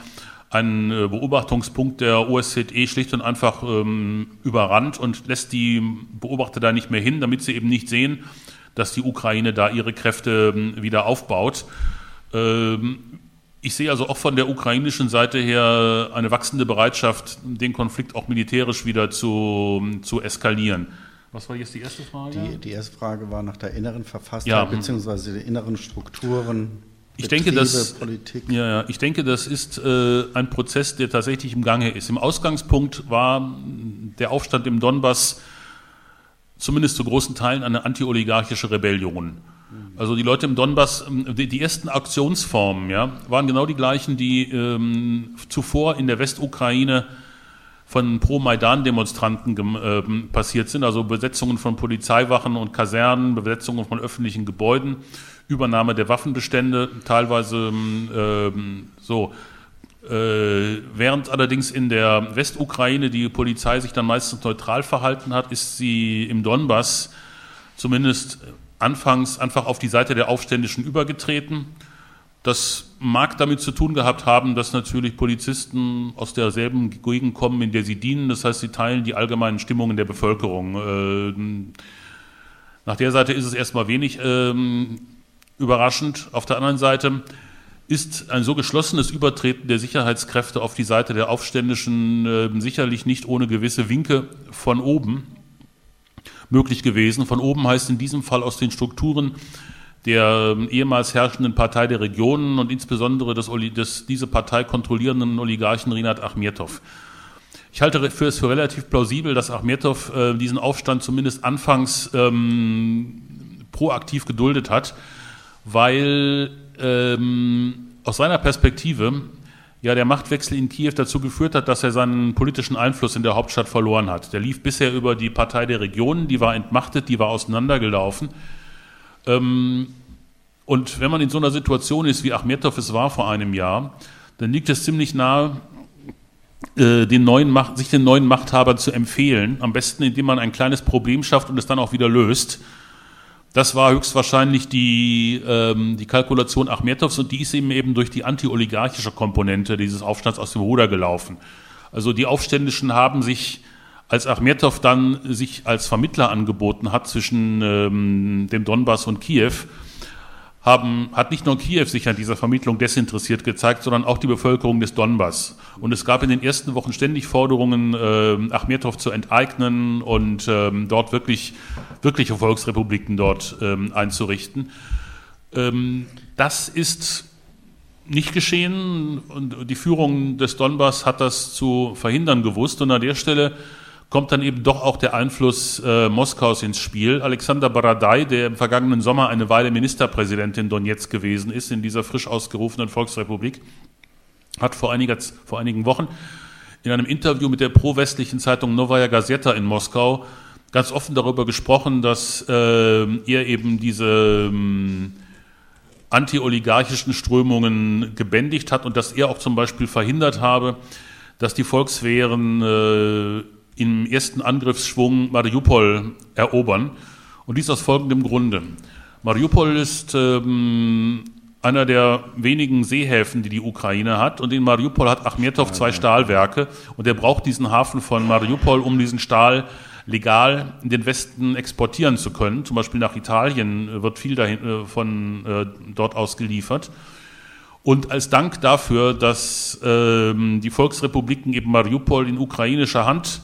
einen äh, Beobachtungspunkt der OSZE schlicht und einfach ähm, überrannt und lässt die Beobachter da nicht mehr hin, damit sie eben nicht sehen, dass die Ukraine da ihre Kräfte ähm, wieder aufbaut. Ähm, ich sehe also auch von der ukrainischen Seite her eine wachsende Bereitschaft, den Konflikt auch militärisch wieder zu, zu eskalieren. Was war jetzt die erste Frage? Die, die erste Frage war nach der inneren Verfassung ja. bzw. den inneren Strukturen. Ich denke, das, Politik. Ja, ja, ich denke, das ist äh, ein Prozess, der tatsächlich im Gange ist. Im Ausgangspunkt war der Aufstand im Donbass zumindest zu großen Teilen eine antioligarchische Rebellion. Also die Leute im Donbass, ähm, die, ersten Aktionsformen ja, waren genau die gleichen, die ähm, zuvor in der Westukraine von Pro-Maidan-Demonstranten äh, passiert sind, also Besetzungen von Polizeiwachen und Kasernen, Besetzungen von öffentlichen Gebäuden, Übernahme der Waffenbestände, teilweise äh, so. Äh, während allerdings in der Westukraine die Polizei sich dann meistens neutral verhalten hat, ist sie im Donbass zumindest anfangs einfach auf die Seite der Aufständischen übergetreten. Das mag damit zu tun gehabt haben, dass natürlich Polizisten aus derselben Gegend kommen, in der sie dienen. Das heißt, sie teilen die allgemeinen Stimmungen der Bevölkerung. Äh, nach der Seite ist es erstmal wenig ähm, überraschend. Auf der anderen Seite ist ein so geschlossenes Übertreten der Sicherheitskräfte auf die Seite der Aufständischen äh, sicherlich nicht ohne gewisse Winke von oben möglich gewesen. Von oben heißt in diesem Fall aus den Strukturen der ähm, ehemals herrschenden Partei der Regionen und insbesondere des, des diese Partei kontrollierenden Oligarchen Rinat Achmetov. Ich halte für es für relativ plausibel, dass Achmetov äh, diesen Aufstand zumindest anfangs ähm, proaktiv geduldet hat, weil ähm, aus seiner Perspektive ja der Machtwechsel in Kiew dazu geführt hat, dass er seinen politischen Einfluss in der Hauptstadt verloren hat. Der lief bisher über die Partei der Regionen, die war entmachtet, die war auseinandergelaufen. Ähm, und wenn man in so einer Situation ist, wie Achmetov es war vor einem Jahr, dann liegt es ziemlich nahe, äh, den neuen Macht, sich den neuen Machthabern zu empfehlen. Am besten, indem man ein kleines Problem schafft und es dann auch wieder löst. Das war höchstwahrscheinlich die, ähm, die Kalkulation Achmetovs und die ist eben eben durch die anti-oligarchische Komponente dieses Aufstands aus dem Ruder gelaufen. Also die Aufständischen haben sich, als Achmetov dann sich als Vermittler angeboten hat zwischen ähm, dem Donbass und Kiew, haben, hat nicht nur Kiew sich an dieser Vermittlung desinteressiert gezeigt, sondern auch die Bevölkerung des Donbass. Und es gab in den ersten Wochen ständig Forderungen, äh, Achmetov zu enteignen und ähm, dort wirklich wirkliche Volksrepubliken dort ähm, einzurichten. Ähm, das ist nicht geschehen und die Führung des Donbass hat das zu verhindern gewusst. Und an der Stelle kommt dann eben doch auch der Einfluss äh, Moskaus ins Spiel. Alexander Baradei, der im vergangenen Sommer eine Weile Ministerpräsident in Donetsk gewesen ist, in dieser frisch ausgerufenen Volksrepublik, hat vor, einiger, vor einigen Wochen in einem Interview mit der pro-westlichen Zeitung Novaya Gazeta in Moskau ganz offen darüber gesprochen, dass äh, er eben diese ähm, anti-oligarchischen Strömungen gebändigt hat und dass er auch zum Beispiel verhindert habe, dass die Volkswehren äh, im ersten Angriffsschwung Mariupol erobern. Und dies aus folgendem Grunde. Mariupol ist ähm, einer der wenigen Seehäfen, die die Ukraine hat. Und in Mariupol hat Achmetov zwei Stahlwerke. Und er braucht diesen Hafen von Mariupol, um diesen Stahl legal in den Westen exportieren zu können. Zum Beispiel nach Italien wird viel dahin, äh, von äh, dort aus geliefert. Und als Dank dafür, dass ähm, die Volksrepubliken eben Mariupol in ukrainischer Hand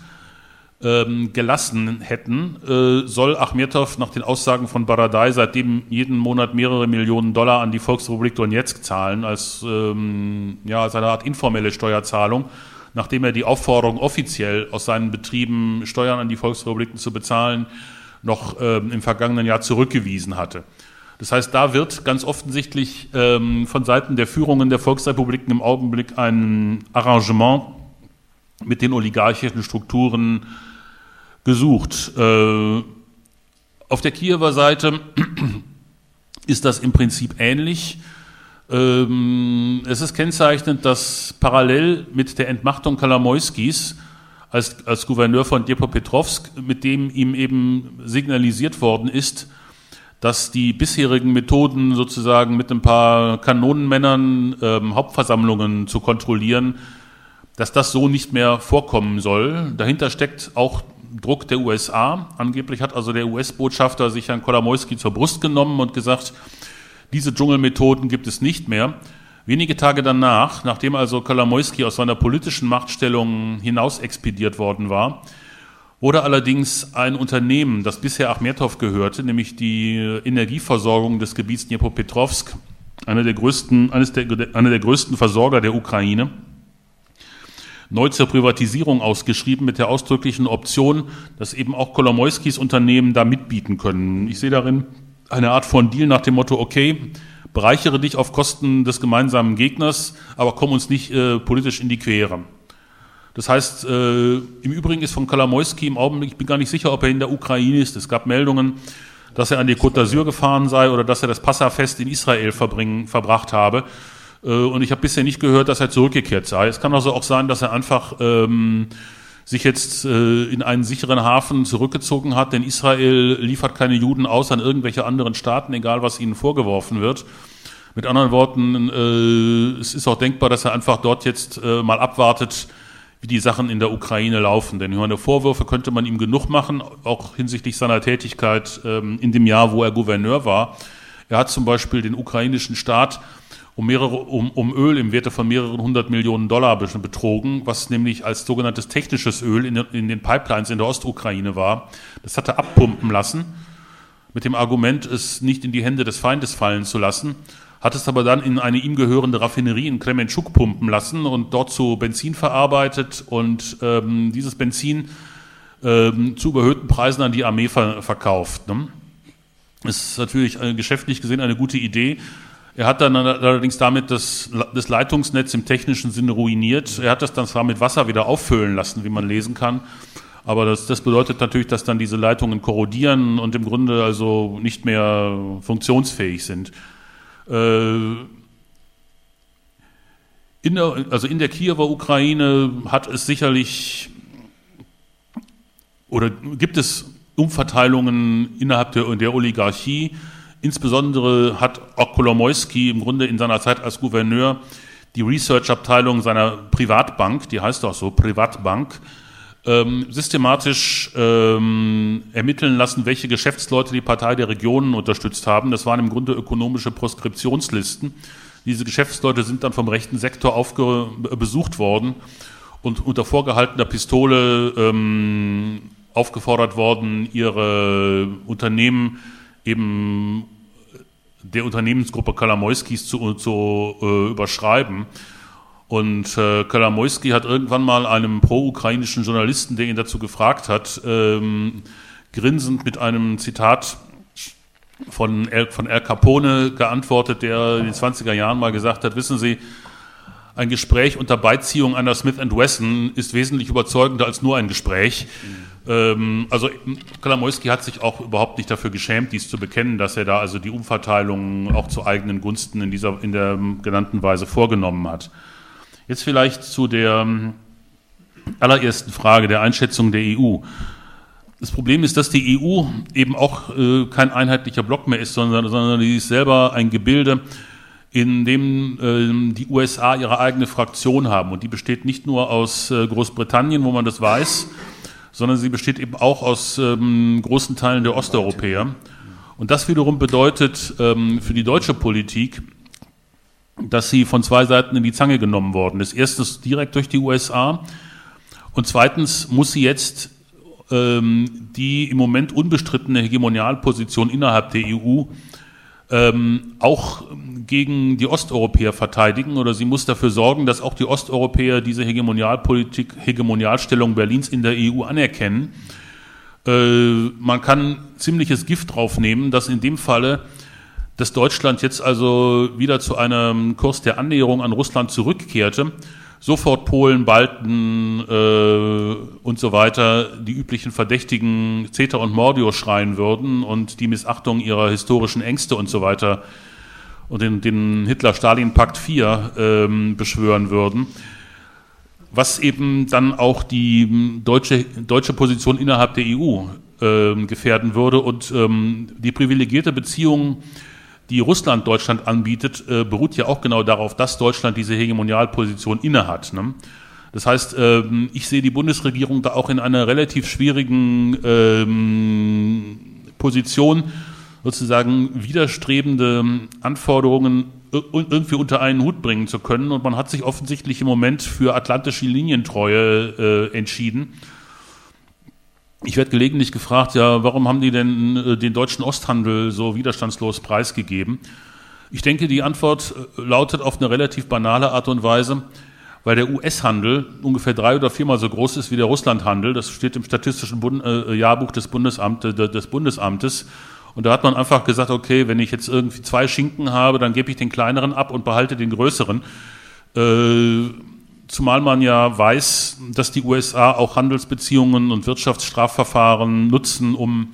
ähm, gelassen hätten, äh, soll Achmetov nach den Aussagen von Baradei seitdem jeden Monat mehrere Millionen Dollar an die Volksrepublik Donetsk zahlen, als, ähm, ja, als eine Art informelle Steuerzahlung, nachdem er die Aufforderung offiziell aus seinen Betrieben Steuern an die Volksrepubliken zu bezahlen, noch ähm, im vergangenen Jahr zurückgewiesen hatte. Das heißt, da wird ganz offensichtlich ähm, von Seiten der Führungen der Volksrepubliken im Augenblick ein Arrangement mit den oligarchischen Strukturen gesucht. Äh, auf der Kiewer Seite ist das im Prinzip ähnlich. Ähm, es ist kennzeichnend, dass parallel mit der Entmachtung Kalamoiskis als, als Gouverneur von Dnipropetrovsk, mit dem ihm eben signalisiert worden ist, dass die bisherigen Methoden sozusagen mit ein paar Kanonenmännern ähm, Hauptversammlungen zu kontrollieren, dass das so nicht mehr vorkommen soll. Dahinter steckt auch Druck der USA. Angeblich hat also der US-Botschafter sich Herrn Kolomoisky zur Brust genommen und gesagt, diese Dschungelmethoden gibt es nicht mehr. Wenige Tage danach, nachdem also Kolomoisky aus seiner politischen Machtstellung hinaus expediert worden war, wurde allerdings ein Unternehmen, das bisher Achmetow gehörte, nämlich die Energieversorgung des Gebiets Dnipropetrovsk, einer der größten, eines der, einer der größten Versorger der Ukraine, neu zur Privatisierung ausgeschrieben mit der ausdrücklichen Option, dass eben auch Kolomoiskis Unternehmen da mitbieten können. Ich sehe darin eine Art von Deal nach dem Motto, okay, bereichere dich auf Kosten des gemeinsamen Gegners, aber komm uns nicht äh, politisch in die Quere. Das heißt, äh, im Übrigen ist von Kolomoisky im Augenblick, ich bin gar nicht sicher, ob er in der Ukraine ist. Es gab Meldungen, dass er an die Côte d'Azur gefahren sei oder dass er das Passafest in Israel verbringen, verbracht habe. Äh, und ich habe bisher nicht gehört, dass er zurückgekehrt sei. Es kann also auch sein, dass er einfach ähm, sich jetzt äh, in einen sicheren Hafen zurückgezogen hat, denn Israel liefert keine Juden aus an irgendwelche anderen Staaten, egal was ihnen vorgeworfen wird. Mit anderen Worten, äh, es ist auch denkbar, dass er einfach dort jetzt äh, mal abwartet, wie die Sachen in der Ukraine laufen. Denn meine Vorwürfe könnte man ihm genug machen, auch hinsichtlich seiner Tätigkeit ähm, in dem Jahr, wo er Gouverneur war. Er hat zum Beispiel den ukrainischen Staat um, mehrere, um, um Öl im Werte von mehreren hundert Millionen Dollar betrogen, was nämlich als sogenanntes technisches Öl in, in den Pipelines in der Ostukraine war. Das hatte abpumpen lassen, mit dem Argument, es nicht in die Hände des Feindes fallen zu lassen, hat es aber dann in eine ihm gehörende Raffinerie in Kremenchuk pumpen lassen und dort zu Benzin verarbeitet und ähm, dieses Benzin ähm, zu überhöhten Preisen an die Armee ver verkauft. Ne? ist natürlich äh, geschäftlich gesehen eine gute Idee, er hat dann allerdings damit das, das Leitungsnetz im technischen Sinne ruiniert. Er hat das dann zwar mit Wasser wieder auffüllen lassen, wie man lesen kann. Aber das, das bedeutet natürlich, dass dann diese Leitungen korrodieren und im Grunde also nicht mehr funktionsfähig sind. Äh, in der, also in der Kiewer Ukraine hat es sicherlich oder gibt es Umverteilungen innerhalb der, der Oligarchie, Insbesondere hat auch Kolomoisky im Grunde in seiner Zeit als Gouverneur die Research-Abteilung seiner Privatbank, die heißt auch so, Privatbank, ähm, systematisch ähm, ermitteln lassen, welche Geschäftsleute die Partei der Regionen unterstützt haben. Das waren im Grunde ökonomische Proskriptionslisten. Diese Geschäftsleute sind dann vom rechten Sektor aufge besucht worden und unter vorgehaltener Pistole ähm, aufgefordert worden, ihre Unternehmen eben der Unternehmensgruppe Kalamoiskis zu, zu äh, überschreiben. Und äh, Kalamoisky hat irgendwann mal einem pro-ukrainischen Journalisten, der ihn dazu gefragt hat, ähm, grinsend mit einem Zitat von El, von El Capone geantwortet, der in den 20er Jahren mal gesagt hat, wissen Sie, ein Gespräch unter Beiziehung einer Smith Wesson ist wesentlich überzeugender als nur ein Gespräch. Mhm. Ähm, also Kalamoisky hat sich auch überhaupt nicht dafür geschämt, dies zu bekennen, dass er da also die Umverteilung auch zu eigenen Gunsten in dieser in der genannten Weise vorgenommen hat. Jetzt vielleicht zu der ähm, allerersten Frage der Einschätzung der EU. Das Problem ist, dass die EU eben auch äh, kein einheitlicher Block mehr ist, sondern, sondern die ist selber ein Gebilde, in dem äh, die USA ihre eigene Fraktion haben. Und die besteht nicht nur aus äh, Großbritannien, wo man das weiß, sondern sie besteht eben auch aus ähm, großen Teilen der Osteuropäer. Und das wiederum bedeutet ähm, für die deutsche Politik, dass sie von zwei Seiten in die Zange genommen worden ist. Erstens direkt durch die USA und zweitens muss sie jetzt ähm, die im Moment unbestrittene Hegemonialposition innerhalb der EU ähm, auch gegen die Osteuropäer verteidigen oder sie muss dafür sorgen, dass auch die Osteuropäer diese Hegemonialpolitik, Hegemonialstellung Berlins in der EU anerkennen. Äh, man kann ziemliches Gift draufnehmen, dass in dem Falle dass Deutschland jetzt also wieder zu einem Kurs der Annäherung an Russland zurückkehrte, sofort Polen, Balten äh, und so weiter die üblichen Verdächtigen CETA und Mordio schreien würden und die Missachtung ihrer historischen Ängste und so weiter und den, den Hitler-Stalin-Pakt 4 ähm, beschwören würden, was eben dann auch die deutsche, deutsche Position innerhalb der EU äh, gefährden würde und ähm, die privilegierte Beziehung die Russland Deutschland anbietet, äh, beruht ja auch genau darauf, dass Deutschland diese Hegemonialposition innehat. Ne? Das heißt, ähm, ich sehe die Bundesregierung da auch in einer relativ schwierigen ähm, Position, sozusagen widerstrebende Anforderungen irgendwie unter einen Hut bringen zu können. Und man hat sich offensichtlich im Moment für atlantische Linientreue äh, entschieden. Ich werde gelegentlich gefragt, ja, warum haben die denn äh, den deutschen Osthandel so widerstandslos preisgegeben? Ich denke, die Antwort äh, lautet auf eine relativ banale Art und Weise, weil der US-Handel ungefähr drei oder viermal so groß ist wie der Russland-Handel. Das steht im statistischen Bund äh, Jahrbuch des, Bundesamt, des Bundesamtes. Und da hat man einfach gesagt, okay, wenn ich jetzt irgendwie zwei Schinken habe, dann gebe ich den kleineren ab und behalte den größeren. Äh, Zumal man ja weiß, dass die USA auch Handelsbeziehungen und Wirtschaftsstrafverfahren nutzen, um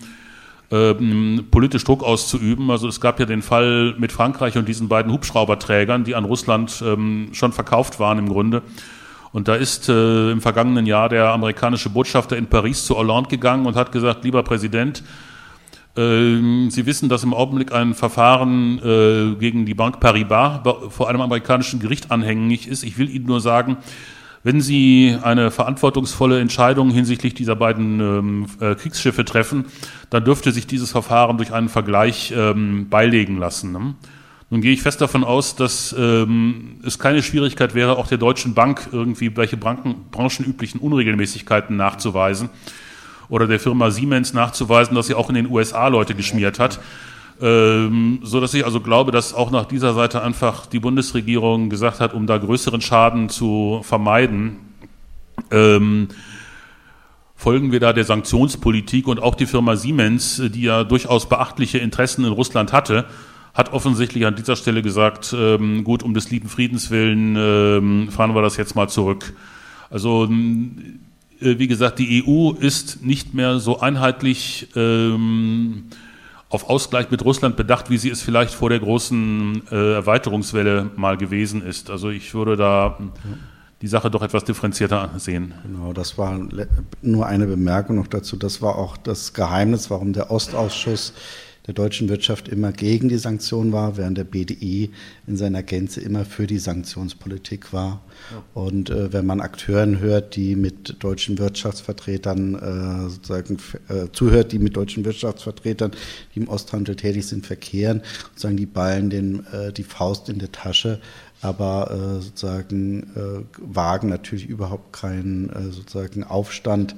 ähm, politisch Druck auszuüben. Also es gab ja den Fall mit Frankreich und diesen beiden Hubschrauberträgern, die an Russland ähm, schon verkauft waren im Grunde. Und da ist äh, im vergangenen Jahr der amerikanische Botschafter in Paris zu Hollande gegangen und hat gesagt, lieber Präsident, Sie wissen, dass im Augenblick ein Verfahren äh, gegen die Bank Paribas vor einem amerikanischen Gericht anhängig ist. Ich will Ihnen nur sagen, wenn Sie eine verantwortungsvolle Entscheidung hinsichtlich dieser beiden ähm, äh, Kriegsschiffe treffen, dann dürfte sich dieses Verfahren durch einen Vergleich ähm, beilegen lassen. Ne? Nun gehe ich fest davon aus, dass es keine Schwierigkeit wäre, auch der Deutschen Bank irgendwie welche branchenüblichen Unregelmäßigkeiten nachzuweisen oder der Firma Siemens nachzuweisen, dass sie auch in den USA Leute geschmiert hat. Ähm, so dass ich also glaube, dass auch nach dieser Seite einfach die Bundesregierung gesagt hat, um da größeren Schaden zu vermeiden, ähm, folgen wir da der Sanktionspolitik und auch die Firma Siemens, die ja durchaus beachtliche Interessen in Russland hatte, hat offensichtlich an dieser Stelle gesagt, ähm, gut, um des lieben Friedens willen ähm, fahren wir das jetzt mal zurück. Also wie gesagt, die EU ist nicht mehr so einheitlich ähm, auf Ausgleich mit Russland bedacht, wie sie es vielleicht vor der großen äh, Erweiterungswelle mal gewesen ist. Also ich würde da die Sache doch etwas differenzierter sehen. Genau, das war nur eine Bemerkung noch dazu. Das war auch das Geheimnis, warum der Ostausschuss der deutschen Wirtschaft immer gegen die Sanktionen war, während der BDI in seiner Gänze immer für die Sanktionspolitik war. Ja. Und äh, wenn man Akteuren hört, die mit deutschen Wirtschaftsvertretern äh, sozusagen äh, zuhört, die mit deutschen Wirtschaftsvertretern, die im Osthandel tätig sind, verkehren, sozusagen die ballen den, äh, die Faust in der Tasche, aber äh, sozusagen äh, wagen natürlich überhaupt keinen sozusagen Aufstand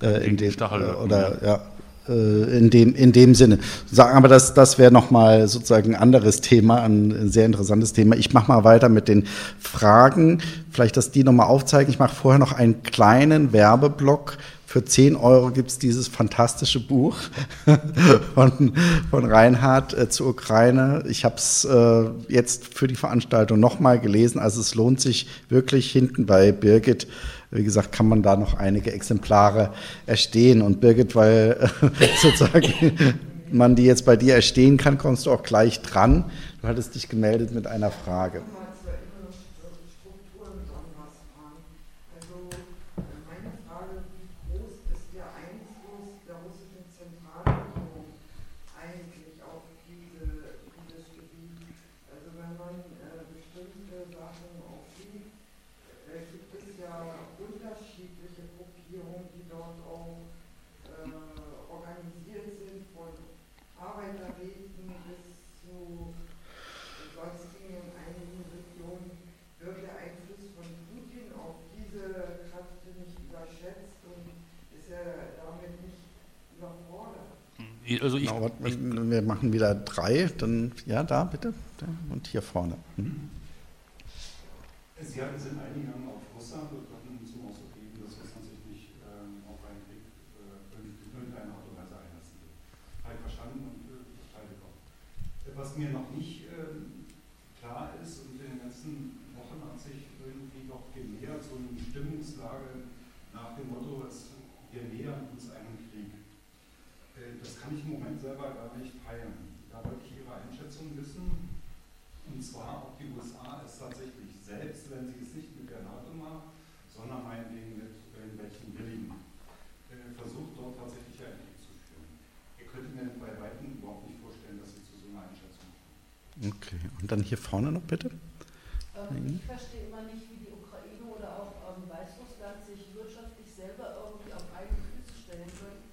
in den, oder ja, in dem, in dem Sinne. Sagen aber, das, das wäre nochmal sozusagen ein anderes Thema, ein sehr interessantes Thema. Ich mache mal weiter mit den Fragen. Vielleicht, dass die nochmal aufzeigen. Ich mache vorher noch einen kleinen Werbeblock. Für 10 Euro gibt es dieses fantastische Buch von, von Reinhard äh, zur Ukraine. Ich habe es äh, jetzt für die Veranstaltung nochmal gelesen. Also es lohnt sich wirklich hinten bei Birgit wie gesagt, kann man da noch einige Exemplare erstehen. Und Birgit, weil sozusagen man die jetzt bei dir erstehen kann, kommst du auch gleich dran. Du hattest dich gemeldet mit einer Frage. Also ich, genau, ich, wir machen wieder drei, dann ja, da bitte und hier vorne. Hm. Sie hatten sind eingegangen auf Russland und hatten zum Ausdruck gegeben, dass Russland sich nicht ähm, auf einen Krieg äh, in irgendeiner Art und Weise einlassen will. Ich verstanden und äh, bekommen. Was mir noch nicht äh, klar ist und in den ganzen Wochen hat sich irgendwie doch genähert, so eine Stimmungslage nach dem Motto, wir nähern uns einem Krieg. Äh, das kann ich im Moment selber gar nicht peilen. Da wollte ich Ihre Einschätzung wissen. Und zwar, ob die USA es tatsächlich selbst, wenn sie es nicht mit der NATO macht, sondern meinetwegen mit irgendwelchen Willigen, äh, versucht dort tatsächlich einen Krieg zu führen. Ihr könntet mir bei Weitem überhaupt nicht vorstellen, dass Sie zu so einer Einschätzung kommen. Okay, und dann hier vorne noch bitte. Ähm, ich verstehe immer nicht, wie die Ukraine oder auch ähm, Weißrussland sich wirtschaftlich selber irgendwie auf eigene Füße stellen können.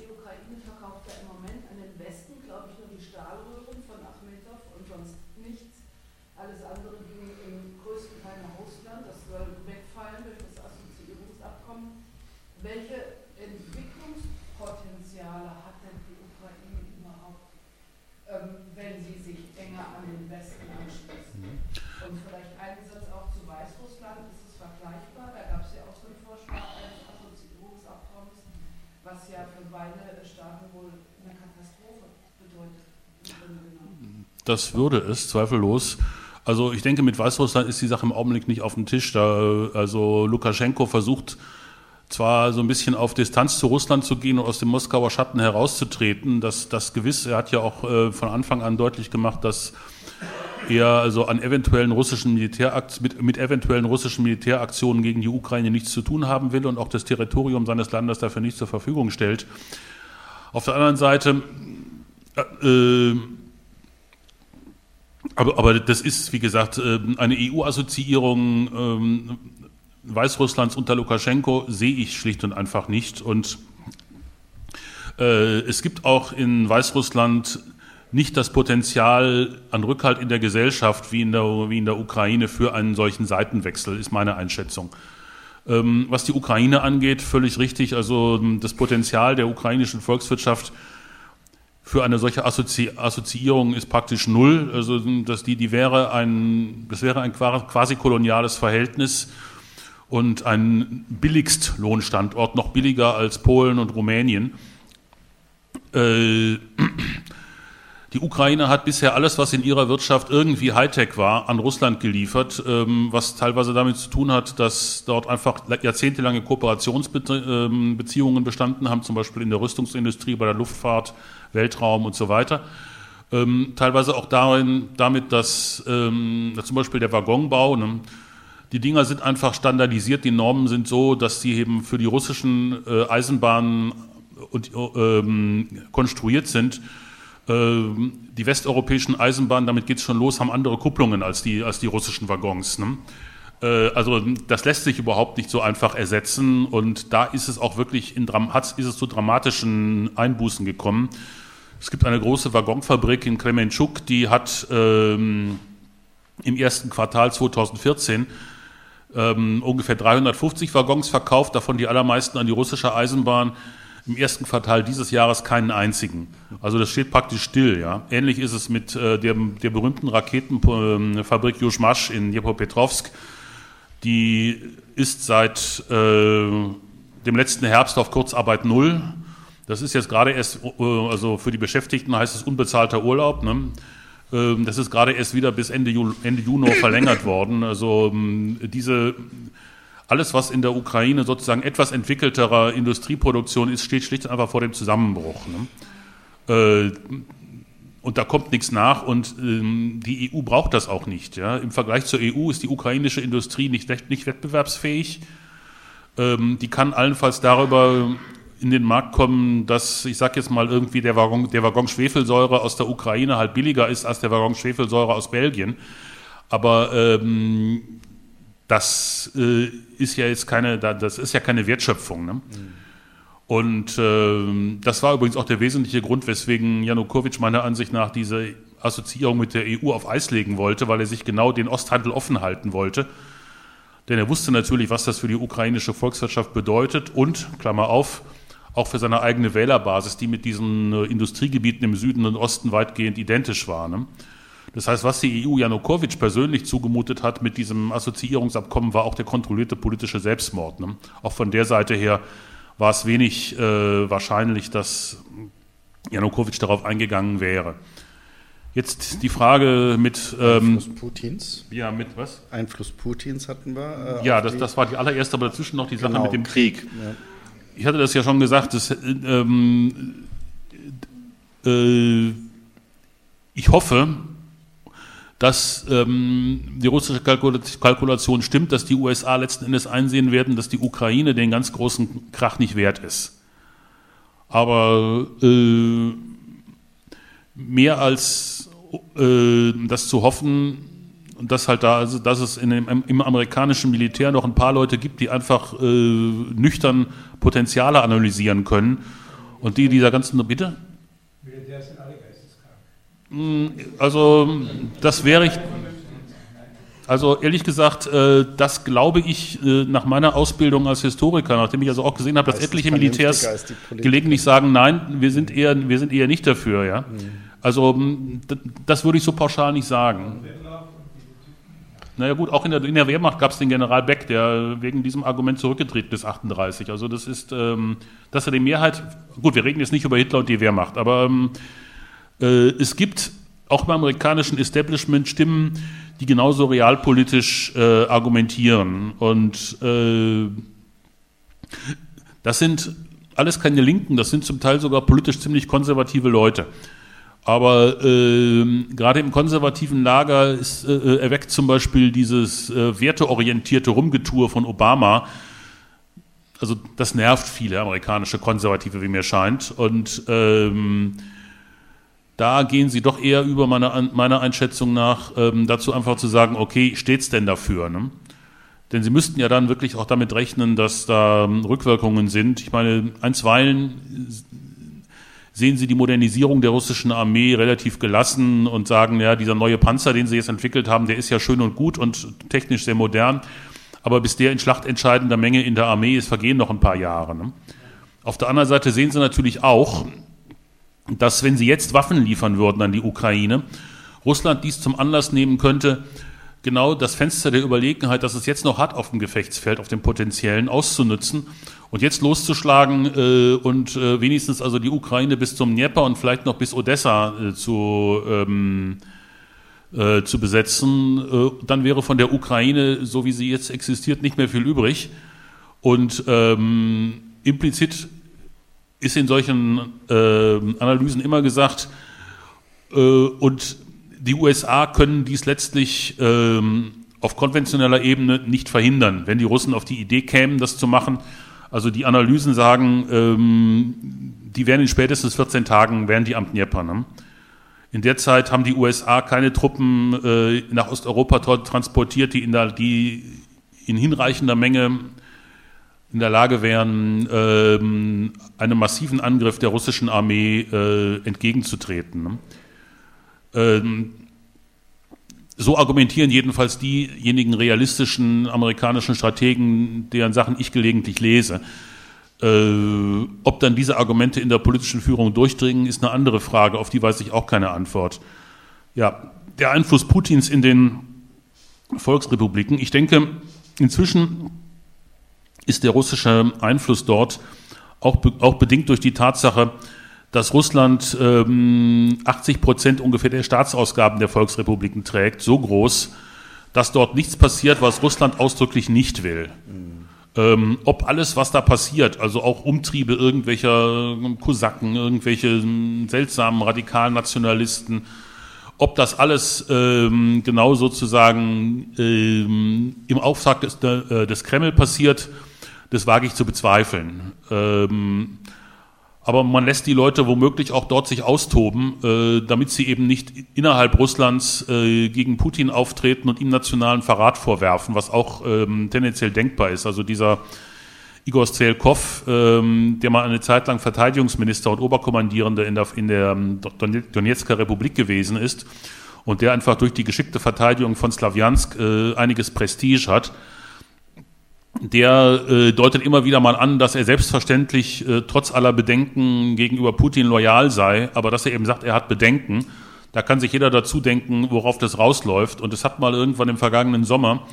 Die Ukraine verkauft ja im Moment an den Westen, glaube ich, nur die Stahlröhren von Achmetow und sonst nichts. Alles andere ging im größten Teil nach Russland. Das soll wegfallen durch das Assoziierungsabkommen. Welche Entwicklungspotenziale hat denn die Ukraine überhaupt, ähm, wenn sie sich enger an den Westen anschließt? Mhm. Und vielleicht ein Satz auch zu Weißrussland, ist es vergleichbar? Da gab es ja auch so einen Vorschlag eines Assoziierungsabkommens, was ja für beide Staaten wohl eine Katastrophe bedeutet. Das würde es, zweifellos. Also ich denke, mit Weißrussland ist die Sache im Augenblick nicht auf dem Tisch. Da, also Lukaschenko versucht zwar so ein bisschen auf Distanz zu Russland zu gehen und aus dem Moskauer Schatten herauszutreten. Das, das gewiss, er hat ja auch äh, von Anfang an deutlich gemacht, dass er also an eventuellen russischen Militärakt mit, mit eventuellen russischen Militäraktionen gegen die Ukraine nichts zu tun haben will und auch das Territorium seines Landes dafür nicht zur Verfügung stellt. Auf der anderen Seite, äh, aber, aber das ist, wie gesagt, äh, eine EU-Assoziierung äh, Weißrusslands unter Lukaschenko sehe ich schlicht und einfach nicht. Und äh, es gibt auch in Weißrussland nicht das Potenzial an Rückhalt in der Gesellschaft wie in der, wie in der Ukraine für einen solchen Seitenwechsel, ist meine Einschätzung. Ähm, was die Ukraine angeht, völlig richtig. Also ähm, das Potenzial der ukrainischen Volkswirtschaft für eine solche Assozi Assoziierung ist praktisch null. Also dass die, die wäre ein, das wäre ein quasi koloniales Verhältnis und ein Billigstlohnstandort, noch billiger als Polen und Rumänien. Äh, die Ukraine hat bisher alles, was in ihrer Wirtschaft irgendwie Hightech war, an Russland geliefert, ähm, was teilweise damit zu tun hat, dass dort einfach jahrzehntelange Kooperationsbeziehungen ähm, bestanden haben, zum Beispiel in der Rüstungsindustrie, bei der Luftfahrt, Weltraum und so weiter. Ähm, teilweise auch darin, damit, dass zum Beispiel der Waggonbau, ne, die Dinger sind einfach standardisiert, die Normen sind so, dass sie eben für die russischen äh, Eisenbahnen konstruiert sind die westeuropäischen Eisenbahnen, damit geht es schon los, haben andere Kupplungen als die, als die russischen Waggons. Ne? Äh, also das lässt sich überhaupt nicht so einfach ersetzen und da ist es auch wirklich in, ist es zu dramatischen Einbußen gekommen. Es gibt eine große Waggonfabrik in Kremenchuk, die hat ähm, im ersten Quartal 2014 ähm, ungefähr 350 Waggons verkauft, davon die allermeisten an die russische Eisenbahn im ersten Quartal dieses Jahres keinen einzigen. Also das steht praktisch still. Ja. Ähnlich ist es mit äh, der, der berühmten Raketenfabrik Juschmasch in Dnipropetrovsk. Die ist seit äh, dem letzten Herbst auf Kurzarbeit null. Das ist jetzt gerade erst, äh, also für die Beschäftigten heißt es unbezahlter Urlaub. Ne? Ähm, das ist gerade erst wieder bis Ende, Ju Ende Juni verlängert worden. Also ähm, diese alles, was in der Ukraine sozusagen etwas entwickelterer Industrieproduktion ist, steht schlicht und einfach vor dem Zusammenbruch. Ne? Äh, und da kommt nichts nach und ähm, die EU braucht das auch nicht. Ja? Im Vergleich zur EU ist die ukrainische Industrie nicht, nicht wettbewerbsfähig. Ähm, die kann allenfalls darüber in den Markt kommen, dass, ich sage jetzt mal, irgendwie der Waggon, der Waggon Schwefelsäure aus der Ukraine halt billiger ist als der Waggon Schwefelsäure aus Belgien. Aber ähm, das äh, ist ja jetzt keine, das ist ja keine Wertschöpfung. Ne? Mhm. Und äh, das war übrigens auch der wesentliche Grund, weswegen Janukowitsch meiner Ansicht nach diese Assoziierung mit der EU auf Eis legen wollte, weil er sich genau den Osthandel offen halten wollte. Denn er wusste natürlich, was das für die ukrainische Volkswirtschaft bedeutet und, Klammer auf, auch für seine eigene Wählerbasis, die mit diesen äh, Industriegebieten im Süden und Osten weitgehend identisch war. Ne? Das heißt, was die EU Janukowitsch persönlich zugemutet hat mit diesem Assoziierungsabkommen, war auch der kontrollierte politische Selbstmord. Ne? Auch von der Seite her war es wenig äh, wahrscheinlich, dass Janukowitsch darauf eingegangen wäre. Jetzt die Frage mit ähm, Einfluss Putins. Ja, mit was? Einfluss Putins hatten wir. Äh, ja, das, das war die allererste, aber dazwischen noch die Sache genau, mit dem Krieg. Ja. Ich hatte das ja schon gesagt, dass, ähm, äh, ich hoffe, dass ähm, die russische Kalkulation stimmt, dass die USA letzten Endes einsehen werden, dass die Ukraine den ganz großen Krach nicht wert ist. Aber äh, mehr als äh, das zu hoffen, dass halt da, also dass es in dem, im amerikanischen Militär noch ein paar Leute gibt, die einfach äh, nüchtern Potenziale analysieren können und die dieser ganzen Bitte. Militär sind alle hm, also das wäre ich. Also ehrlich gesagt, äh, das glaube ich äh, nach meiner Ausbildung als Historiker, nachdem ich also auch gesehen habe, dass etliche Militärs gelegentlich sagen, nein, wir sind eher, wir sind eher nicht dafür, ja. Mhm. Also hm, das würde ich so pauschal nicht sagen. Naja gut, auch in der, in der Wehrmacht gab es den General Beck, der wegen diesem Argument zurückgetreten ist, 38. Also das ist, ähm, dass er die Mehrheit, gut, wir reden jetzt nicht über Hitler und die Wehrmacht, aber ähm, äh, es gibt auch im amerikanischen Establishment Stimmen, die genauso realpolitisch äh, argumentieren. Und äh, das sind alles keine Linken, das sind zum Teil sogar politisch ziemlich konservative Leute. Aber äh, gerade im konservativen Lager ist, äh, erweckt zum Beispiel dieses äh, werteorientierte Rumgetour von Obama. Also das nervt viele amerikanische Konservative, wie mir scheint. Und ähm, da gehen sie doch eher über meiner, meiner Einschätzung nach ähm, dazu einfach zu sagen, okay, steht's denn dafür? Ne? Denn sie müssten ja dann wirklich auch damit rechnen, dass da ähm, Rückwirkungen sind. Ich meine, einstweilen sehen sie die Modernisierung der russischen Armee relativ gelassen und sagen, ja, dieser neue Panzer, den sie jetzt entwickelt haben, der ist ja schön und gut und technisch sehr modern. Aber bis der in schlachtentscheidender Menge in der Armee ist, vergehen noch ein paar Jahre. Ne? Auf der anderen Seite sehen sie natürlich auch, dass wenn sie jetzt Waffen liefern würden an die Ukraine, Russland dies zum Anlass nehmen könnte, genau das Fenster der Überlegenheit, das es jetzt noch hat auf dem Gefechtsfeld, auf dem potenziellen, auszunutzen und jetzt loszuschlagen äh, und äh, wenigstens also die Ukraine bis zum Dnieper und vielleicht noch bis Odessa äh, zu, ähm, äh, zu besetzen, äh, dann wäre von der Ukraine, so wie sie jetzt existiert, nicht mehr viel übrig. Und ähm, implizit ist in solchen äh, Analysen immer gesagt, äh, und die USA können dies letztlich ähm, auf konventioneller Ebene nicht verhindern, wenn die Russen auf die Idee kämen, das zu machen. Also die Analysen sagen, ähm, die werden in spätestens 14 Tagen, werden die am Dnieper. Ne? In der Zeit haben die USA keine Truppen äh, nach Osteuropa transportiert, die in, der, die in hinreichender Menge in der Lage wären, ähm, einem massiven Angriff der russischen Armee äh, entgegenzutreten. Ne? Ähm, so argumentieren jedenfalls diejenigen realistischen amerikanischen Strategen, deren Sachen ich gelegentlich lese. Äh, ob dann diese Argumente in der politischen Führung durchdringen, ist eine andere Frage, auf die weiß ich auch keine Antwort. Ja, der Einfluss Putins in den Volksrepubliken. Ich denke, inzwischen ist der russische Einfluss dort auch, auch bedingt durch die Tatsache, dass Russland ähm, 80 Prozent ungefähr der Staatsausgaben der Volksrepubliken trägt, so groß, dass dort nichts passiert, was Russland ausdrücklich nicht will. Ähm, ob alles, was da passiert, also auch Umtriebe irgendwelcher Kosaken, irgendwelche seltsamen Radikalnationalisten, ob das alles ähm, genau sozusagen ähm, im Auftrag des, äh, des Kreml passiert, das wage ich zu bezweifeln. Ähm, aber man lässt die Leute womöglich auch dort sich austoben, äh, damit sie eben nicht innerhalb Russlands äh, gegen Putin auftreten und ihm nationalen Verrat vorwerfen, was auch ähm, tendenziell denkbar ist. Also dieser Igor Strelkov, ähm, der mal eine Zeit lang Verteidigungsminister und Oberkommandierender in der, in der ähm, Donetsker Republik gewesen ist und der einfach durch die geschickte Verteidigung von Slawiansk äh, einiges Prestige hat, der äh, deutet immer wieder mal an, dass er selbstverständlich äh, trotz aller Bedenken gegenüber Putin loyal sei, aber dass er eben sagt, er hat Bedenken. Da kann sich jeder dazu denken, worauf das rausläuft. Und es hat mal irgendwann im vergangenen Sommer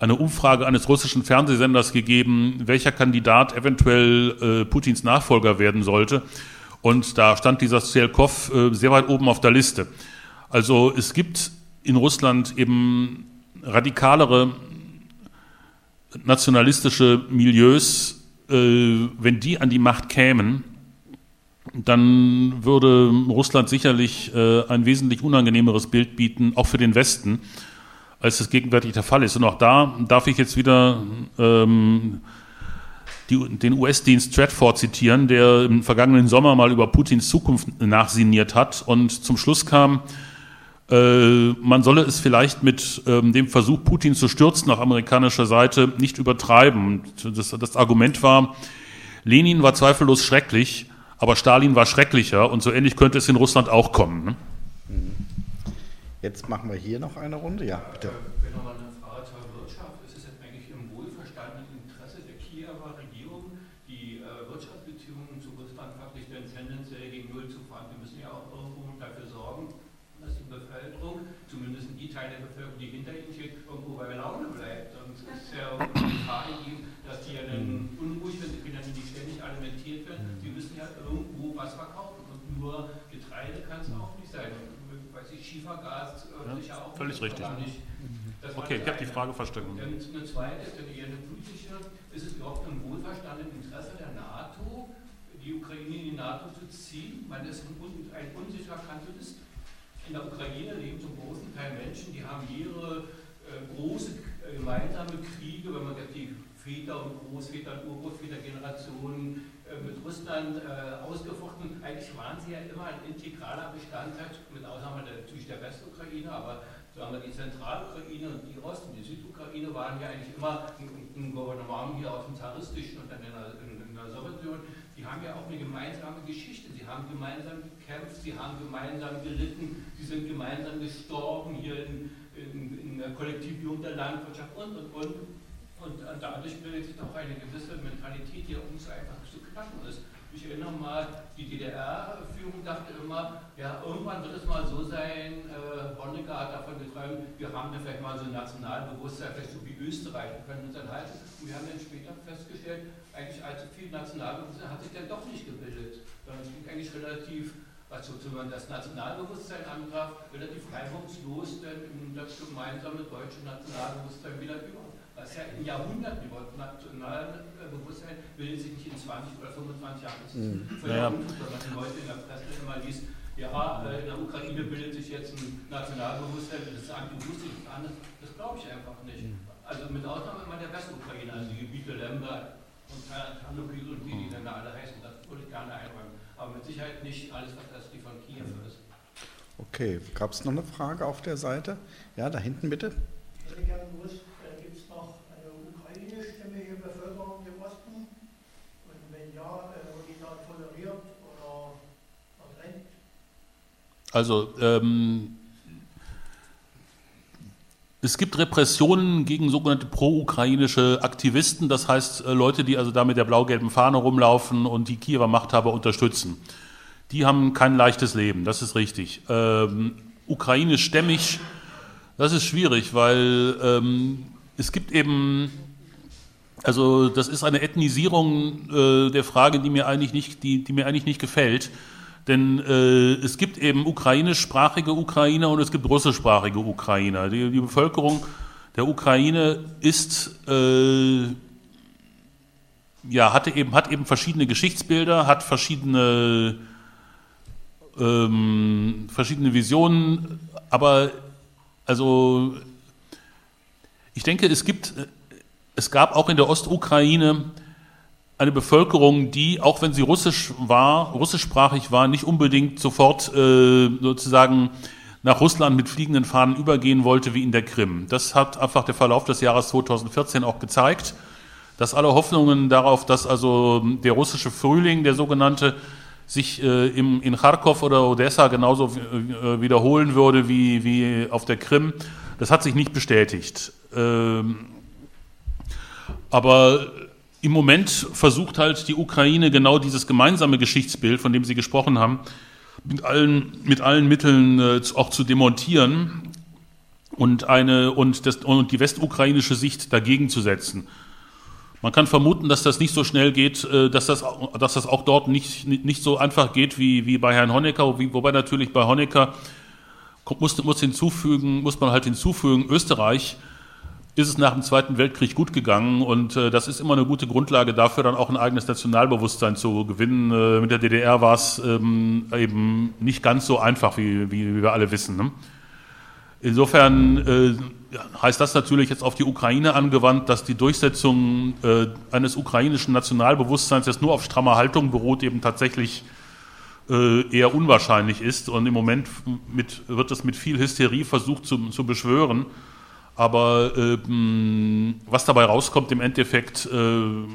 eine Umfrage eines russischen Fernsehsenders gegeben, welcher Kandidat eventuell äh, Putins Nachfolger werden sollte. Und da stand dieser Stelkov äh, sehr weit oben auf der Liste. Also es gibt in Russland eben radikalere nationalistische Milieus, äh, wenn die an die Macht kämen, dann würde Russland sicherlich äh, ein wesentlich unangenehmeres Bild bieten, auch für den Westen, als es gegenwärtig der Fall ist. Und auch da darf ich jetzt wieder ähm, die, den US-Dienst Stratford zitieren, der im vergangenen Sommer mal über Putins Zukunft nachsiniert hat und zum Schluss kam, man solle es vielleicht mit ähm, dem Versuch, Putin zu stürzen nach amerikanischer Seite nicht übertreiben. Das, das Argument war, Lenin war zweifellos schrecklich, aber Stalin war schrecklicher und so ähnlich könnte es in Russland auch kommen. Ne? Jetzt machen wir hier noch eine Runde. Ja, bitte. Okay, ich habe die Frage verstanden. Und eine zweite, eine politische, ist es überhaupt im wohlverstandenen Interesse der NATO, die Ukraine in die NATO zu ziehen, weil es ein, unsicherer Kanton ist? In der Ukraine leben zum großen Teil Menschen, die haben ihre äh, große äh, gemeinsame Kriege, wenn man die Väter und Großväter und Urgroßvätergenerationen äh, mit Russland äh, ausgefochten. Eigentlich waren sie ja immer ein integraler Bestandteil, mit Ausnahme natürlich der Westukraine, aber sagen wir, die Zentralukraine und die Ost- und die Südukraine waren ja eigentlich immer ein, Gouvernement hier aus dem zaristischen und dann in der, der Sowjetunion. Die haben ja auch eine gemeinsame Geschichte. Sie haben gemeinsam gekämpft, sie haben gemeinsam gelitten, sie sind gemeinsam gestorben hier in, in, in der Kollektivjugend der Landwirtschaft und und und. Und dadurch bildet sich auch eine gewisse Mentalität hier, um es einfach zu knacken ist. Ich erinnere mal, die DDR-Führung dachte immer, ja, irgendwann wird es mal so sein, äh, Honecker hat davon geträumt, wir haben da vielleicht mal so ein Nationalbewusstsein, vielleicht so wie Österreich, wir können uns dann halten. Und wir haben dann später festgestellt, eigentlich allzu viel Nationalbewusstsein hat sich dann doch nicht gebildet, sondern es ging eigentlich relativ, was sozusagen das Nationalbewusstsein antraf, relativ reibungslos denn das gemeinsame deutsche Nationalbewusstsein wieder über was ja in Jahrhunderten überhaupt nationalen Bewusstsein bildet sich nicht in 20 oder 25 Jahren. Das ist mhm. naja. wenn man heute in der Presse immer liest, ja, äh, in der Ukraine bildet sich jetzt ein Nationalbewusstsein, das ist anti-russisch, anders. Das glaube ich einfach nicht. Mhm. Also mit Ausnahme immer der Westukraine, also die Gebiete Lemberg und Tarnopil und die, die dann da alle heißen, das würde ich gerne einräumen. Aber mit Sicherheit nicht alles, was östlich von Kiew mhm. ist. Okay, gab es noch eine Frage auf der Seite? Ja, da hinten bitte. Ich hätte gerne Also ähm, es gibt Repressionen gegen sogenannte pro-ukrainische Aktivisten, das heißt äh, Leute, die also da mit der blau-gelben Fahne rumlaufen und die Kiewer Machthaber unterstützen. Die haben kein leichtes Leben, das ist richtig. Ähm, Ukrainisch-stämmig, das ist schwierig, weil ähm, es gibt eben, also das ist eine Ethnisierung äh, der Frage, die mir eigentlich nicht, die, die mir eigentlich nicht gefällt. Denn äh, es gibt eben ukrainischsprachige Ukrainer und es gibt russischsprachige Ukrainer. Die, die Bevölkerung der Ukraine ist, äh, ja, hatte eben, hat eben verschiedene Geschichtsbilder, hat verschiedene, ähm, verschiedene Visionen, aber also ich denke, es gibt, es gab auch in der Ostukraine eine Bevölkerung, die, auch wenn sie russisch war, russischsprachig war, nicht unbedingt sofort äh, sozusagen nach Russland mit fliegenden Fahnen übergehen wollte wie in der Krim. Das hat einfach der Verlauf des Jahres 2014 auch gezeigt, dass alle Hoffnungen darauf, dass also der russische Frühling, der sogenannte, sich äh, im, in Kharkov oder Odessa genauso äh, wiederholen würde wie, wie auf der Krim, das hat sich nicht bestätigt. Ähm, aber im Moment versucht halt die Ukraine genau dieses gemeinsame Geschichtsbild, von dem Sie gesprochen haben, mit allen, mit allen Mitteln äh, auch zu demontieren und, eine, und, das, und die westukrainische Sicht dagegen zu setzen. Man kann vermuten, dass das nicht so schnell geht, äh, dass das, dass das auch dort nicht, nicht so einfach geht wie, wie bei Herrn Honecker, wobei natürlich bei Honecker muss, muss, hinzufügen, muss man halt hinzufügen, Österreich ist es nach dem Zweiten Weltkrieg gut gegangen und äh, das ist immer eine gute Grundlage dafür, dann auch ein eigenes Nationalbewusstsein zu gewinnen. Äh, mit der DDR war es ähm, eben nicht ganz so einfach, wie, wie, wie wir alle wissen. Ne? Insofern äh, heißt das natürlich jetzt auf die Ukraine angewandt, dass die Durchsetzung äh, eines ukrainischen Nationalbewusstseins, das nur auf strammer Haltung beruht, eben tatsächlich äh, eher unwahrscheinlich ist. Und im Moment mit, wird es mit viel Hysterie versucht zu, zu beschwören. Aber ähm, was dabei rauskommt im Endeffekt, äh,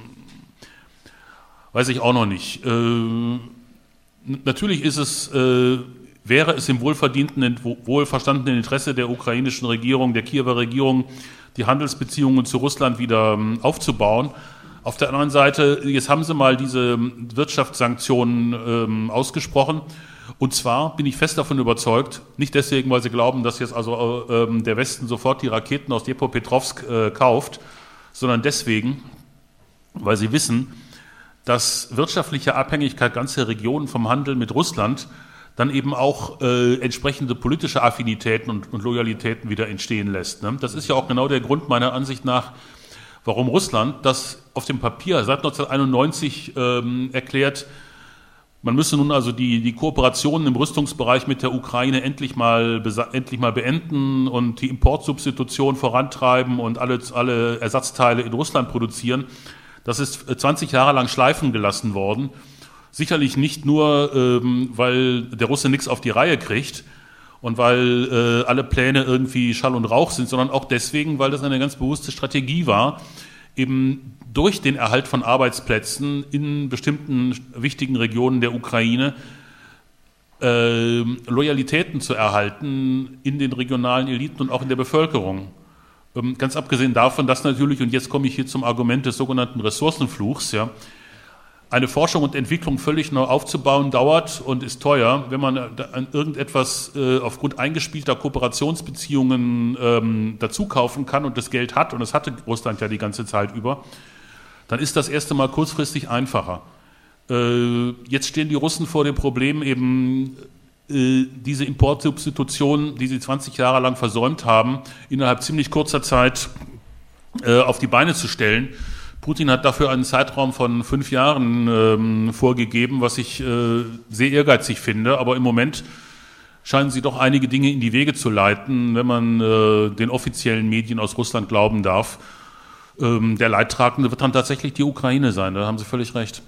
weiß ich auch noch nicht. Äh, natürlich ist es, äh, wäre es im wohlverdienten, wohlverstandenen Interesse der ukrainischen Regierung, der Kiewer Regierung, die Handelsbeziehungen zu Russland wieder ähm, aufzubauen. Auf der anderen Seite, jetzt haben sie mal diese Wirtschaftssanktionen ähm, ausgesprochen und zwar bin ich fest davon überzeugt, nicht deswegen, weil sie glauben, dass jetzt also äh, ähm, der Westen sofort die Raketen aus Dnipropetrovsk äh, kauft, sondern deswegen, weil sie wissen, dass wirtschaftliche Abhängigkeit ganzer Regionen vom Handel mit Russland dann eben auch äh, entsprechende politische Affinitäten und, und, Loyalitäten wieder entstehen lässt. Ne? Das ist ja auch genau der Grund meiner Ansicht nach, warum Russland das auf dem Papier seit 1991 ähm, erklärt, man müsse nun also die, die Kooperationen im Rüstungsbereich mit der Ukraine endlich mal, endlich mal beenden und die Importsubstitution vorantreiben und alle, alle Ersatzteile in Russland produzieren. Das ist 20 Jahre lang schleifen gelassen worden. Sicherlich nicht nur, ähm, weil der Russe nichts auf die Reihe kriegt und weil äh, alle Pläne irgendwie Schall und Rauch sind, sondern auch deswegen, weil das eine ganz bewusste Strategie war, eben durch den Erhalt von Arbeitsplätzen in bestimmten wichtigen Regionen der Ukraine äh, Loyalitäten zu erhalten in den regionalen Eliten und auch in der Bevölkerung. Ähm, ganz abgesehen davon, dass natürlich, und jetzt komme ich hier zum Argument des sogenannten Ressourcenfluchs, ja, eine Forschung und Entwicklung völlig neu aufzubauen dauert und ist teuer. Wenn man an irgendetwas äh, aufgrund eingespielter Kooperationsbeziehungen ähm, dazu kaufen kann und das Geld hat, und das hatte Russland ja die ganze Zeit über, dann ist das erste Mal kurzfristig einfacher. Äh, jetzt stehen die Russen vor dem Problem, eben äh, diese Importsubstitution, die sie 20 Jahre lang versäumt haben, innerhalb ziemlich kurzer Zeit äh, auf die Beine zu stellen. Putin hat dafür einen Zeitraum von fünf Jahren ähm, vorgegeben, was ich sehr ehrgeizig finde. Aber im Moment scheinen sie doch einige Dinge in die Wege zu leiten, wenn man den offiziellen Medien aus Russland glauben darf. Ähm, der Leidtragende wird dann tatsächlich die Ukraine sein, da haben Sie völlig recht.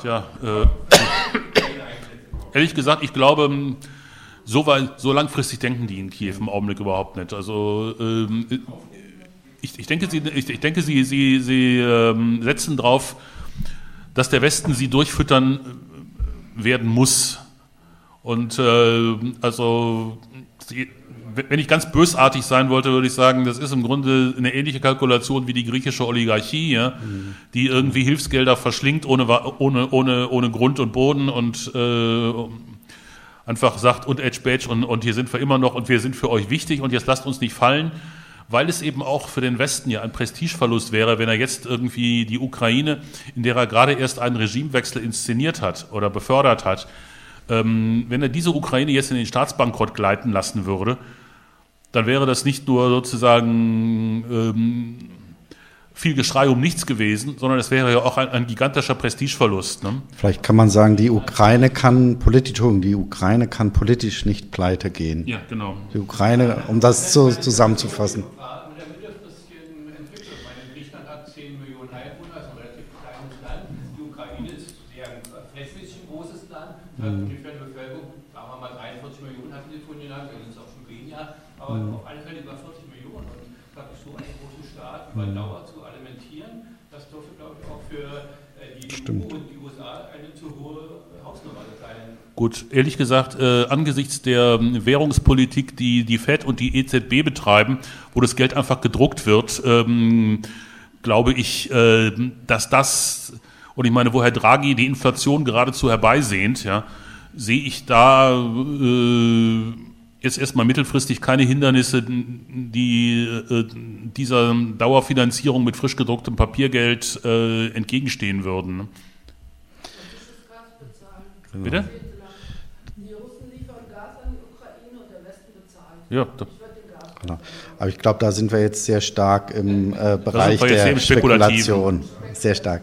Tja, äh, ehrlich gesagt, ich glaube, so, weit, so langfristig denken die in Kiew im Augenblick überhaupt nicht. Also ähm, ich, ich, denke, Sie, ich, ich denke, Sie, Sie, Sie ähm, setzen darauf, dass der Westen Sie durchfüttern äh, werden muss. Und äh, also, wenn ich ganz bösartig sein wollte, würde ich sagen, das ist im Grunde eine ähnliche Kalkulation wie die griechische Oligarchie, ja, mhm. die irgendwie Hilfsgelder verschlingt ohne, ohne, ohne, ohne Grund und Boden und äh, einfach sagt und Edge Badge und, und hier sind wir immer noch und wir sind für euch wichtig und jetzt lasst uns nicht fallen weil es eben auch für den Westen ja ein Prestigeverlust wäre, wenn er jetzt irgendwie die Ukraine, in der er gerade erst einen Regimewechsel inszeniert hat oder befördert hat, ähm, wenn er diese Ukraine jetzt in den Staatsbankrott gleiten lassen würde, dann wäre das nicht nur sozusagen ähm, viel Geschrei um nichts gewesen, sondern es wäre ja auch ein, ein gigantischer Prestigeverlust. Ne? Vielleicht kann man sagen, die Ukraine kann politisch, die Ukraine kann politisch nicht pleite gehen. Ja, genau. Die Ukraine, um das so zusammenzufassen. Mhm. Ungefähr eine Bevölkerung, sagen wir mal 43 Millionen hatten sie vorhin genannt, wir sind es auch schon weniger, aber mhm. auf alle Fälle über 40 Millionen. Und praktisch so einen großen Staat über. Dauer zu Stimmt. und die USA eine zu hohe Hausnummer sein. Gut, ehrlich gesagt, äh, angesichts der ähm, Währungspolitik, die die Fed und die EZB betreiben, wo das Geld einfach gedruckt wird, ähm, glaube ich, äh, dass das, und ich meine, wo Herr Draghi die Inflation geradezu herbeisehnt, ja, sehe ich da äh, jetzt erstmal mittelfristig keine Hindernisse, die äh, dieser Dauerfinanzierung mit frisch gedrucktem Papiergeld äh, entgegenstehen würden. Bitte? Ja, genau. Aber ich glaube, da sind wir jetzt sehr stark im äh, Bereich der Spekulation. Sehr stark.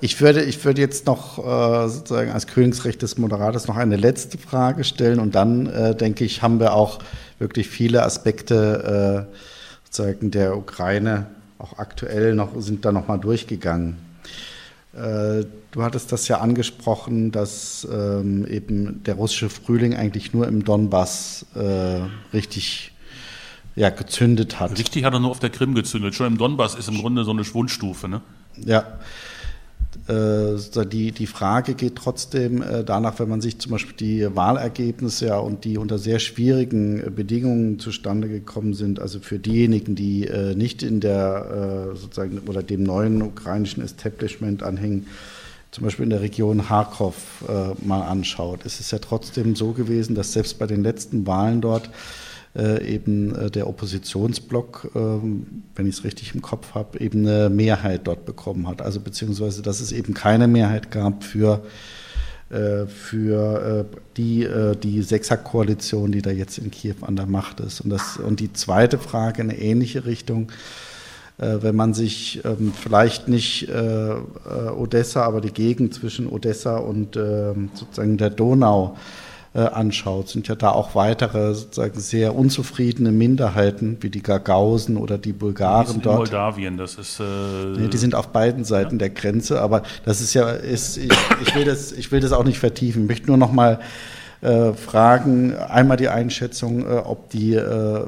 Ich würde, ich würde jetzt noch äh, sozusagen als Königsrecht des Moderators noch eine letzte Frage stellen und dann äh, denke ich, haben wir auch wirklich viele Aspekte äh, sozusagen der Ukraine auch aktuell noch sind da noch mal durchgegangen. Du hattest das ja angesprochen, dass ähm, eben der russische Frühling eigentlich nur im Donbass richtig ja, gezündet hat. Richtig hat er nur auf der Krim gezündet. Schon im Donbass ist im Grunde so eine Schwundstufe, ne? Ja. Äh, die, die Frage geht trotzdem äh, danach, wenn man sich zum Beispiel die Wahlergebnisse ja und die unter sehr schwierigen äh, Bedingungen zustande gekommen sind, also für diejenigen, die nicht in der sozusagen oder dem neuen ukrainischen Establishment anhängen, zum Beispiel in der Region Kharkov mal anschaut, ist es ja trotzdem so gewesen, dass selbst bei den letzten Wahlen dort äh, eben äh, der Oppositionsblock, ähm, wenn ich es richtig im Kopf habe, eben eine Mehrheit dort bekommen hat. Also beziehungsweise, dass es eben keine Mehrheit gab für äh, für die, die Sechser-Koalition, die da jetzt in Kiew an der Macht ist. Und, das, und die zweite Frage in eine ähnliche Richtung, wenn man sich ähm, vielleicht nicht Odessa, aber die Gegend zwischen Odessa und ähm, sozusagen der Donau äh, anschaut, sind ja da auch weitere sozusagen sehr unzufriedene Minderheiten, wie die Gagausen oder die Bulgaren die sind dort. In Moldawien, das ist. Äh nee, die sind auf beiden Seiten ja. der Grenze, aber das ist ja, ist, ich, ich, will das, ich will das auch nicht vertiefen. Ich möchte nur noch mal äh, fragen, einmal die Einschätzung, äh, ob die äh,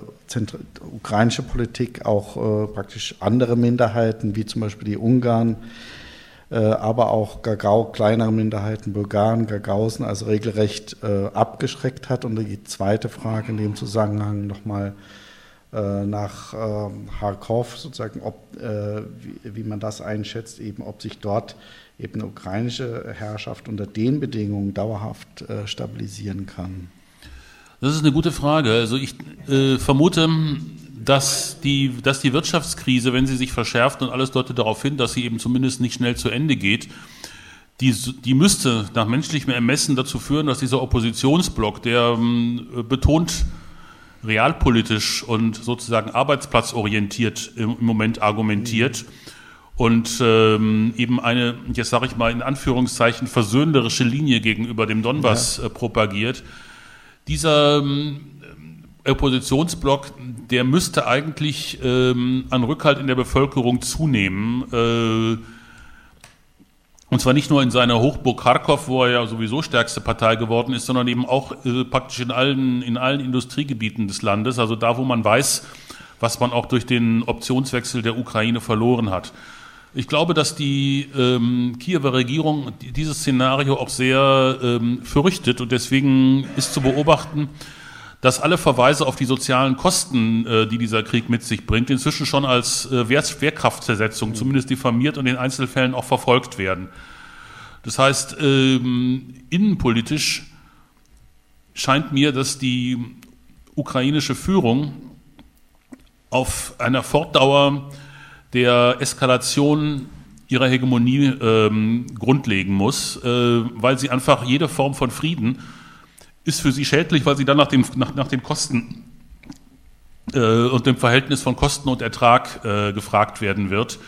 ukrainische Politik auch äh, praktisch andere Minderheiten, wie zum Beispiel die Ungarn, aber auch Gagau, kleinere Minderheiten, Bulgaren, Gagausen, also regelrecht äh, abgeschreckt hat. Und die zweite Frage in dem Zusammenhang nochmal äh, nach äh, Kharkov, sozusagen, ob, äh, wie, man das einschätzt, eben ob sich dort eben eine ukrainische Herrschaft unter den Bedingungen dauerhaft äh, stabilisieren kann. Das ist eine gute Frage. Also ich äh, vermute, dass die, dass die Wirtschaftskrise, wenn sie sich verschärft und alles deutet darauf hin, dass sie eben zumindest nicht schnell zu Ende geht, die, die müsste nach menschlichem Ermessen dazu führen, dass dieser Oppositionsblock, der ähm, betont realpolitisch und sozusagen arbeitsplatzorientiert im, im Moment argumentiert und ähm, eben eine, jetzt sage ich mal in Anführungszeichen, versöhnlerische Linie gegenüber dem Donbass ja. äh, propagiert, dieser ähm, Oppositionsblock, der müsste eigentlich ähm, an Rückhalt in der Bevölkerung zunehmen. Äh, und zwar nicht nur in seiner Hochburg Kharkov, wo er ja sowieso stärkste Partei geworden ist, sondern eben auch äh, praktisch in allen, in allen Industriegebieten des Landes, also da, wo man weiß, was man auch durch den Optionswechsel der Ukraine verloren hat. Ich glaube, dass die ähm, Kiewer Regierung dieses Szenario auch sehr ähm, fürchtet und deswegen ist zu beobachten, dass alle Verweise auf die sozialen Kosten, äh, die dieser Krieg mit sich bringt, inzwischen schon als äh, Wehrkraftzersetzung zumindest diffamiert und in Einzelfällen auch verfolgt werden. Das heißt, ähm, innenpolitisch scheint mir, dass die ukrainische Führung auf einer Fortdauer der Eskalation ihrer Hegemonie ähm, grundlegen muss, äh, weil sie einfach jede Form von Frieden ist für sie schädlich, weil sie dann nach dem, nach, nach dem Kosten äh, und dem Verhältnis von Kosten und Ertrag äh, gefragt werden wird.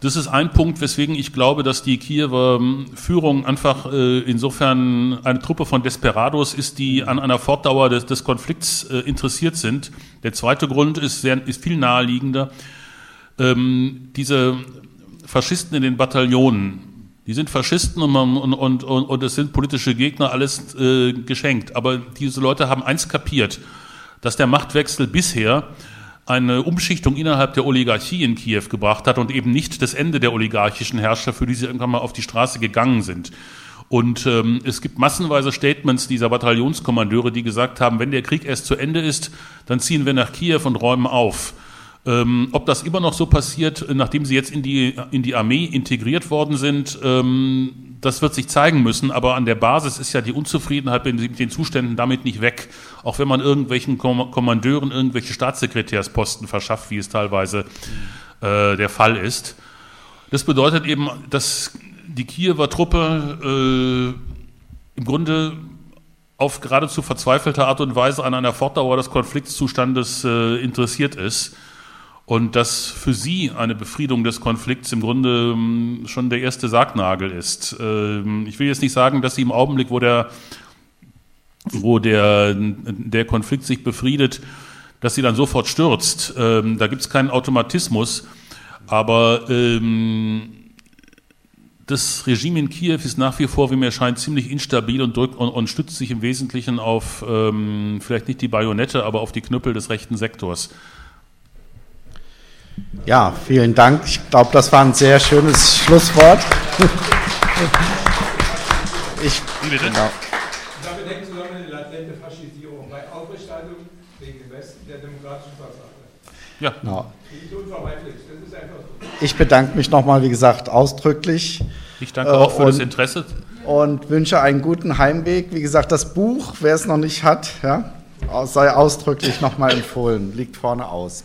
Das ist ein Punkt, weswegen ich glaube, dass die Kiewer ähm, Führung einfach äh, insofern eine Truppe von Desperados ist, die an einer Fortdauer des, des Konflikts äh, interessiert sind. Der zweite Grund ist, sehr, ist viel naheliegender. Ähm, diese Faschisten in den Bataillonen, die sind Faschisten und, man, und, und, und, und es sind politische Gegner, alles äh, geschenkt. Aber diese Leute haben eins kapiert, dass der Machtwechsel bisher eine Umschichtung innerhalb der Oligarchie in Kiew gebracht hat und eben nicht das Ende der oligarchischen Herrscher, für die sie irgendwann mal auf die Straße gegangen sind. Und ähm, es gibt massenweise Statements dieser Bataillonskommandeure, die gesagt haben, wenn der Krieg erst zu Ende ist, dann ziehen wir nach Kiew und räumen auf. Ähm, ob das immer noch so passiert, nachdem sie jetzt in die, in die Armee integriert worden sind, ähm, das wird sich zeigen müssen, aber an der Basis ist ja die Unzufriedenheit mit den Zuständen damit nicht weg, auch wenn man irgendwelchen Kommandeuren irgendwelche Staatssekretärsposten verschafft, wie es teilweise äh, der Fall ist. Das bedeutet eben, dass die Kiewer Truppe äh, im Grunde auf geradezu verzweifelte Art und Weise an einer Fortdauer des Konfliktzustandes äh, interessiert ist und dass für sie eine Befriedung des Konflikts im Grunde ähm, schon der erste Sargnagel ist. Ähm, ich will jetzt nicht sagen, dass sie im Augenblick, wo der, wo der, der Konflikt sich befriedet, dass sie dann sofort stürzt. Ähm, da gibt es keinen Automatismus, aber das Regime in Kiew ist nach wie vor, wie mir scheint, ziemlich instabil und, drückt und, und stützt sich im Wesentlichen auf ähm, vielleicht nicht die Bajonette, aber auf die Knüppel des rechten Sektors. Ja, vielen Dank. Ich glaube, das war ein sehr schönes Schlusswort. Ich, Bitte? Genau. Damit hängt zusammen eine latente Faschisierung bei Aufrechterhaltung wegen dem Westen der demokratischen Tatsache. Ja. Genau. Ich bedanke mich nochmal, wie gesagt, ausdrücklich. Ich danke auch für und, das Interesse. Und wünsche einen guten Heimweg. Wie gesagt, das Buch, wer es noch nicht hat, ja, sei ausdrücklich nochmal empfohlen. Liegt vorne aus.